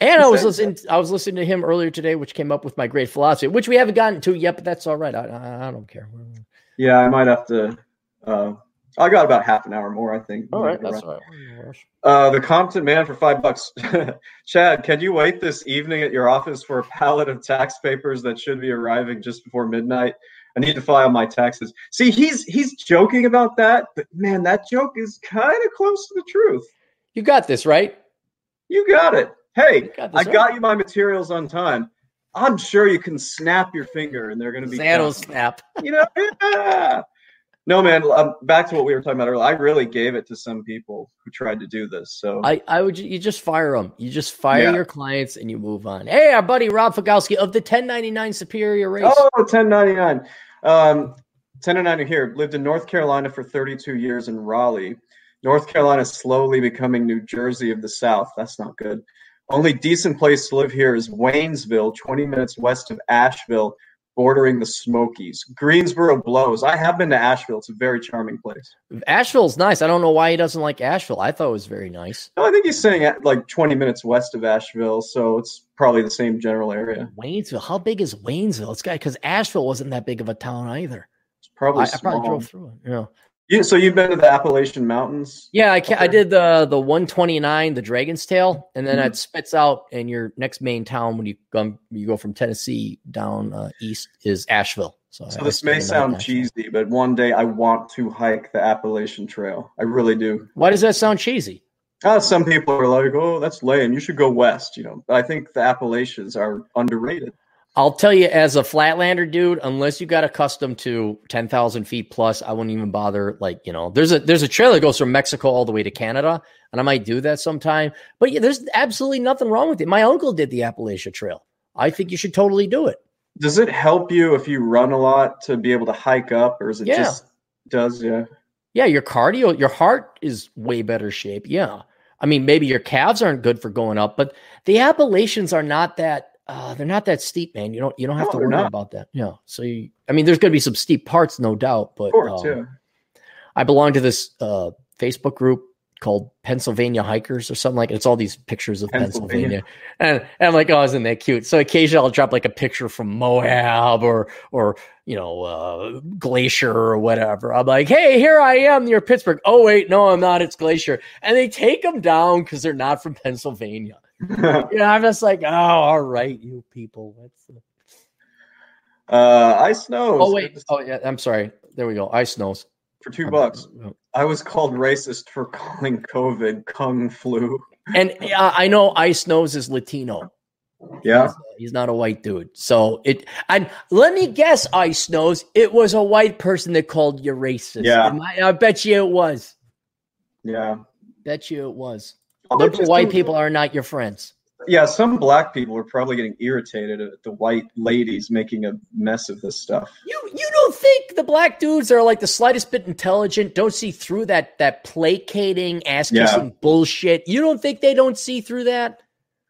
Speaker 1: And I was listening. I was listening to him earlier today, which came up with my great philosophy, which we haven't gotten to yet, but that's all right. I, I, I don't care.
Speaker 2: Yeah, I might have to. Uh, I got about half an hour more, I think.
Speaker 1: All right, that's all
Speaker 2: right. Uh, the Compton man for five bucks. Chad, can you wait this evening at your office for a pallet of tax papers that should be arriving just before midnight? I need to file my taxes. See, he's he's joking about that, but man, that joke is kind of close to the truth.
Speaker 1: You got this, right?
Speaker 2: You got it. Hey, got I right. got you my materials on time. I'm sure you can snap your finger and they're going to be.
Speaker 1: Thanos snap.
Speaker 2: You know, yeah. No, man. Um, back to what we were talking about earlier. I really gave it to some people who tried to do this. So
Speaker 1: I, I would, you just fire them. You just fire yeah. your clients and you move on. Hey, our buddy Rob Fagowski of the 1099 Superior Race.
Speaker 2: Oh, 1099. Um, 1099 here. Lived in North Carolina for 32 years in Raleigh. North Carolina slowly becoming New Jersey of the South. That's not good. Only decent place to live here is Waynesville, 20 minutes west of Asheville, bordering the Smokies. Greensboro blows. I have been to Asheville. It's a very charming place.
Speaker 1: Asheville's nice. I don't know why he doesn't like Asheville. I thought it was very nice.
Speaker 2: No, I think he's saying like 20 minutes west of Asheville, so it's probably the same general area.
Speaker 1: Waynesville. How big is Waynesville? It's got because Asheville wasn't that big of a town either.
Speaker 2: It's probably I, I probably drove through it. Yeah. You, so you've been to the Appalachian Mountains?
Speaker 1: Yeah, I can, I did the the 129, the Dragon's Tail, and then mm-hmm. it spits out in your next main town when you come you go from Tennessee down uh, east is Asheville.
Speaker 2: So, so this may sound cheesy, but one day I want to hike the Appalachian Trail. I really do.
Speaker 1: Why does that sound cheesy?
Speaker 2: Uh, some people are like, "Oh, that's lame. You should go west." You know, but I think the Appalachians are underrated.
Speaker 1: I'll tell you, as a Flatlander dude, unless you got accustomed to ten thousand feet plus, I wouldn't even bother. Like you know, there's a there's a trail that goes from Mexico all the way to Canada, and I might do that sometime. But yeah, there's absolutely nothing wrong with it. My uncle did the Appalachia Trail. I think you should totally do it.
Speaker 2: Does it help you if you run a lot to be able to hike up, or is it
Speaker 1: Yeah.
Speaker 2: just does yeah?
Speaker 1: Yeah, your cardio, your heart is way better shape. Yeah. I mean, maybe your calves aren't good for going up, but the Appalachians are not that uh they're not that steep, man. You don't you don't have
Speaker 2: No,
Speaker 1: to worry
Speaker 2: not.
Speaker 1: about that. Yeah. So you, I mean, there's gonna be some steep parts, no doubt, but
Speaker 2: Of course,
Speaker 1: um,
Speaker 2: yeah.
Speaker 1: I belong to this uh Facebook group called Pennsylvania Hikers or something like it's all these pictures of Pennsylvania.
Speaker 2: Pennsylvania.
Speaker 1: And, and I'm like, oh, isn't that cute? So occasionally I'll drop like a picture from Moab or or you know, uh, Glacier or whatever. I'm like, hey, here I am near Pittsburgh. Oh, wait, no, I'm not. It's Glacier. And they take them down because they're not from Pennsylvania. Yeah, I'm just like, oh, all right, you people. What's the...
Speaker 2: uh, ice snows.
Speaker 1: Oh, wait. Oh, yeah, I'm sorry. There we go. Ice knows.
Speaker 2: for two bucks. I was called racist for calling COVID kung flu.
Speaker 1: And uh, I know Ice Nose is Latino.
Speaker 2: Yeah,
Speaker 1: He's not a white dude. So it and let me guess, Ice Nose, it was a white person that called you racist.
Speaker 2: Yeah.
Speaker 1: I, I bet you it was.
Speaker 2: yeah.
Speaker 1: Bet you it was. Liberal white people are not your friends.
Speaker 2: Yeah, some black people are probably getting irritated at the white ladies making a mess of this stuff.
Speaker 1: You you don't think the black dudes are like the slightest bit intelligent, don't see through that that placating, ass kissing bullshit. You don't think they don't see through that?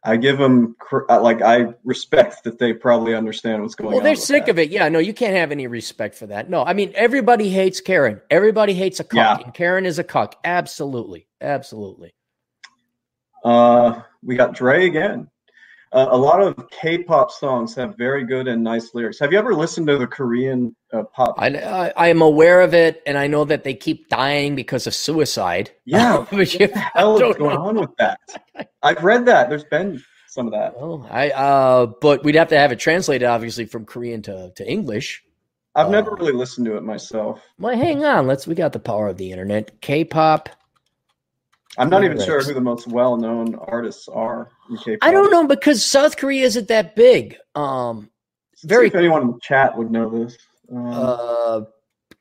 Speaker 2: I give them like I respect that they probably understand what's going
Speaker 1: Well,
Speaker 2: on.
Speaker 1: they're
Speaker 2: with
Speaker 1: sick
Speaker 2: that.
Speaker 1: of it. Yeah, no, you can't have any respect for that. No, I mean everybody hates Karen. Everybody hates a cuck,
Speaker 2: Yeah.
Speaker 1: and Karen is a cuck. Absolutely, absolutely.
Speaker 2: Uh, we got Dre again. Uh, a lot of K-pop songs have very good and nice lyrics. Have you ever listened to the Korean uh, pop?
Speaker 1: I, I I am aware of it, and I know that they keep dying because of suicide.
Speaker 2: yeah, what the hell is going
Speaker 1: know.
Speaker 2: on with that? I've read that. There's been some of that.
Speaker 1: Well, I uh, but we'd have to have it translated, obviously, from Korean to to English.
Speaker 2: I've never
Speaker 1: Uh,
Speaker 2: really listened to it myself.
Speaker 1: Well, hang on. Let's. We got the power of the internet. K-pop.
Speaker 2: I'm not even sure who the most well-known artists are in K-pop.
Speaker 1: I don't know because South Korea isn't that big. Um, very-
Speaker 2: if anyone in the chat would know this. Um,
Speaker 1: uh,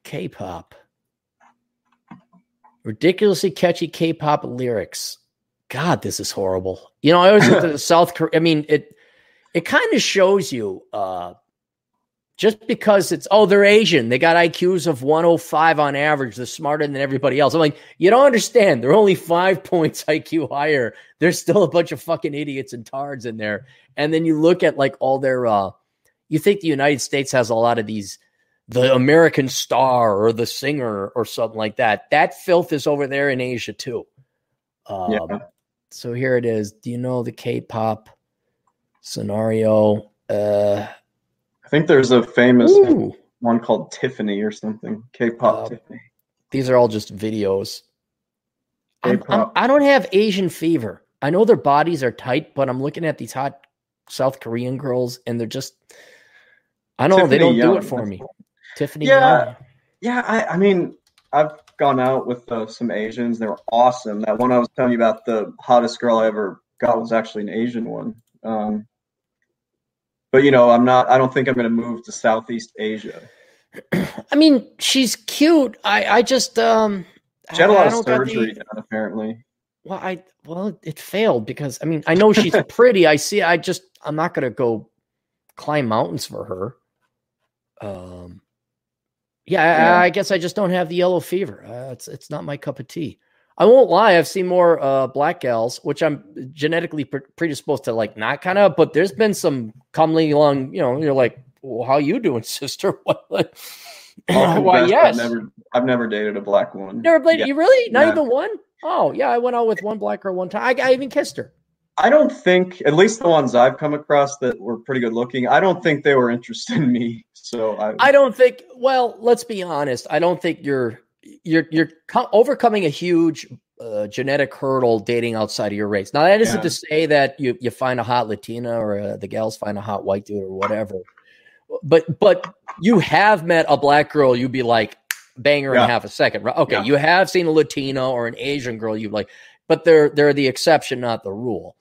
Speaker 1: K-pop. Ridiculously catchy K-pop lyrics. God, this is horrible. You know, I always look at the South Korea. I mean, it it kind of shows you uh just because it's oh they're Asian, they got IQs of 105 on average, they're smarter than everybody else. I'm like, you don't understand. They're only five points IQ higher. There's still a bunch of fucking idiots and tards in there. And then you look at like all their uh you think the United States has a lot of these the American star or the singer or something like that. That filth is over there in Asia too. Um,
Speaker 2: Yeah.
Speaker 1: So here it is. Do you know the K-pop scenario? Uh,
Speaker 2: I think there's a famous
Speaker 1: ooh,
Speaker 2: one called Tiffany or something. K-pop
Speaker 1: Uh,
Speaker 2: Tiffany.
Speaker 1: these are all just videos. I'm, I'm,
Speaker 2: K-pop.
Speaker 1: I don't have Asian fever. I know their bodies are tight, but I'm looking at these hot South Korean girls, and they're just. I don't know. They don't do it for me. Tiffany.
Speaker 2: Yeah.
Speaker 1: Young.
Speaker 2: Yeah, I, I mean, I've gone out with uh, some Asians. They were awesome. That one I was telling you about, the hottest girl I ever got was actually an Asian one. Um, but you know, I'm not. I don't think I'm going to move to Southeast Asia.
Speaker 1: I mean, she's cute. I, I just um.
Speaker 2: She had a lot of surgery done, apparently.
Speaker 1: Well, I well, it failed because I mean, I know she's pretty. I see. I just I'm not gonna go climb mountains for her. Um, yeah, I, I guess I just don't have the yellow fever. Uh, it's it's not my cup of tea. I won't lie. I've seen more uh, black gals, which I'm genetically pre- predisposed to like not kind of. But there's been some comely along. You know, you're like, well, how you doing, sister? What? what-
Speaker 2: I'll
Speaker 1: Why? Yes.
Speaker 2: I've never, I've never dated a black one.
Speaker 1: Never played.
Speaker 2: Yeah.
Speaker 1: You really? Not
Speaker 2: Yeah.
Speaker 1: even one? Oh yeah, I went out with one black girl one time. I, I even kissed her.
Speaker 2: I don't think, at least the ones I've come across that were pretty good looking, I don't think they were interested in me. So I,
Speaker 1: I don't think. Well, let's be honest. I don't think you're you're you're co- overcoming a huge uh, genetic hurdle dating outside of your race. Now that isn't
Speaker 2: Yeah.
Speaker 1: to say that you you find a hot Latina or uh, the gals find a hot white dude or whatever. But but you have met a black girl. You'd be like bang her in half a second, right? Okay,
Speaker 2: Yeah.
Speaker 1: you have seen a Latina or an Asian girl. You like, but they're they're the exception, not the rule.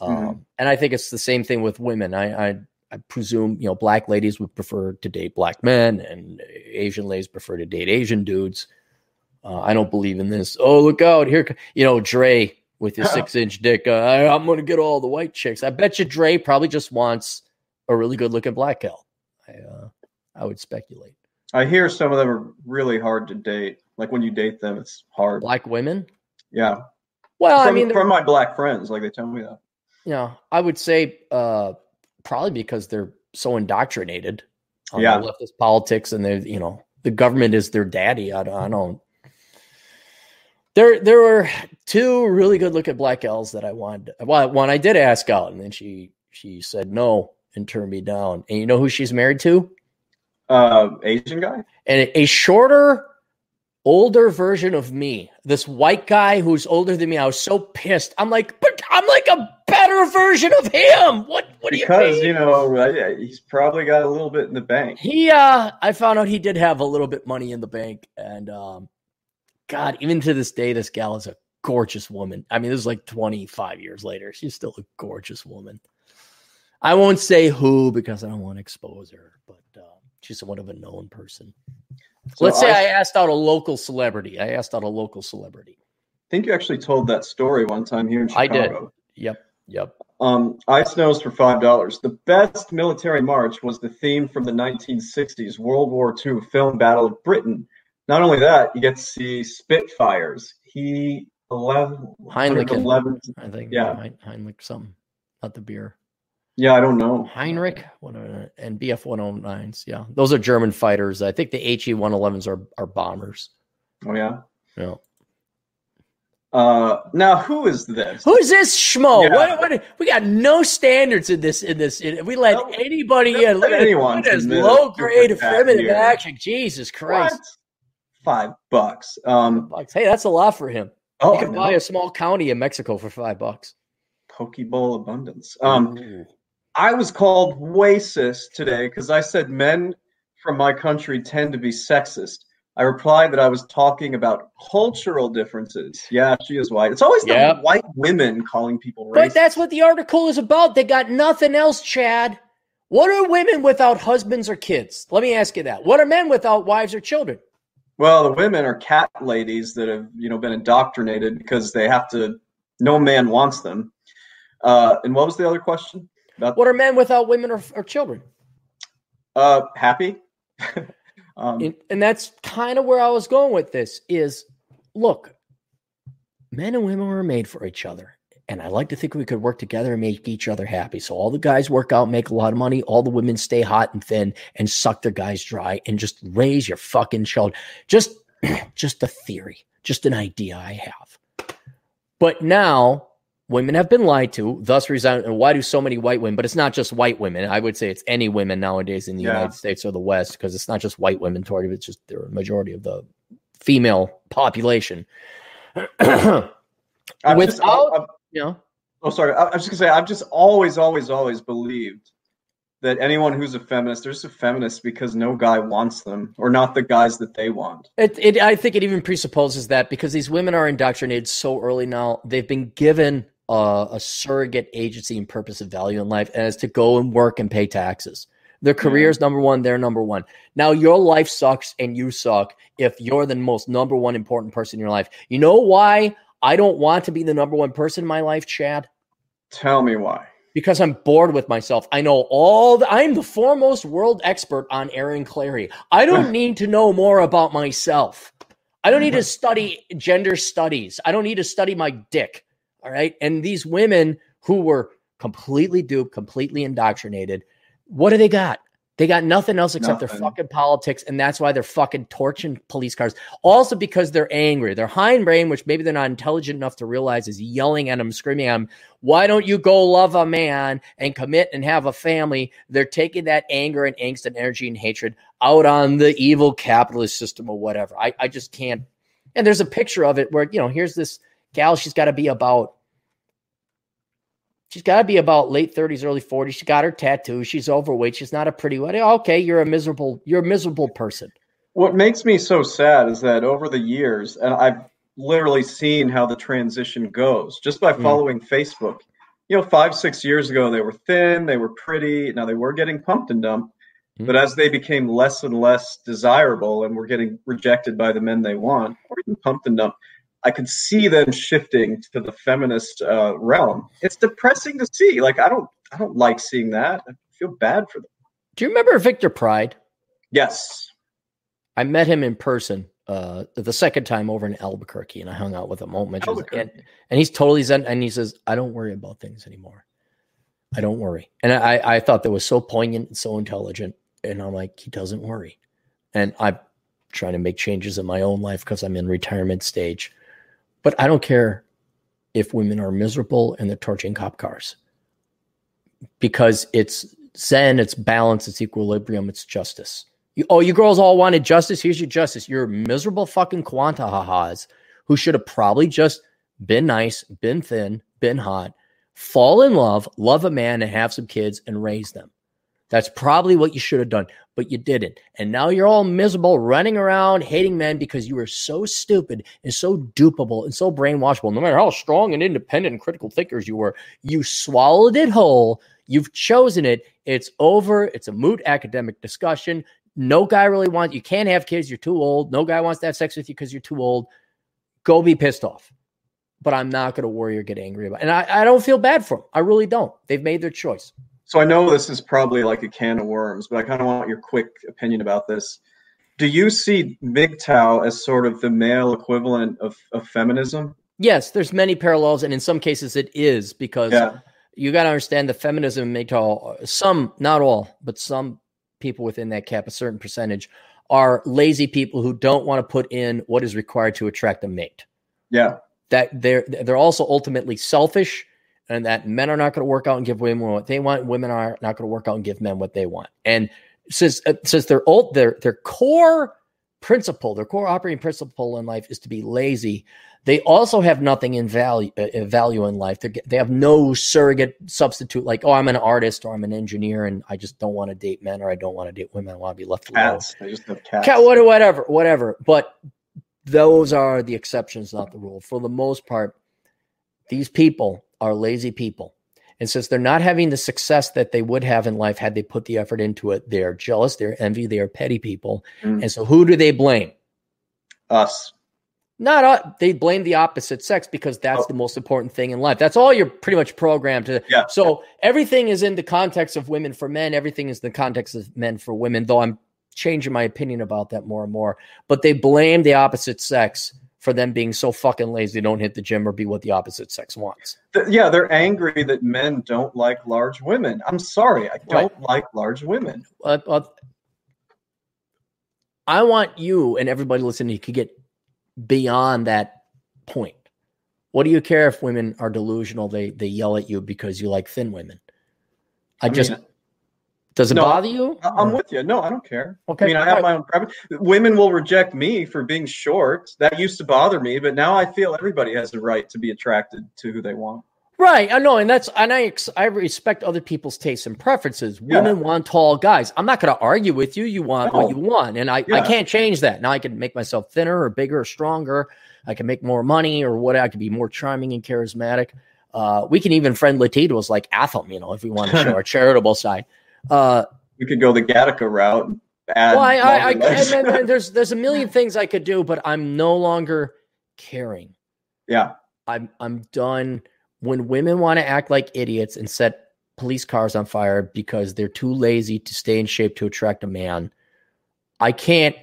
Speaker 1: Um,
Speaker 2: Mhm.
Speaker 1: And I think it's the same thing with women. I, I I presume you know black ladies would prefer to date black men, and Asian ladies prefer to date Asian dudes. Uh, I don't believe in this. Oh, look out here! You know, Dre with his six inch dick. Uh, I, I'm going to get all the white chicks. I bet you Dre probably just wants a really good looking black gal. I uh, I would speculate.
Speaker 2: I hear some of them are really hard to date. Like when you date them, it's hard.
Speaker 1: Black women.
Speaker 2: Yeah.
Speaker 1: Well,
Speaker 2: from,
Speaker 1: I mean,
Speaker 2: from my black friends, like they tell me that.
Speaker 1: you know, I would say uh, probably because they're so indoctrinated on
Speaker 2: Yeah.
Speaker 1: the leftist politics, and they, you know, the government is their daddy. I. I don't there, there were two really good looking black gals that I wanted. Well, one I did ask out, and then she she said no and turned me down. And you know who she's married to?
Speaker 2: Uh, Asian guy.
Speaker 1: and a shorter, older version of me. This white guy who's older than me. I was so pissed. I'm like, but I'm like a better version of him. What? What do you
Speaker 2: Because
Speaker 1: mean?
Speaker 2: you know he's probably got a little bit in the bank.
Speaker 1: He, uh, I found out he did have a little bit money in the bank, and um, God, even to this day, this gal is a gorgeous woman. I mean, this is like 25 years later. She's still a gorgeous woman. I won't say who because I don't want to expose her, but uh, she's somewhat of a known person.
Speaker 2: So
Speaker 1: Let's say I,
Speaker 2: I
Speaker 1: asked out a local celebrity. I asked out a local celebrity.
Speaker 2: I think you actually told that story one time here in Chicago.
Speaker 1: I did. Yep, yep.
Speaker 2: Um, ice nose for five dollars. The best military march was the theme from the 1960s World War II film Battle of Britain. Not only that, you get to see Spitfires. He 11,
Speaker 1: Heineken.
Speaker 2: 11
Speaker 1: I think
Speaker 2: Yeah.
Speaker 1: Heinrich something, not the beer.
Speaker 2: Yeah, I don't know.
Speaker 1: Heinrich, and BF 109s. Yeah, those are German fighters. I think the HE 111s are are bombers.
Speaker 2: Oh yeah.
Speaker 1: Yeah.
Speaker 2: Uh, now who is this?
Speaker 1: Who's this schmo?
Speaker 2: Yeah.
Speaker 1: What, what, we got no standards in this. In this, in, we let
Speaker 2: No,
Speaker 1: anybody in. Look at,
Speaker 2: anyone
Speaker 1: look at this low grade
Speaker 2: here.
Speaker 1: action. Jesus Christ!
Speaker 2: Five bucks. Um.
Speaker 1: Bucks. Hey, that's a lot for him.
Speaker 2: Oh,
Speaker 1: you can buy a small county in Mexico for five bucks.
Speaker 2: Pokeball abundance. Um.
Speaker 1: Ooh.
Speaker 2: I was called racist today because I said men from my country tend to be sexist. I replied that I was talking about cultural differences. Yeah, she is white. It's always the white women calling people
Speaker 1: But that's what the article is about. They got nothing else, Chad. What are women without husbands or kids? Let me ask you that. What are men without wives or children?
Speaker 2: Well, the women are cat ladies that have you know been indoctrinated because they have to. No man wants them. Uh, and what was the other question? About
Speaker 1: What are men without women or, or children?
Speaker 2: uh, happy. um,
Speaker 1: And, and that's kind of where I was going with this is look, men and women were made for each other. And I like to think we could work together and make each other happy. So all the guys work out, make a lot of money. All the women stay hot and thin and suck their guys dry and just raise your fucking children. Just, just a theory, just an idea I have. But now women have been lied to, thus resign. And why do so many white women? But it's not just white women. I would say it's any women nowadays in the
Speaker 2: Yeah.
Speaker 1: United States or the West because it's not just white women. Toward it's just the majority of the female population.
Speaker 2: I've just-
Speaker 1: without-
Speaker 2: I've-
Speaker 1: know,
Speaker 2: Oh, sorry. I, I was just gonna say I've just always, always, always believed that anyone who's a feminist, they're just a feminist because no guy wants them, or not the guys that they want.
Speaker 1: It, it, I think it even presupposes that because these women are indoctrinated so early now, they've been given a, a surrogate agency and purpose of value in life, and it's to go and work and pay taxes. Their career is number one, they're number one. Now, your life sucks and you suck if you're the most number one important person in your life. You know why I don't want to be the number one person in my life, Chad?
Speaker 2: Tell me why.
Speaker 1: because I'm bored with myself. I know all the, I'm the foremost world expert on Aaron Clarey. I don't need to know more about myself. I don't need to study gender studies. I don't need to study my dick. All right. And these women who were completely duped, completely indoctrinated, what do they got? They got nothing else except their fucking politics, and that's why they're fucking torching police cars. Also, because they're angry. Their hindbrain, which maybe they're not intelligent enough to realize, is yelling at them, screaming at them, why don't you go love a man and commit and have a family? They're taking that anger and angst and energy and hatred out on the evil capitalist system or whatever. I, I just can't. And there's a picture of it where, you know, here's this gal, she's got to be about, she's got to be about late 30s, early 40s. She got her tattoo. She's overweight. She's not a pretty one. Okay, you're a miserable, you're a miserable person.
Speaker 2: What makes me so sad is that over the years, and I've literally seen how the transition goes just by
Speaker 1: Mm.
Speaker 2: following Facebook. you know, five, six years ago, they were thin, they were pretty. Now they were getting pumped and dumped. Mm-hmm. But as they became less and less desirable and were getting rejected by the men they want, or even pumped and dumped, I could see them shifting to the feminist uh, realm. It's depressing to see. Like I don't, I don't like seeing that. I feel bad for them.
Speaker 1: Do you remember Victor Pride?
Speaker 2: Yes.
Speaker 1: I met him in person uh, the second time over in Albuquerque, and I hung out with him. Won't and, and he's totally zen. And he says, "I don't worry about things anymore. I don't worry." And I, I thought that was so poignant and so intelligent. And I'm like, he doesn't worry. And I'm trying to make changes in my own life because I'm in retirement stage. But I don't care if women are miserable and they're torching cop cars because it's zen, it's balance, it's equilibrium, it's justice. You, oh, you girls all wanted justice. Here's your justice. You're miserable fucking quanta ha-has who should have probably just been nice, been thin, been hot, fall in love, love a man, and have some kids and raise them. That's probably what you should have done, but you didn't. And now you're all miserable, running around hating men because you were so stupid and so dupable and so brainwashable. No matter how strong and independent and critical thinkers you were, you swallowed it whole. You've chosen it. It's over. It's a moot academic discussion. No guy really wants you can't have kids, you're too old. No guy wants to have sex with you because you're too old. Go be pissed off. But I'm not going to worry or get angry about it. And I, I don't feel bad for them. I really don't. They've made their choice.
Speaker 2: So I know this is probably like a can of worms, but I kind of want your quick opinion about this. Do you see MGTOW as sort of the male equivalent of, of feminism?
Speaker 1: Yes, there's many parallels, and in some cases it is because yeah. you got to understand the feminism MGTOW. Some, not all, but some people within that cap, a certain percentage, are lazy people who don't want to put in what is required to attract a mate.
Speaker 2: Yeah.
Speaker 1: That they're they're also ultimately selfish and that men are not going to work out and give women what they want, women are not going to work out and give men what they want. And since uh, since their old their their core principle, their core operating principle in life is to be lazy. They also have nothing in value uh, value in life. They're, they have no surrogate substitute like, oh, I'm an artist or I'm an engineer and I just don't want to date men or I don't want to date women. I want to be left
Speaker 2: cats. alone. They just have cats.
Speaker 1: Cat, whatever, whatever. But those are the exceptions, not the rule. For the most part, these people are lazy people. And since they're not having the success that they would have in life had they put the effort into it, they're jealous, they're envy, they are petty people. Mm. And so who do they blame?
Speaker 2: Us.
Speaker 1: Not us. They blame the opposite sex because that's oh. the most important thing in life. That's all you're pretty much programmed to.
Speaker 2: Yeah.
Speaker 1: So everything is in the context of women for men. Everything is in the context of men for women, though I'm changing my opinion about that more and more. But they blame the opposite sex for them being so fucking lazy, they don't hit the gym or be what the opposite sex wants.
Speaker 2: Yeah, they're angry that men don't like large women. I'm sorry, I don't right. like large women.
Speaker 1: Uh, uh, I want you and everybody listening to get beyond that point. What do you care if women are delusional? They they yell at you because you like thin women. I, I just mean, does it no, bother you?
Speaker 2: I'm with you. No, I don't care. Okay. I mean, I have my own preference. Women will reject me for being short. That used to bother me, but now I feel everybody has the right to be attracted to who they want.
Speaker 1: Right. I know, and that's and I I respect other people's tastes and preferences. Women want tall guys. I'm not going to argue with you. You want no. what you want, and I yeah. I can't change that. Now I can make myself thinner or bigger or stronger. I can make more money or what. I can be more charming and charismatic. Uh, we can even friend Latinos like Atham, you know, if we want to show our charitable side. Uh,
Speaker 2: we could go the Gattaca route.
Speaker 1: well, I, I, I and, and there's there's a million things I could do, but I'm no longer caring.
Speaker 2: Yeah,
Speaker 1: I'm I'm done. When women want to act like idiots and set police cars on fire because they're too lazy to stay in shape to attract a man, I can't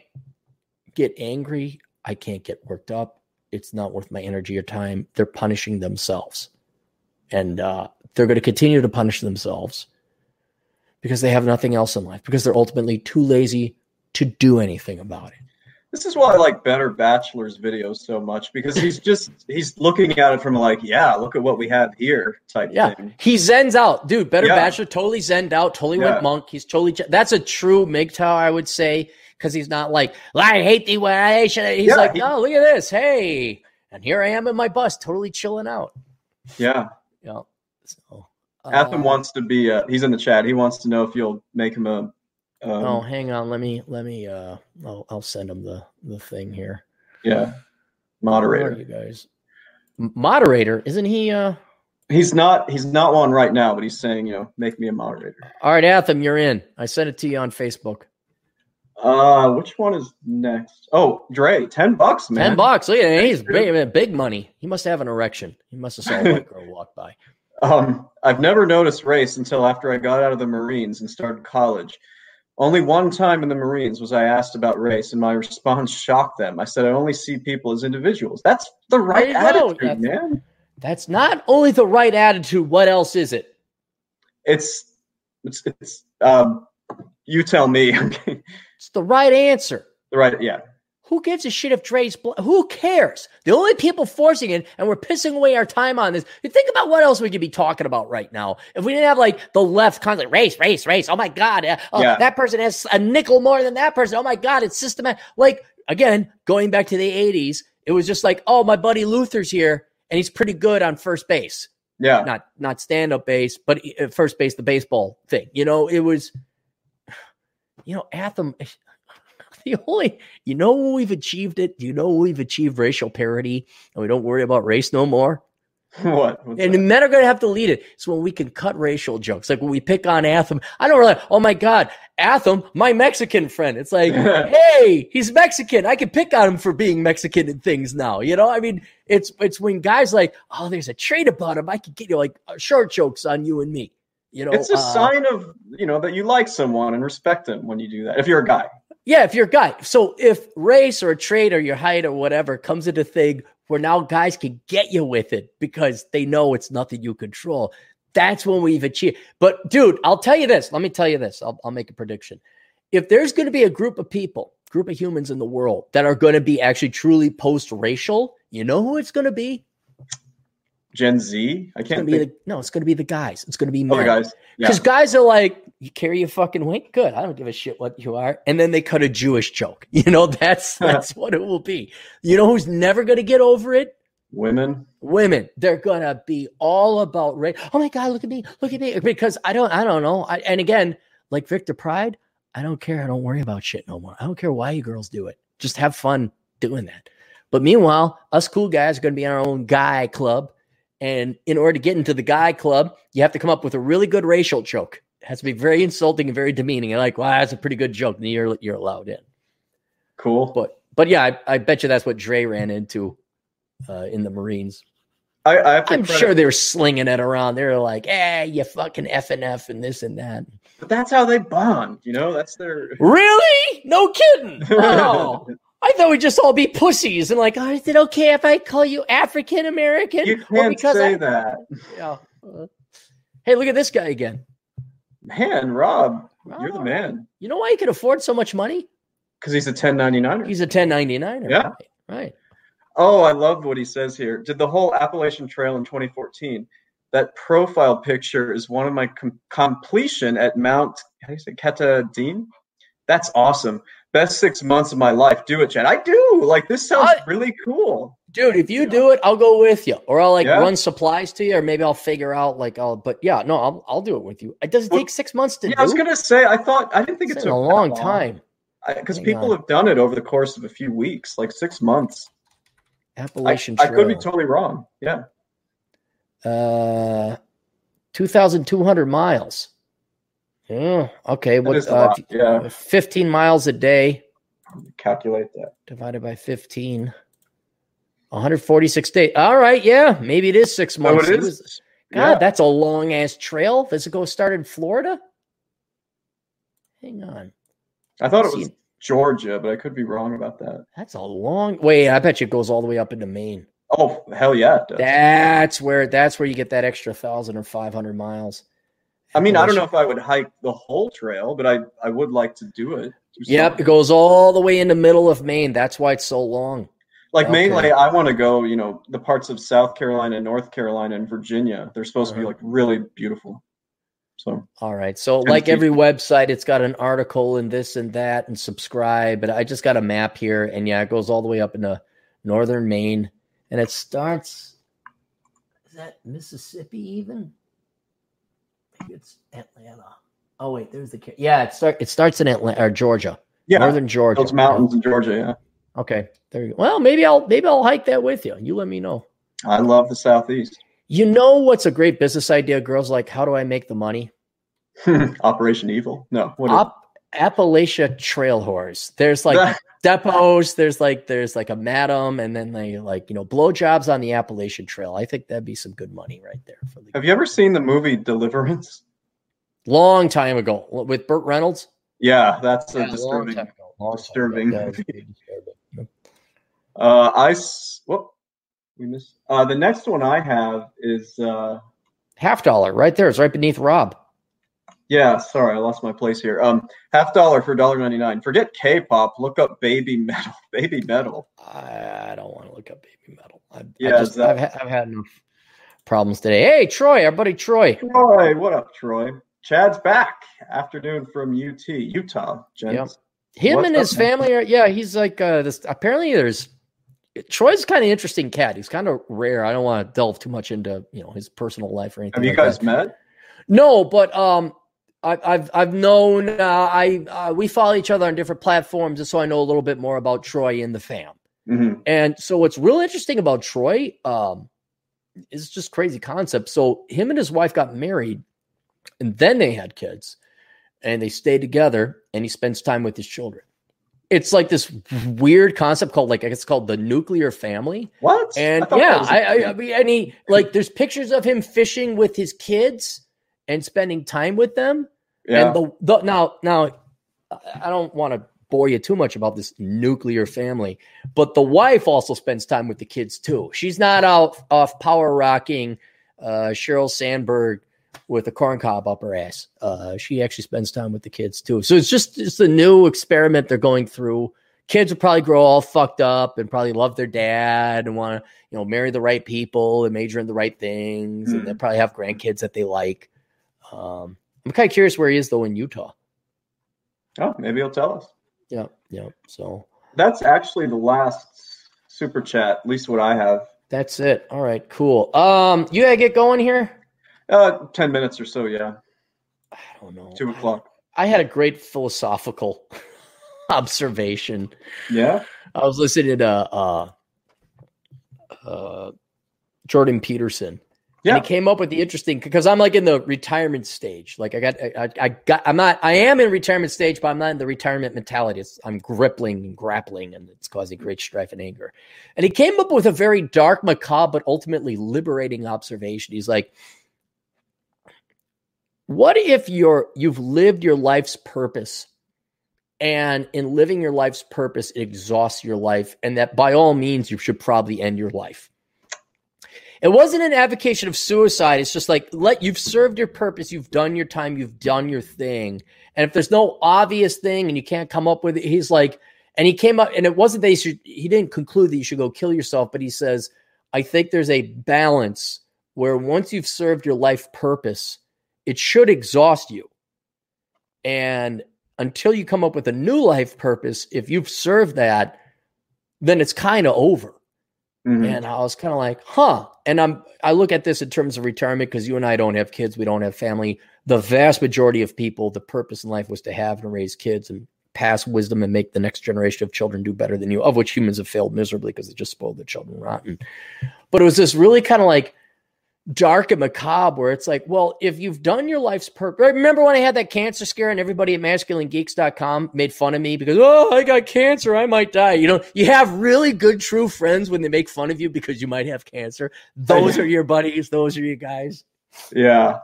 Speaker 1: get angry. I can't get worked up. It's not worth my energy or time. They're punishing themselves, and uh, they're going to continue to punish themselves because they have nothing else in life because they're ultimately too lazy to do anything about it.
Speaker 2: This is why I like Better Bachelor's videos so much because he's just he's looking at it from like, yeah, look at what we have here type
Speaker 1: yeah.
Speaker 2: thing.
Speaker 1: He zens out, dude. Better yeah. Bachelor totally zened out, totally yeah. went monk. He's totally that's a true MGTOW, I would say, because he's not like I hate the way I should. He's yeah, like, he, no, look at this, hey, and here I am in my bus, totally chilling out.
Speaker 2: Yeah,
Speaker 1: yeah. So
Speaker 2: Atham uh, wants to be. Uh, he's in the chat. He wants to know if you'll make him a. Um,
Speaker 1: oh, hang on. Let me. Let me. Uh, I'll, I'll send him the the thing here.
Speaker 2: Yeah, moderator.
Speaker 1: you guys? Moderator, isn't he? Uh,
Speaker 2: He's not. He's not one right now, but he's saying, you know, make me a moderator.
Speaker 1: All right, Atham, you're in. I sent it to you on Facebook.
Speaker 2: Uh, which one is next? Oh, Dre, ten bucks, man.
Speaker 1: Ten bucks. Look at that. He's big, big money. He must have an erection. He must have saw a white girl walk by.
Speaker 2: Um, I've never noticed race until after I got out of the Marines and started college. Only one time in the Marines was I asked about race, and my response shocked them. I said, I only see people as individuals. That's the right attitude, that's, man.
Speaker 1: That's not only the right attitude. What else is it?
Speaker 2: It's, it's, it's, um, you tell me.
Speaker 1: it's the right answer.
Speaker 2: The right, yeah.
Speaker 1: Who gives a shit if Dre's bl- who cares? The only people forcing it, and we're pissing away our time on this. You think about what else we could be talking about right now. If we didn't have like the left constantly race, race, race. Oh my god, oh, yeah. that person has a nickel more than that person. Oh my god, it's systematic. Like again, going back to the '80s, it was just like, oh, my buddy Luther's here, and he's pretty good on first base.
Speaker 2: Yeah,
Speaker 1: not not stand up base, but uh, first base, the baseball thing. You know, it was. You know, Atham the only, you know, we've achieved it. You know we've achieved racial parity and we don't worry about race no more?
Speaker 2: What?
Speaker 1: What's and that? men are going to have to lead it. So when we can cut racial jokes, like when we pick on Atham, I don't really, oh my God, Atham, my Mexican friend. It's like, hey, he's Mexican. I can pick on him for being Mexican and things now. You know, I mean, it's it's when guys like, oh, there's a trait about him. I can get you like uh, short jokes on you and me. You know,
Speaker 2: it's a uh, sign of you know that you like someone and respect them when you do that. If you're a guy,
Speaker 1: yeah, if you're a guy. So if race or a trait or your height or whatever comes into thing where now guys can get you with it because they know it's nothing you control, that's when we've achieved. But dude, I'll tell you this. Let me tell you this. I'll, I'll make a prediction. If there's going to be a group of people, group of humans in the world that are going to be actually truly post-racial, you know who it's going to be?
Speaker 2: Gen Z? I can't. Think...
Speaker 1: The, no, it's going to be the guys. It's going to be men.
Speaker 2: Oh, guys.
Speaker 1: Because yeah. guys are like, you carry a fucking wink, good. I don't give a shit what you are. And then they cut a Jewish joke. You know, that's that's what it will be. You know who's never going to get over it?
Speaker 2: Women.
Speaker 1: Women. They're gonna be all about race. Oh my god, look at me, look at me. Because I don't, I don't know. I, and again, like Victor Pride, I don't care. I don't worry about shit no more. I don't care why you girls do it. Just have fun doing that. But meanwhile, us cool guys are gonna be in our own guy club and in order to get into the guy club, you have to come up with a really good racial joke. Has to be very insulting and very demeaning. And like, well, that's a pretty good joke. And you're you're allowed in.
Speaker 2: Cool.
Speaker 1: But but yeah, I, I bet you that's what Dre ran into uh, in the Marines.
Speaker 2: I, I
Speaker 1: am sure they were slinging it around. They're like, "Hey, you fucking f and f and this and that."
Speaker 2: But that's how they bond, you know. That's their
Speaker 1: really no kidding. Oh, I thought we'd just all be pussies and like, oh, is it okay if I call you African American?
Speaker 2: You can't say I, that.
Speaker 1: Yeah. Uh, hey, look at this guy again.
Speaker 2: Man, Rob, Rob, you're the man.
Speaker 1: You know why he could afford so much money?
Speaker 2: Because he's a 1099er.
Speaker 1: He's a 1099er.
Speaker 2: Yeah.
Speaker 1: Right. right.
Speaker 2: Oh, I love what he says here. Did the whole Appalachian Trail in 2014. That profile picture is one of my com- completion at Mount how do you say Katahdin. That's awesome best six months of my life. Do it, Chad. I do. Like this sounds I, really cool.
Speaker 1: Dude, if you do it, I'll go with you. Or I'll like yeah. run supplies to you, or maybe I'll figure out like I'll but yeah, no, I'll I'll do it with you. It doesn't well, take six months to
Speaker 2: yeah,
Speaker 1: do.
Speaker 2: I was gonna say I thought I didn't think it's,
Speaker 1: it's a long, long time.
Speaker 2: Because people on. have done it over the course of a few weeks, like six months.
Speaker 1: Appalachian
Speaker 2: I, I could be totally wrong. Yeah.
Speaker 1: Uh, two thousand two hundred miles. Yeah. Okay. What? Uh, yeah. Fifteen miles a day.
Speaker 2: Calculate that.
Speaker 1: Divided by fifteen. 146 days. All right. Yeah. Maybe it is six months.
Speaker 2: Oh, it is. Was,
Speaker 1: God, yeah. that's a long ass trail. Does it go start in Florida? Hang on.
Speaker 2: I thought it was Georgia, but I could be wrong about that.
Speaker 1: That's a long. Wait, I bet you it goes all the way up into Maine.
Speaker 2: Oh hell yeah!
Speaker 1: That's where that's where you get that extra thousand or five hundred miles.
Speaker 2: I mean, I don't know if I would hike the whole trail, but I, I would like to do it.
Speaker 1: Yep, it goes all the way in the middle of Maine. That's why it's so long.
Speaker 2: Like okay. mainly, I want to go. You know, the parts of South Carolina, North Carolina, and Virginia. They're supposed uh-huh. to be uh-huh. like really beautiful. So
Speaker 1: all right. So like every website, it's got an article and this and that and subscribe. But I just got a map here, and yeah, it goes all the way up into northern Maine, and it starts. Is that Mississippi even? it's Atlanta. Oh wait, there's the yeah. It start it starts in Atlanta or Georgia.
Speaker 2: Yeah,
Speaker 1: northern Georgia.
Speaker 2: Those mountains in Georgia. Yeah.
Speaker 1: Okay, there you go. Well, maybe I'll maybe I'll hike that with you. You let me know.
Speaker 2: I love the southeast.
Speaker 1: You know what's a great business idea? Girls like, how do I make the money?
Speaker 2: Operation Evil. No.
Speaker 1: What Op- Appalachia Trail Whores. There's like depots. There's like there's like a madam, and then they like you know blowjobs on the Appalachian Trail. I think that'd be some good money right there.
Speaker 2: For the Have you ever seen the movie Deliverance?
Speaker 1: Long time ago with Burt Reynolds.
Speaker 2: Yeah, that's yeah, a disturbing. disturbing. disturbing. Uh, I whoop, we missed. Uh, the next one I have is uh,
Speaker 1: half dollar right there. It's right beneath Rob.
Speaker 2: Yeah, sorry, I lost my place here. Um, half dollar for dollar ninety nine. Forget K-pop. Look up Babymetal. Babymetal.
Speaker 1: I don't want to look up Babymetal. I, yeah, I just, that... I've, I've had enough problems today. Hey, Troy, our buddy Troy.
Speaker 2: Troy, what up, Troy? Chad's back. Afternoon from UT, Utah. Gents. Yep.
Speaker 1: Him What's and his family are. Yeah, he's like uh, this. Apparently, there's Troy's kind of interesting cat. He's kind of rare. I don't want to delve too much into you know his personal life or anything.
Speaker 2: Have you
Speaker 1: like
Speaker 2: guys
Speaker 1: that.
Speaker 2: met?
Speaker 1: No, but um, I, I've I've known uh, I uh, we follow each other on different platforms, and so I know a little bit more about Troy and the fam. Mm-hmm. And so what's real interesting about Troy um, is just crazy concept. So him and his wife got married, and then they had kids, and they stayed together, and he spends time with his children. It's like this weird concept called like I guess it's called the nuclear family.
Speaker 2: What?
Speaker 1: And I yeah, I, I, I mean, and he like there's pictures of him fishing with his kids and spending time with them yeah. And the, the now now I don't want to bore you too much about this nuclear family, but the wife also spends time with the kids too. She's not out off power rocking uh, Sheryl Sandberg with a corn cob up her ass. Uh, she actually spends time with the kids too. So it's just it's a new experiment they're going through. Kids will probably grow all fucked up and probably love their dad and want to, you know, marry the right people and major in the right things, mm. and they probably have grandkids that they like. Um, I'm kind of curious where he is though in Utah.
Speaker 2: Oh, maybe he'll tell us.
Speaker 1: Yeah, yeah. So
Speaker 2: that's actually the last super chat, at least what I have.
Speaker 1: That's it. All right, cool. Um, you gotta get going here.
Speaker 2: Uh, ten minutes or so. Yeah.
Speaker 1: I don't know.
Speaker 2: Two o'clock.
Speaker 1: I, I had a great philosophical observation.
Speaker 2: Yeah.
Speaker 1: I was listening to uh, uh, Jordan Peterson, yeah. And he came up with the interesting because I'm like in the retirement stage. Like I got, I, I, got, I'm not, I am in retirement stage, but I'm not in the retirement mentality. It's, I'm gripping and grappling, and it's causing great strife and anger. And he came up with a very dark, macabre, but ultimately liberating observation. He's like, "What if you're you've lived your life's purpose, and in living your life's purpose, it exhausts your life, and that by all means you should probably end your life." It wasn't an advocation of suicide. It's just like let you've served your purpose, you've done your time, you've done your thing. And if there's no obvious thing and you can't come up with it, he's like, and he came up, and it wasn't that he should, he didn't conclude that you should go kill yourself, but he says, I think there's a balance where once you've served your life purpose, it should exhaust you. And until you come up with a new life purpose, if you've served that, then it's kind of over. Mm-hmm. And I was kind of like, huh. And I'm I look at this in terms of retirement because you and I don't have kids, we don't have family. The vast majority of people, the purpose in life was to have and raise kids and pass wisdom and make the next generation of children do better than you, of which humans have failed miserably because they just spoiled the children rotten. But it was this really kind of like dark and macabre where it's like, well, if you've done your life's purpose, remember when I had that cancer scare and everybody at masculinegeeks.com made fun of me because, oh, I got cancer, I might die. You know, you have really good, true friends when they make fun of you because you might have cancer. Those are your buddies, those are your guys.
Speaker 2: Yeah.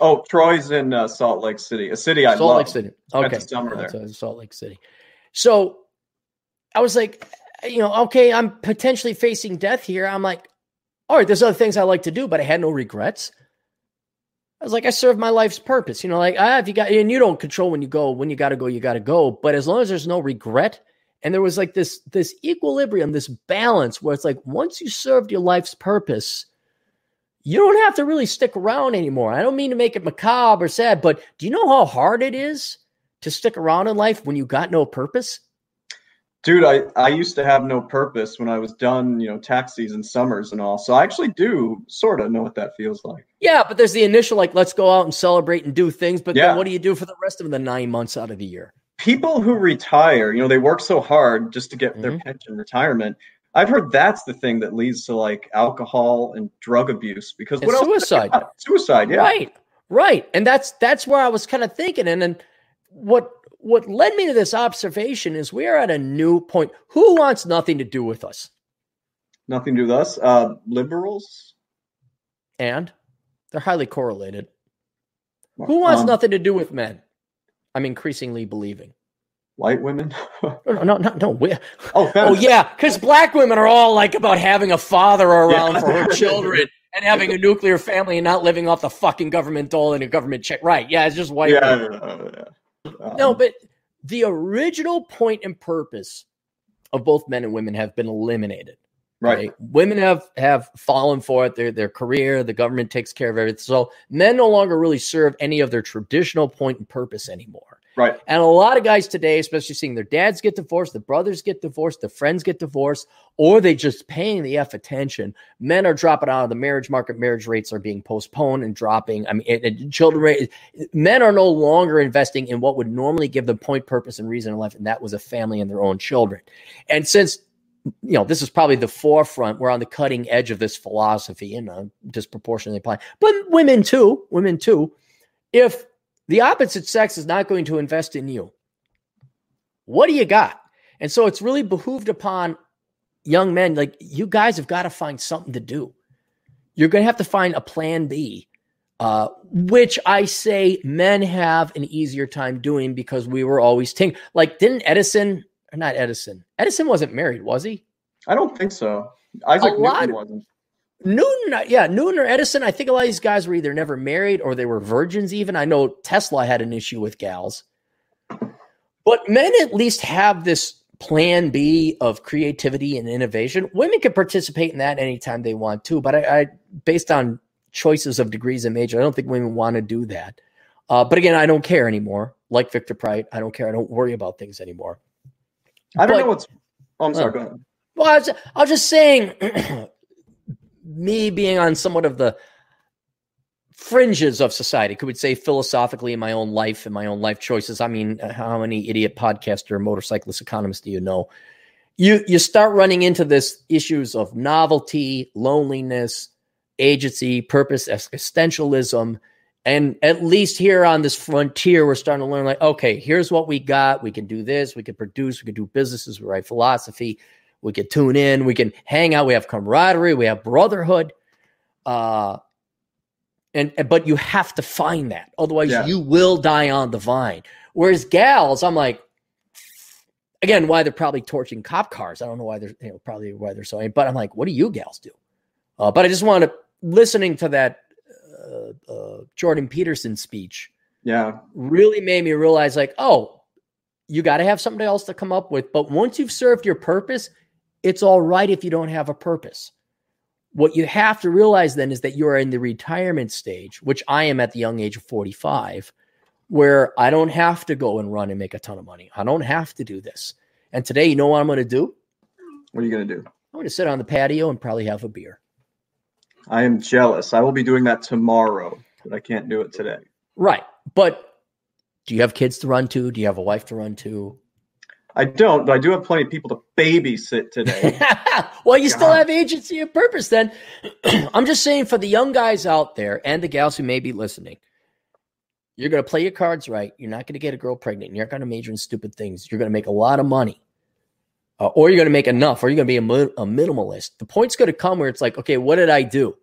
Speaker 2: Oh, Troy's in uh, Salt Lake City, a city I know.
Speaker 1: Salt
Speaker 2: love.
Speaker 1: Lake City. Okay. Summer there. Salt Lake City. So I was like, you know, okay, I'm potentially facing death here. I'm like, all right, there's other things I like to do, but I had no regrets. I was like, I served my life's purpose. You know, like, ah, if you got, and you don't control when you go, when you got to go, you got to go. But as long as there's no regret, and there was like this, this equilibrium, this balance where it's like, once you served your life's purpose, you don't have to really stick around anymore. I don't mean to make it macabre or sad, but do you know how hard it is to stick around in life when you got no purpose?
Speaker 2: Dude i i used to have no purpose when i was done you know tax season summers and all so i actually do sort of know what that feels like
Speaker 1: yeah but there's the initial like let's go out and celebrate and do things but yeah. then what do you do for the rest of the nine months out of the year
Speaker 2: people who retire you know they work so hard just to get mm-hmm. their pension retirement I've heard that's the thing that leads to like alcohol and drug abuse because
Speaker 1: And
Speaker 2: what else?
Speaker 1: suicide.
Speaker 2: Suicide, yeah.
Speaker 1: Right. Right. And that's that's where I was kind of thinking. And then what what led me to this observation is we are at a new point. Who wants nothing to do with us?
Speaker 2: Nothing to do with us. Uh, liberals.
Speaker 1: And they're highly correlated. Who wants
Speaker 2: Um,
Speaker 1: nothing to do with men? I'm increasingly believing.
Speaker 2: White women.
Speaker 1: No, no, no, no. We,
Speaker 2: oh,
Speaker 1: oh yeah, because black women are all like about having a father around
Speaker 2: Yeah.
Speaker 1: for her children and having a nuclear family and not living off the fucking government dole and a government check. Right? Yeah, it's just white.
Speaker 2: yeah,
Speaker 1: women.
Speaker 2: yeah, yeah. Um,
Speaker 1: No, but the original point and purpose of both men and women have been eliminated.
Speaker 2: right.
Speaker 1: Women have have fallen for it. Their their career, the government takes care of everything. So men no longer really serve any of their traditional point and purpose anymore.
Speaker 2: Right.
Speaker 1: And a lot of guys today, especially seeing their dads get divorced, the brothers get divorced, the friends get divorced, or they just paying the F attention. Men are dropping out of the marriage market. Marriage rates are being postponed and dropping. I mean, it, it- children. Men are no longer investing in what would normally give them point, purpose, and reason in life, and that was a family and their own children. And since you know this is probably the forefront, we're on the cutting edge of this philosophy and uh, disproportionately applying, but women too, women too. If the opposite sex is not going to invest in you, what do you got? And so it's really behooved upon young men, like you guys have got to find something to do. You're going to have to find a plan B, uh, which I say men have an easier time doing because we were always ting. Like, didn't Edison, or not Edison, Edison wasn't married, was he?
Speaker 2: I don't think so. Isaac
Speaker 1: lot
Speaker 2: Newton
Speaker 1: of-
Speaker 2: wasn't.
Speaker 1: Newton, uh, yeah, Newton or Edison. I think a lot of these guys were either never married or they were virgins. Even I know Tesla had an issue with gals, but men at least have this plan B of creativity and innovation. Women can participate in that anytime they want to, but I, I based on choices of degrees and major, I don't think women want to do that. Uh, but again, I don't care anymore. Like Victor Pride, I don't care. I don't worry about things anymore.
Speaker 2: I don't
Speaker 1: But-
Speaker 2: know what's. Oh, I'm sorry.
Speaker 1: Oh.
Speaker 2: Go ahead.
Speaker 1: Well, I was, I was just saying, me being on somewhat of the fringes of society, could we say philosophically in my own life and my own life choices. I mean, uh, how many idiot podcaster, motorcyclist economists do you know? You you start running into this issues of novelty, loneliness, agency, purpose, existentialism. And at least here on this frontier, we're starting to learn like, okay, here's what we got. We can do this. We can produce. We can do businesses. We write philosophy. We can tune in. We can hang out. We have camaraderie. We have brotherhood. Uh, and and- but you have to find that, otherwise
Speaker 2: Yeah.
Speaker 1: you will die on the vine. Whereas gals, I'm like, again, why they're probably torching cop cars. I don't know why they're you know probably why they're so. But I'm like, what do you gals do? Uh, but I just want to listening to that uh, uh, Jordan Peterson speech
Speaker 2: Yeah.
Speaker 1: really made me realize like, oh, you got to have something else to come up with. But once you've served your purpose, it's all right if you don't have a purpose. What you have to realize then is that you are in the retirement stage, which I am at the young age of 45, where I don't have to go and run and make a ton of money. I don't have to do this. And today, you know what I'm going to do?
Speaker 2: What are you gonna do?
Speaker 1: I'm going to sit on the patio and probably have a beer.
Speaker 2: I am jealous. I will be doing that tomorrow, but I can't do it today.
Speaker 1: Right. But do you have kids to run to? Do you have a wife to run to?
Speaker 2: I don't, but I do have plenty of people to babysit today.
Speaker 1: well, you still have agency and purpose then. I'm just saying for the young guys out there and the gals who may be listening, you're going to play your cards right. You're not going to get a girl pregnant. You're not going to major in stupid things. You're going to make a lot of money. Uh, or you're going to make enough, or you're going to be a, mi- a minimalist. The point's going to come where it's like, okay, what did I do?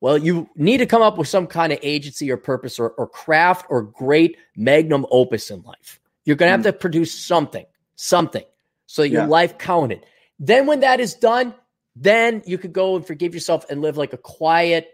Speaker 1: Well, you need to come up with some kind of agency or purpose or, or craft or great magnum opus in life. You're going to have to produce something, something, so that your
Speaker 2: Yeah.
Speaker 1: life counted. Then, when that is done, then you could go and forgive yourself and live like a quiet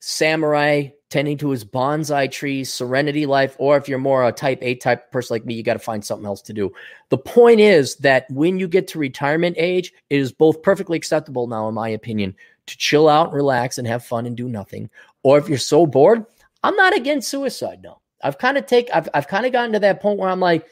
Speaker 1: samurai tending to his bonsai tree, serenity life. Or if you're more a type A type person like me, you got to find something else to do. The point is that when you get to retirement age, it is both perfectly acceptable now, in my opinion, to chill out, relax, and have fun and do nothing. Or if you're so bored, I'm not against suicide. No, I've kind of take, I've, I've kind of gotten to that point where I'm like,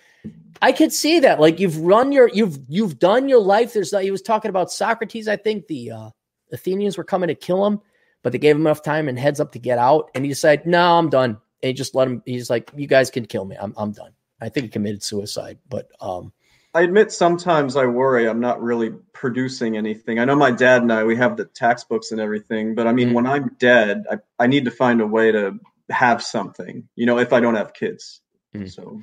Speaker 1: I could see that. Like you've run your, you've, you've done your life. There's, that he was talking about Socrates. I think the uh, Athenians were coming to kill him, but they gave him enough time and heads up to get out. And he decided, no, I'm done. And he just let him. He's like, you guys can kill me. I'm, I'm done. I think he committed suicide, but um,
Speaker 2: I admit sometimes I worry I'm not really producing anything. I know my dad and I we have the textbooks and everything, but I mean
Speaker 1: Mhm.
Speaker 2: when I'm dead, I, I need to find a way to have something, you know, if I don't have kids.
Speaker 1: Mhm.
Speaker 2: So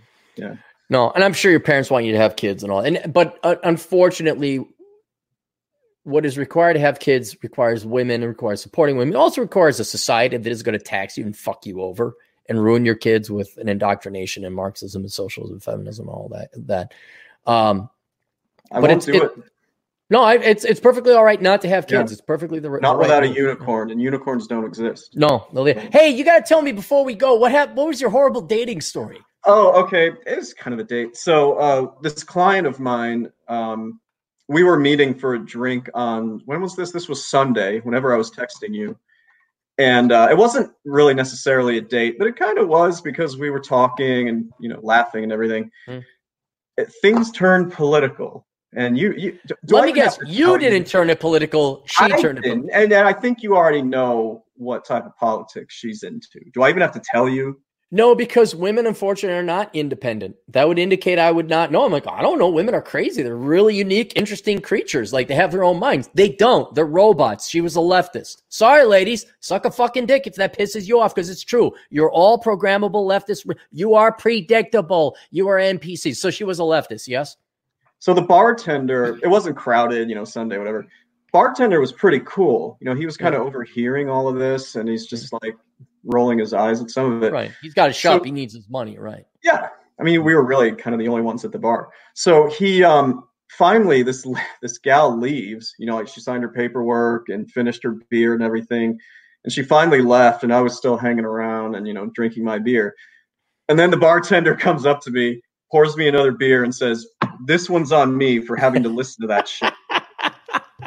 Speaker 1: No, and I'm sure your parents want you to have kids and all. And but uh, unfortunately, what is required to have kids requires women, and requires supporting women, It also requires a society that is going to tax you and fuck you over and ruin your kids with an indoctrination in Marxism and socialism, and feminism, all that. That. Um,
Speaker 2: I
Speaker 1: But
Speaker 2: won't
Speaker 1: it's-
Speaker 2: do
Speaker 1: it-
Speaker 2: it,
Speaker 1: no, I, it's it's perfectly all right not to have kids.
Speaker 2: Yeah.
Speaker 1: It's perfectly the, the
Speaker 2: not
Speaker 1: right
Speaker 2: without a unicorn, and unicorns don't exist.
Speaker 1: No, no. Hey, you got to tell me before we go what happened. What was your horrible dating story?
Speaker 2: Oh, okay. It's kind of a date. So uh, this client of mine, um, we were meeting for a drink on when was this? This was Sunday. Whenever I was texting you, and uh, it wasn't really necessarily a date, but it kind of was because we were talking and you know laughing and everything.
Speaker 1: Hmm.
Speaker 2: It- things turned political, and you, you do
Speaker 1: Let
Speaker 2: I
Speaker 1: me guess. You didn't turn it political. She
Speaker 2: I
Speaker 1: turned it. political.
Speaker 2: and, and I think you already know what type of politics she's into. Do I even have to tell you?
Speaker 1: No, because women, unfortunately, are not independent. That would indicate I would not know. I'm like, I don't know. Women are crazy. They're really unique, interesting creatures. Like they have their own minds. They don't. They're robots. She was a leftist. Sorry, ladies. Suck a fucking dick if that pisses you off because it's true. You're all programmable leftists. You are predictable. You are NPCs. So she was a leftist, yes?
Speaker 2: So the bartender, it wasn't crowded, you know, Sunday, whatever. Bartender was pretty cool. You know, he was kind of overhearing all of this and he's just like rolling his eyes at some of it.
Speaker 1: Right. He's got a shop.
Speaker 2: So-
Speaker 1: he needs his money. Right.
Speaker 2: Yeah. I mean, we were really kind of the only ones at the bar. So he um finally this this gal leaves, you know, like she signed her paperwork and finished her beer and everything. And she finally left and I was still hanging around and you know, drinking my beer. And then the bartender comes up to me, pours me another beer and says, "This one's on me for having to listen to that shit."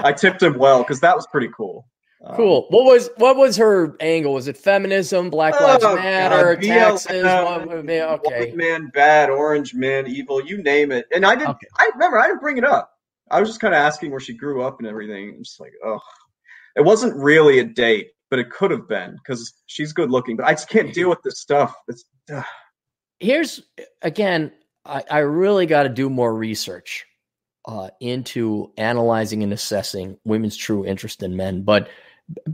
Speaker 2: I tipped him well cuz that was pretty cool. Um,
Speaker 1: Cool. What was what was her angle? Was it feminism, Black Lives
Speaker 2: Oh,
Speaker 1: Matter,
Speaker 2: God,
Speaker 1: taxes?
Speaker 2: BLM,
Speaker 1: What- okay.
Speaker 2: White man bad, orange man evil, you name it. And I didn't.
Speaker 1: Okay.
Speaker 2: I remember I didn't bring it up. I was just kind of asking where she grew up and everything. I'm just like, oh, it wasn't really a date, but it could have been because she's good looking. But I just can't deal with this stuff. It's ugh.
Speaker 1: Here's again, I, I really got to do more research uh, into analyzing and assessing women's true interest in men. But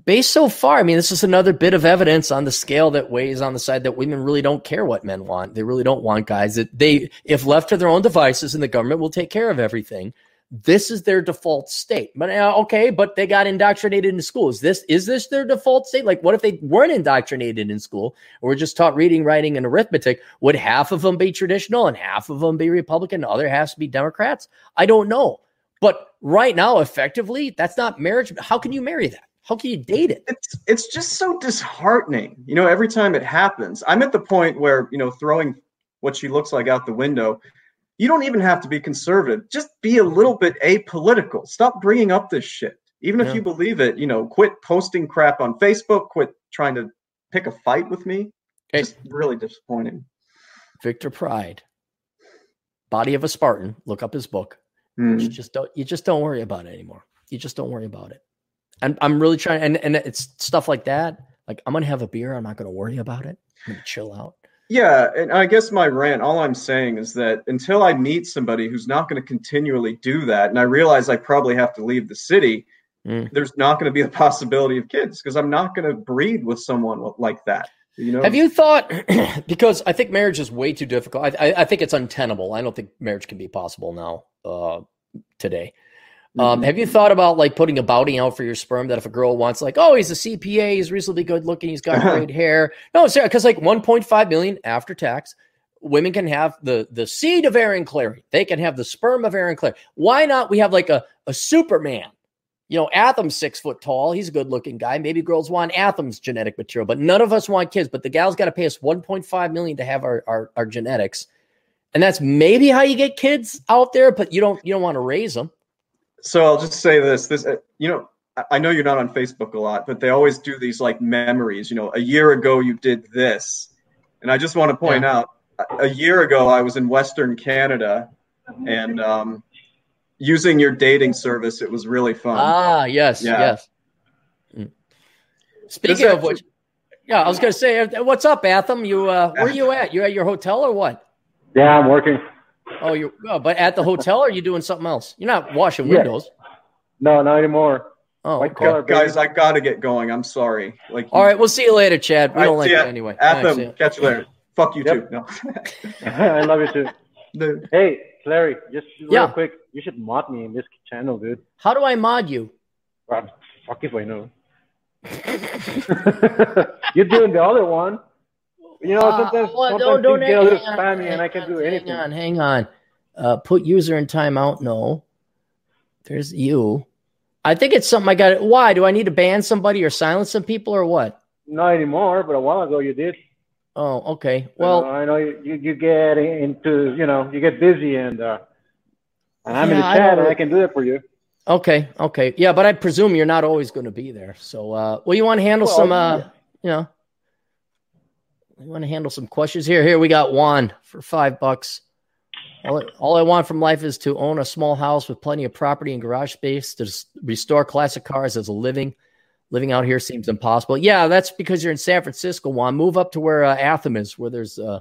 Speaker 1: based so far, I mean, this is another bit of evidence on the scale that weighs on the side that women really don't care what men want. They really don't want guys that they, if left to their own devices, and the government will take care of everything. This is their default state. But uh, okay, but they got indoctrinated in school. Is this is this their default state? Like, what if they weren't indoctrinated in school or were just taught reading, writing, and arithmetic? Would half of them be traditional and half of them be Republican? The other half be Democrats? I don't know. But right now, effectively, that's not marriage. How can you marry that? How can you date it?
Speaker 2: it's it's just so disheartening. You know, every time it happens, I'm at the point where you know throwing what she looks like out the window. You don't even have to be conservative. Just be a little bit apolitical. Stop bringing up this shit. Even if
Speaker 1: Yeah.
Speaker 2: you believe it, you know, quit posting crap on Facebook. Quit trying to pick a fight with me.
Speaker 1: Okay.
Speaker 2: Just really disappointing.
Speaker 1: Victor Pride, Body of a Spartan. Look up his book.
Speaker 2: Hmm.
Speaker 1: You just don't. You just don't worry about it anymore. You just don't worry about it. And I'm really trying. And and it's stuff like that. Like I'm gonna have a beer. I'm not gonna worry about it. I'm gonna chill out.
Speaker 2: Yeah, and I guess my rant, all I'm saying is that until I meet somebody who's not going to continually do that, and I realize I probably have to leave the city,
Speaker 1: Mm.
Speaker 2: there's not going to be the possibility of kids because I'm not going to breed with someone like that. You know?
Speaker 1: Have you thought? because I think marriage is way too difficult. I, I, I think it's untenable. I don't think marriage can be possible now, uh, today. Um,
Speaker 2: Mhm.
Speaker 1: have you thought about like putting a bounty out for your sperm that if a girl wants like, oh, he's a CPA, he's reasonably good looking, he's got great hair. No, seriously, because like 1.5 million after tax, women can have the the seed of Aaron Clarey. They can have the sperm of Aaron Clarey. Why not? We have like a a Superman. You know, Atham's six foot tall. He's a good looking guy. Maybe girls want Atham's genetic material, but none of us want kids. But the gal's got to pay us 1.5 million to have our, our our genetics, and that's maybe how you get kids out there. But you don't you don't want to raise them.
Speaker 2: So I'll just say this: this, uh, you know, I- I know you're not on Facebook a lot, but they always do these like memories. You know, a year ago you did this, and I just want to point out, a- a year ago I was in Western Canada, and um, using your dating service, it was really fun.
Speaker 1: Ah, yes,
Speaker 2: Yeah.
Speaker 1: yes. Mm. Speaking
Speaker 2: This
Speaker 1: of
Speaker 2: actually-
Speaker 1: which, yeah, I was going to say, uh, what's up, Atham? You, uh, where are you at? You at your hotel or what?
Speaker 3: Yeah, I'm working.
Speaker 1: Oh, you oh, but at the hotel, or are you doing something else? You're not washing
Speaker 3: Yeah.
Speaker 1: windows.
Speaker 3: No, not anymore.
Speaker 1: Oh,
Speaker 3: White
Speaker 1: okay.
Speaker 3: collar.
Speaker 2: Guys, I gotta get going. I'm sorry. Like,
Speaker 1: All right, we'll see you later, Chad. We
Speaker 2: All
Speaker 1: don't like
Speaker 2: it
Speaker 1: anyway.
Speaker 2: at
Speaker 1: Thanks,
Speaker 2: them. Catch you later. Fuck you
Speaker 3: Yep.
Speaker 2: too. No.
Speaker 3: I love you too.
Speaker 2: No.
Speaker 3: Hey, Larry, just real
Speaker 1: Yeah.
Speaker 3: quick, you should mod me in this channel, dude.
Speaker 1: How do I mod you?
Speaker 3: Well, fuck if I know. You're doing the other one. You know,
Speaker 1: Uh,
Speaker 3: sometimes,
Speaker 1: well,
Speaker 3: sometimes
Speaker 1: don't-
Speaker 3: things get a little
Speaker 1: hang on,
Speaker 3: and I can do anything.
Speaker 1: Hang on, hang on. Uh, put user in timeout. No, there's you. I think it's something I got. Why do I need to ban somebody or silence some people or what?
Speaker 3: Not anymore, but a while ago you did.
Speaker 1: Oh, okay.
Speaker 3: Well, I know you, you, you get into, you know, you get busy and, uh, and I'm in the
Speaker 1: Yeah, I
Speaker 3: chat and I can do it for you.
Speaker 1: okay, okay, yeah, but I presume you're not always going to be there. So, uh, well, you want to handle
Speaker 3: Well,
Speaker 1: some, uh, you know, you want to handle some questions here. Here we got Juan for five bucks. All, all I want from life is to own a small house with plenty of property and garage space to restore classic cars as a living. Living out here seems impossible. Yeah, that's because you're in San Francisco, Juan. Move up to where uh, Atham is, where there's, uh,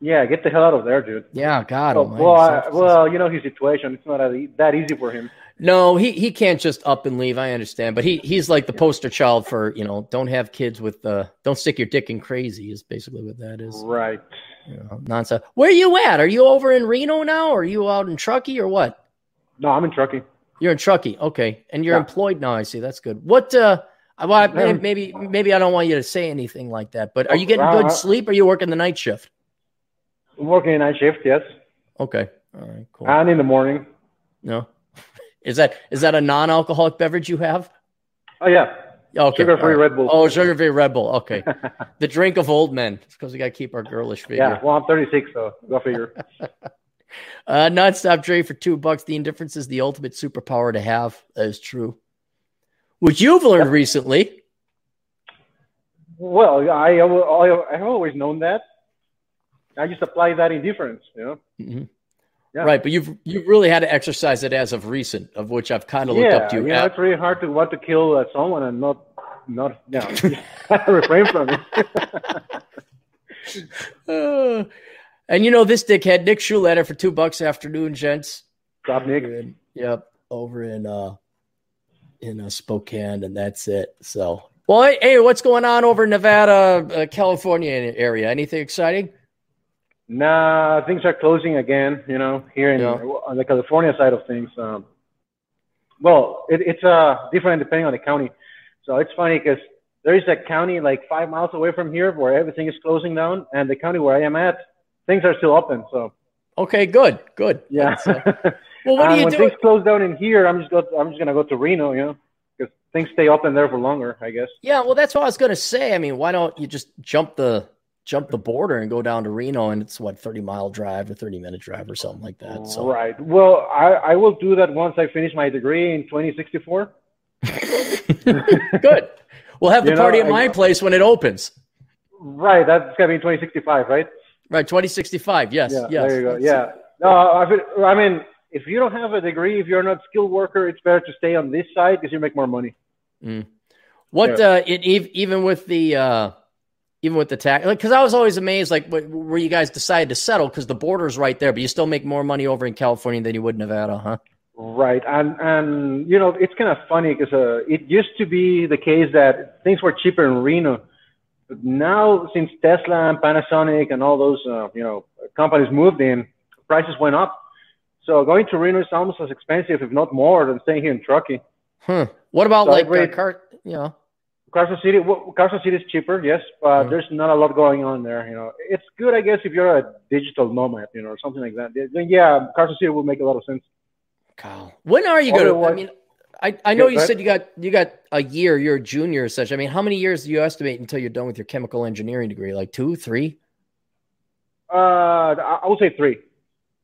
Speaker 3: Yeah, get the hell out of there, dude.
Speaker 1: yeah, God.
Speaker 3: Oh, well, I, well, you know his situation. It's not that easy for him.
Speaker 1: No, he he can't just up and leave. I understand, but he he's like the poster child for you know don't have kids with uh don't stick your dick in crazy is basically what that is.
Speaker 3: Right.
Speaker 1: You know, nonsense. Where are you at? Are you over in Reno now? Or are you out in Truckee or what?
Speaker 3: No, I'm in Truckee.
Speaker 1: You're in Truckee, okay, and you're
Speaker 3: Yeah.
Speaker 1: employed now. I see. That's good. What? uh well, I-
Speaker 3: Um,
Speaker 1: maybe maybe I don't want you to say anything like that. But are you getting good sleep? Or are you working the night shift?
Speaker 3: I'm working a night shift, yes,
Speaker 1: Okay, all right, cool.
Speaker 3: and in the morning.
Speaker 1: no, is that is that a non-alcoholic beverage you have?
Speaker 3: Oh yeah,
Speaker 1: Okay,
Speaker 3: sugar-free
Speaker 1: right.
Speaker 3: Red Bull.
Speaker 1: Oh, sugar free Red Bull. Okay. the drink of old men. It's because we got to keep our girlish figure.
Speaker 3: yeah. Well, I'm 36, so go figure.
Speaker 1: Uh, nonstop Dre for two bucks. The indifference is the ultimate superpower to have. That is true. Which you've learned recently.
Speaker 3: well, I, I I've always known that. I just apply that indifference, you know.
Speaker 1: Mhm.
Speaker 3: Yeah.
Speaker 1: Right, but you've you've really had to exercise it as of recent, of which I've kind of looked
Speaker 3: yeah,
Speaker 1: up to you.
Speaker 3: Yeah, know, it's really hard to want to kill uh, someone and not not you know, refrain from it.
Speaker 1: Uh, and you know this dickhead, Nick Schuletter for two bucks afternoon, gents.
Speaker 3: Stop, Nick.
Speaker 1: In- yep, over in uh in uh, Spokane, and that's it. So, well, hey, hey, what's going on over in Nevada, uh, California area? Anything exciting?
Speaker 3: Nah, things are closing again. You know, here in
Speaker 1: Yeah.
Speaker 3: on the California side of things. Um, well, it, it's uh different depending on the county. So it's funny because there is a county like five miles away from here where everything is closing down, and the county where I am at, things are still open. So
Speaker 1: Okay, good, good.
Speaker 3: yeah.
Speaker 1: Uh, well, what do you
Speaker 3: when
Speaker 1: do?
Speaker 3: things close down in here, I'm just go. I'm just gonna go to Reno. You know, because things stay open there for longer. I guess.
Speaker 1: Yeah, well, that's what I was going to say. I mean, why don't you just jump the jump the border and go down to Reno, and it's what thirty mile drive or thirty minute drive or something like that. So
Speaker 3: Right. Well, I, I will do that once I finish my degree in 2064.
Speaker 1: good. We'll have the
Speaker 3: You know,
Speaker 1: party at
Speaker 3: I-
Speaker 1: my place when it opens.
Speaker 3: Right. That's gonna be 2065, right?
Speaker 1: Right, twenty sixty five. Yes,
Speaker 3: Yeah.
Speaker 1: yes.
Speaker 3: There you go.
Speaker 1: That's-
Speaker 3: Yeah. No, I, feel- I mean, if you don't have a degree, if you're not skilled worker, it's better to stay on this side because you make more money.
Speaker 1: What uh, it, even with the uh, even with the tax, like, because I was always amazed, like wh- where you guys decided to settle because the border's right there, but you still make more money over in California than you would in Nevada, huh?
Speaker 3: Right. And and you know, it's kind of funny because uh, it used to be the case that things were cheaper in Reno. But now, since Tesla and Panasonic and all those uh, you know companies moved in, prices went up. So going to Reno is almost as expensive, if not more, than staying here in Truckee.
Speaker 1: Huh. What about
Speaker 3: So
Speaker 1: like uh,
Speaker 3: agree.
Speaker 1: car? You know,
Speaker 3: Carson City, well, Carson City is cheaper, yes, but there's not a lot going on there. You know, it's good, I guess, if you're a digital nomad, you know, or something like that. Then yeah, Carson City will make a lot of sense.
Speaker 1: Kyle, when are you going to? I mean, I, I know
Speaker 3: Yeah,
Speaker 1: you said you got you got a year. You're a junior, or such. I mean, how many years do you estimate until you're done with your chemical engineering degree? Like two, three,
Speaker 3: Uh, I I would say three.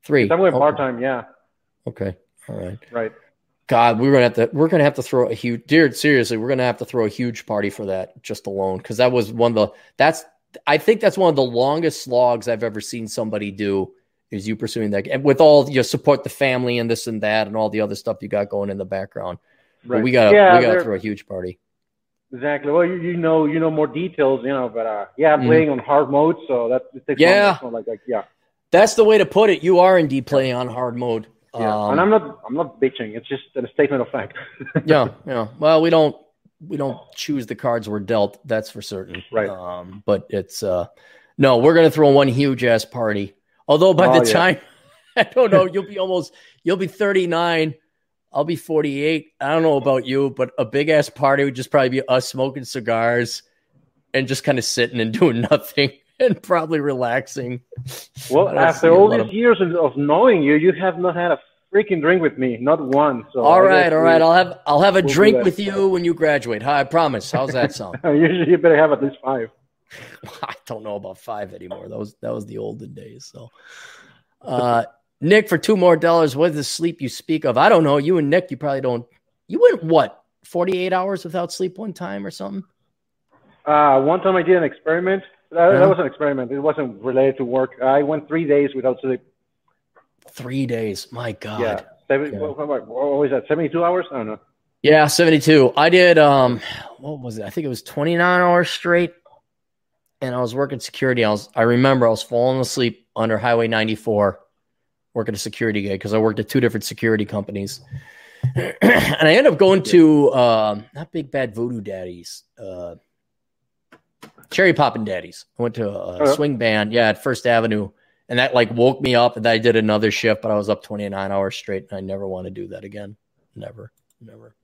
Speaker 1: three.
Speaker 3: I'm going
Speaker 1: okay.
Speaker 3: part time. Yeah,
Speaker 1: Okay, all right.
Speaker 3: right.
Speaker 1: God, we're gonna have to we're gonna have to throw a huge dude, seriously, we're gonna have to throw a huge party for that just alone. Because that was one of the that's I think that's one of the longest slogs I've ever seen somebody do is you pursuing that and with all you support the family and this and that and all the other stuff you got going in the background. But
Speaker 3: Right.
Speaker 1: we gotta
Speaker 3: Yeah,
Speaker 1: we gotta throw a huge party.
Speaker 3: Exactly. Well, you, you know, you know more details, you know, but uh, yeah, I'm
Speaker 1: Mhm.
Speaker 3: playing on hard mode, so that it takes
Speaker 1: Yeah.
Speaker 3: like, like, yeah,
Speaker 1: That's the way to put it. You are indeed playing on hard mode.
Speaker 3: Yeah,
Speaker 1: Um,
Speaker 3: and I'm not I'm not bitching. It's just a statement of fact.
Speaker 1: yeah, yeah. Well, we don't we don't choose the cards we're dealt. That's for certain.
Speaker 3: Right.
Speaker 1: Um, but it's uh, no, we're gonna throw one huge ass party. Although by
Speaker 3: Oh,
Speaker 1: the
Speaker 3: yeah.
Speaker 1: time I don't know, you'll be almost you'll be 39. I'll be 48. I don't know about you, but a big ass party would just probably be us smoking cigars and just kind of sitting and doing nothing and probably relaxing.
Speaker 3: Well,
Speaker 1: I don't see
Speaker 3: after all these
Speaker 1: of-
Speaker 3: years of, knowing you, you have not had a freaking drink with me, not one. So
Speaker 1: all right, all
Speaker 3: we-
Speaker 1: right. I'll have I'll have a
Speaker 3: we'll
Speaker 1: drink with you when you graduate. Hi, I promise. How's that sound?
Speaker 3: Usually, you better have at least five.
Speaker 1: I don't know about five anymore. That was that was the olden days. So, uh, Nick, for two more dollars, what is the sleep you speak of? I don't know. You and Nick, you probably don't. You went what forty eight hours without sleep one time or something?
Speaker 3: Uh, one time I did an experiment. That,
Speaker 1: Uh-huh.
Speaker 3: that was an experiment. It wasn't related to work. I went three days without sleep.
Speaker 1: Three days. My God.
Speaker 3: Yeah. Seven,
Speaker 1: Yeah.
Speaker 3: What, what, what was that? 72 hours? I don't know.
Speaker 1: Yeah, 72. I did um what was it? I think it was 29 hours straight. And I was working security. I was I remember I was falling asleep under Highway 94 working a security gig because I worked at two different security companies. and I ended up going to um not Big Bad Voodoo Daddies, uh Cherry Poppin' Daddies. I went to a,
Speaker 3: Oh, yeah.
Speaker 1: swing band, yeah, at First Avenue. And that like woke me up and I did another shift, but I was up 29 hours straight and I never want to do that again. Never, never.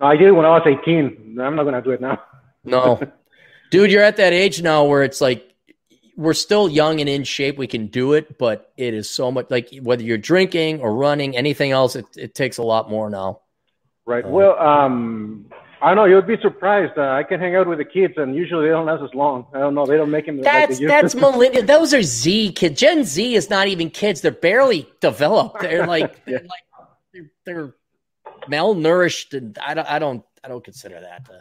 Speaker 3: I did it when I was 18. I'm not going to do it now.
Speaker 1: No. Dude, you're at that age now where it's like we're still young and in shape. We can do it, but it is so much like whether you're drinking or running, anything else, it, it takes a lot more now.
Speaker 3: Right.
Speaker 1: Uh,
Speaker 3: well, um, I know. You'd be surprised. Uh, I can hang out with the kids, and usually they don't last as long. I don't know. They don't make them.
Speaker 1: That's
Speaker 3: like
Speaker 1: that's millennial. Those are Z kids. Gen Z is not even kids. They're barely developed. They're like they're like they're, they're malnourished, and I don't I don't I don't consider that. Uh,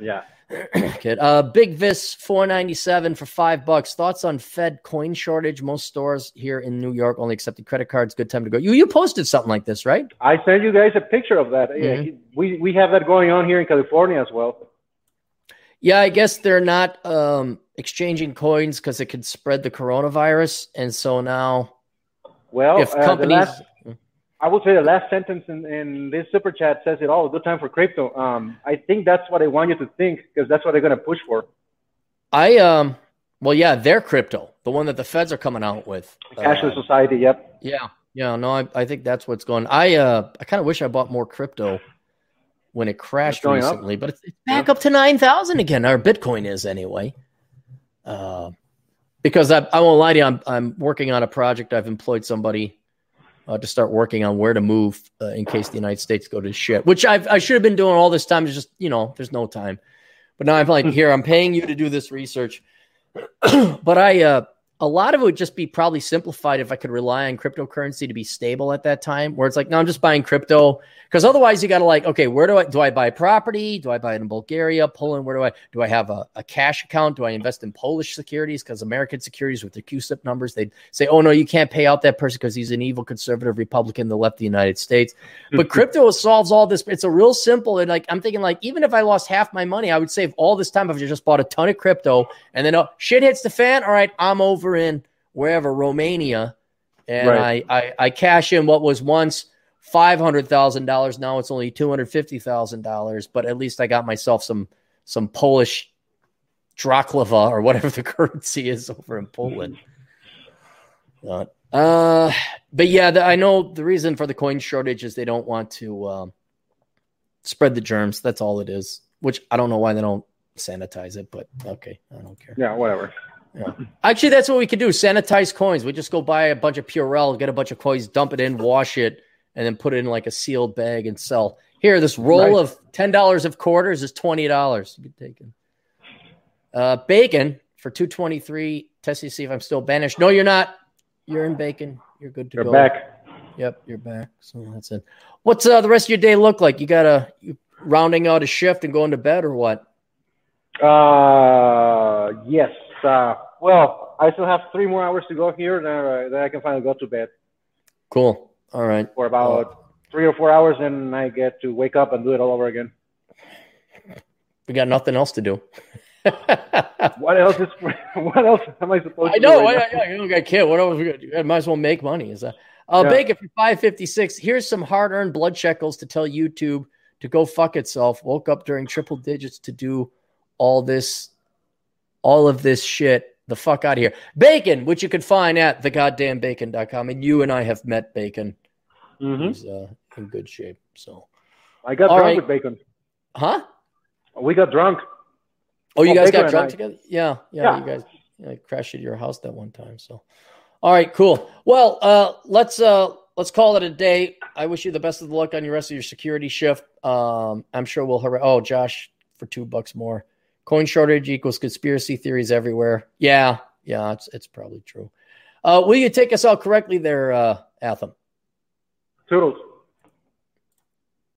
Speaker 3: yeah.
Speaker 1: Kid. Uh, Big Vis four ninety seven for five bucks. Thoughts on Fed coin shortage? Most stores here in New York only accepted credit cards. Good time to go. You you posted something like this, right?
Speaker 3: I sent you guys a picture of that. Yeah,
Speaker 1: Mhm.
Speaker 3: we we have that going on here in California as well.
Speaker 1: Yeah, I guess they're not um, exchanging coins because it could spread the coronavirus, and so now
Speaker 3: Well,
Speaker 1: if
Speaker 3: uh,
Speaker 1: companies,
Speaker 3: I would say the last sentence in, in this super chat says it all. Good time for crypto. Um, I think that's what I want you to think because that's what they're going to push for.
Speaker 1: I um, well, yeah, they're crypto, the one that the feds are coming out with.
Speaker 3: Cashless
Speaker 1: Uh,
Speaker 3: society. Yep.
Speaker 1: Yeah, yeah, no, I, I think that's what's going. I uh, I kind of wish I bought more crypto when it crashed
Speaker 3: going up.
Speaker 1: recently, but it's, it's back up to nine thousand again. Our Bitcoin is anyway. Uh, because I, I won't lie to you, I'm I'm working on a project. I've employed somebody uh, to start working on where to move uh, in case the United States go to shit, which I've, I should have been doing all this time. It's just you know, there's no time. But now I'm like, here, I'm paying you to do this research. but I, uh, a lot of it would just be probably simplified if I could rely on cryptocurrency to be stable at that time, where it's like, no, I'm just buying crypto. Because otherwise, you got to like, okay, where do I do I buy property? Do I buy it in Bulgaria, Poland? Where do I do I have a, a cash account? Do I invest in Polish securities? Because American securities with their CUSIP numbers, they'd say, oh no, you can't pay out that person because he's an evil conservative Republican that left the United States. But crypto solves all this. It's a real simple. And like I'm thinking, like even if I lost half my money, I would save all this time if I just bought a ton of crypto and then oh, shit hits the fan. All right, I'm over in wherever Romania, and
Speaker 3: Right.
Speaker 1: I, I I cash in what was once five hundred thousand dollars. Now it's only two hundred fifty thousand dollars. But at least I got myself some some Polish drachliva or whatever the currency is over in Poland. Uh, uh, but yeah, the, I know the reason for the coin shortage is they don't want to um, spread the germs. That's all it is. Which I don't know why they don't sanitize it, but okay, I don't care.
Speaker 3: Yeah. Whatever.
Speaker 1: Actually, that's what we could do: sanitize coins. We just go buy a bunch of Purell, get a bunch of coins, dump it in, wash it, and then put it in like a sealed bag and sell. Here, this roll
Speaker 3: Nice.
Speaker 1: of ten dollars of quarters is twenty dollars. You could take it. Uh, bacon for two twenty three. Test to see if I'm still banished. No, you're not. You're in bacon. You're good to
Speaker 3: You're
Speaker 1: go.
Speaker 3: back.
Speaker 1: Yep, you're back. So that's it. What's uh, the rest of your day look like? You got a you rounding out a shift and going to bed or what?
Speaker 3: Uh, yes. Uh, well, I still have three more hours to go here, then, uh, then I can finally go to bed
Speaker 1: Cool. All right.
Speaker 3: for about three or four hours, and I get to wake up and do it all over again.
Speaker 1: We got nothing else to do.
Speaker 3: what else is? What else am I supposed
Speaker 1: I
Speaker 3: to?
Speaker 1: know.
Speaker 3: do right
Speaker 1: I, I, I, I can't. What else? We got? I might as well make money. Is that? Uh,
Speaker 3: Yeah.
Speaker 1: Bacon for five fifty six. Here's some hard earned blood shekels to tell YouTube to go fuck itself. Woke up during triple digits to do all this, all of this shit. The fuck out of here. Bacon, which you can find at thegoddamnbacon.com. And you and I have met Bacon.
Speaker 3: Mhm.
Speaker 1: He's uh, in good shape. So,
Speaker 3: I got
Speaker 1: All
Speaker 3: drunk
Speaker 1: right.
Speaker 3: with bacon.
Speaker 1: huh?
Speaker 3: We got drunk.
Speaker 1: Oh, you
Speaker 3: Oh,
Speaker 1: guys
Speaker 3: Baker
Speaker 1: got drunk
Speaker 3: I.
Speaker 1: together? Yeah, yeah,
Speaker 3: Yeah.
Speaker 1: You guys yeah, crashed at your house that one time. So, all right, cool. Well, uh, let's uh, let's call it a day. I wish you the best of the luck on your rest of your security shift. Um, I'm sure we'll. Har- oh, Josh, for two bucks more. Coin shortage equals conspiracy theories everywhere. Yeah, yeah, it's it's probably true. Uh, will you take us out correctly there, uh, Atham?
Speaker 3: Toodles.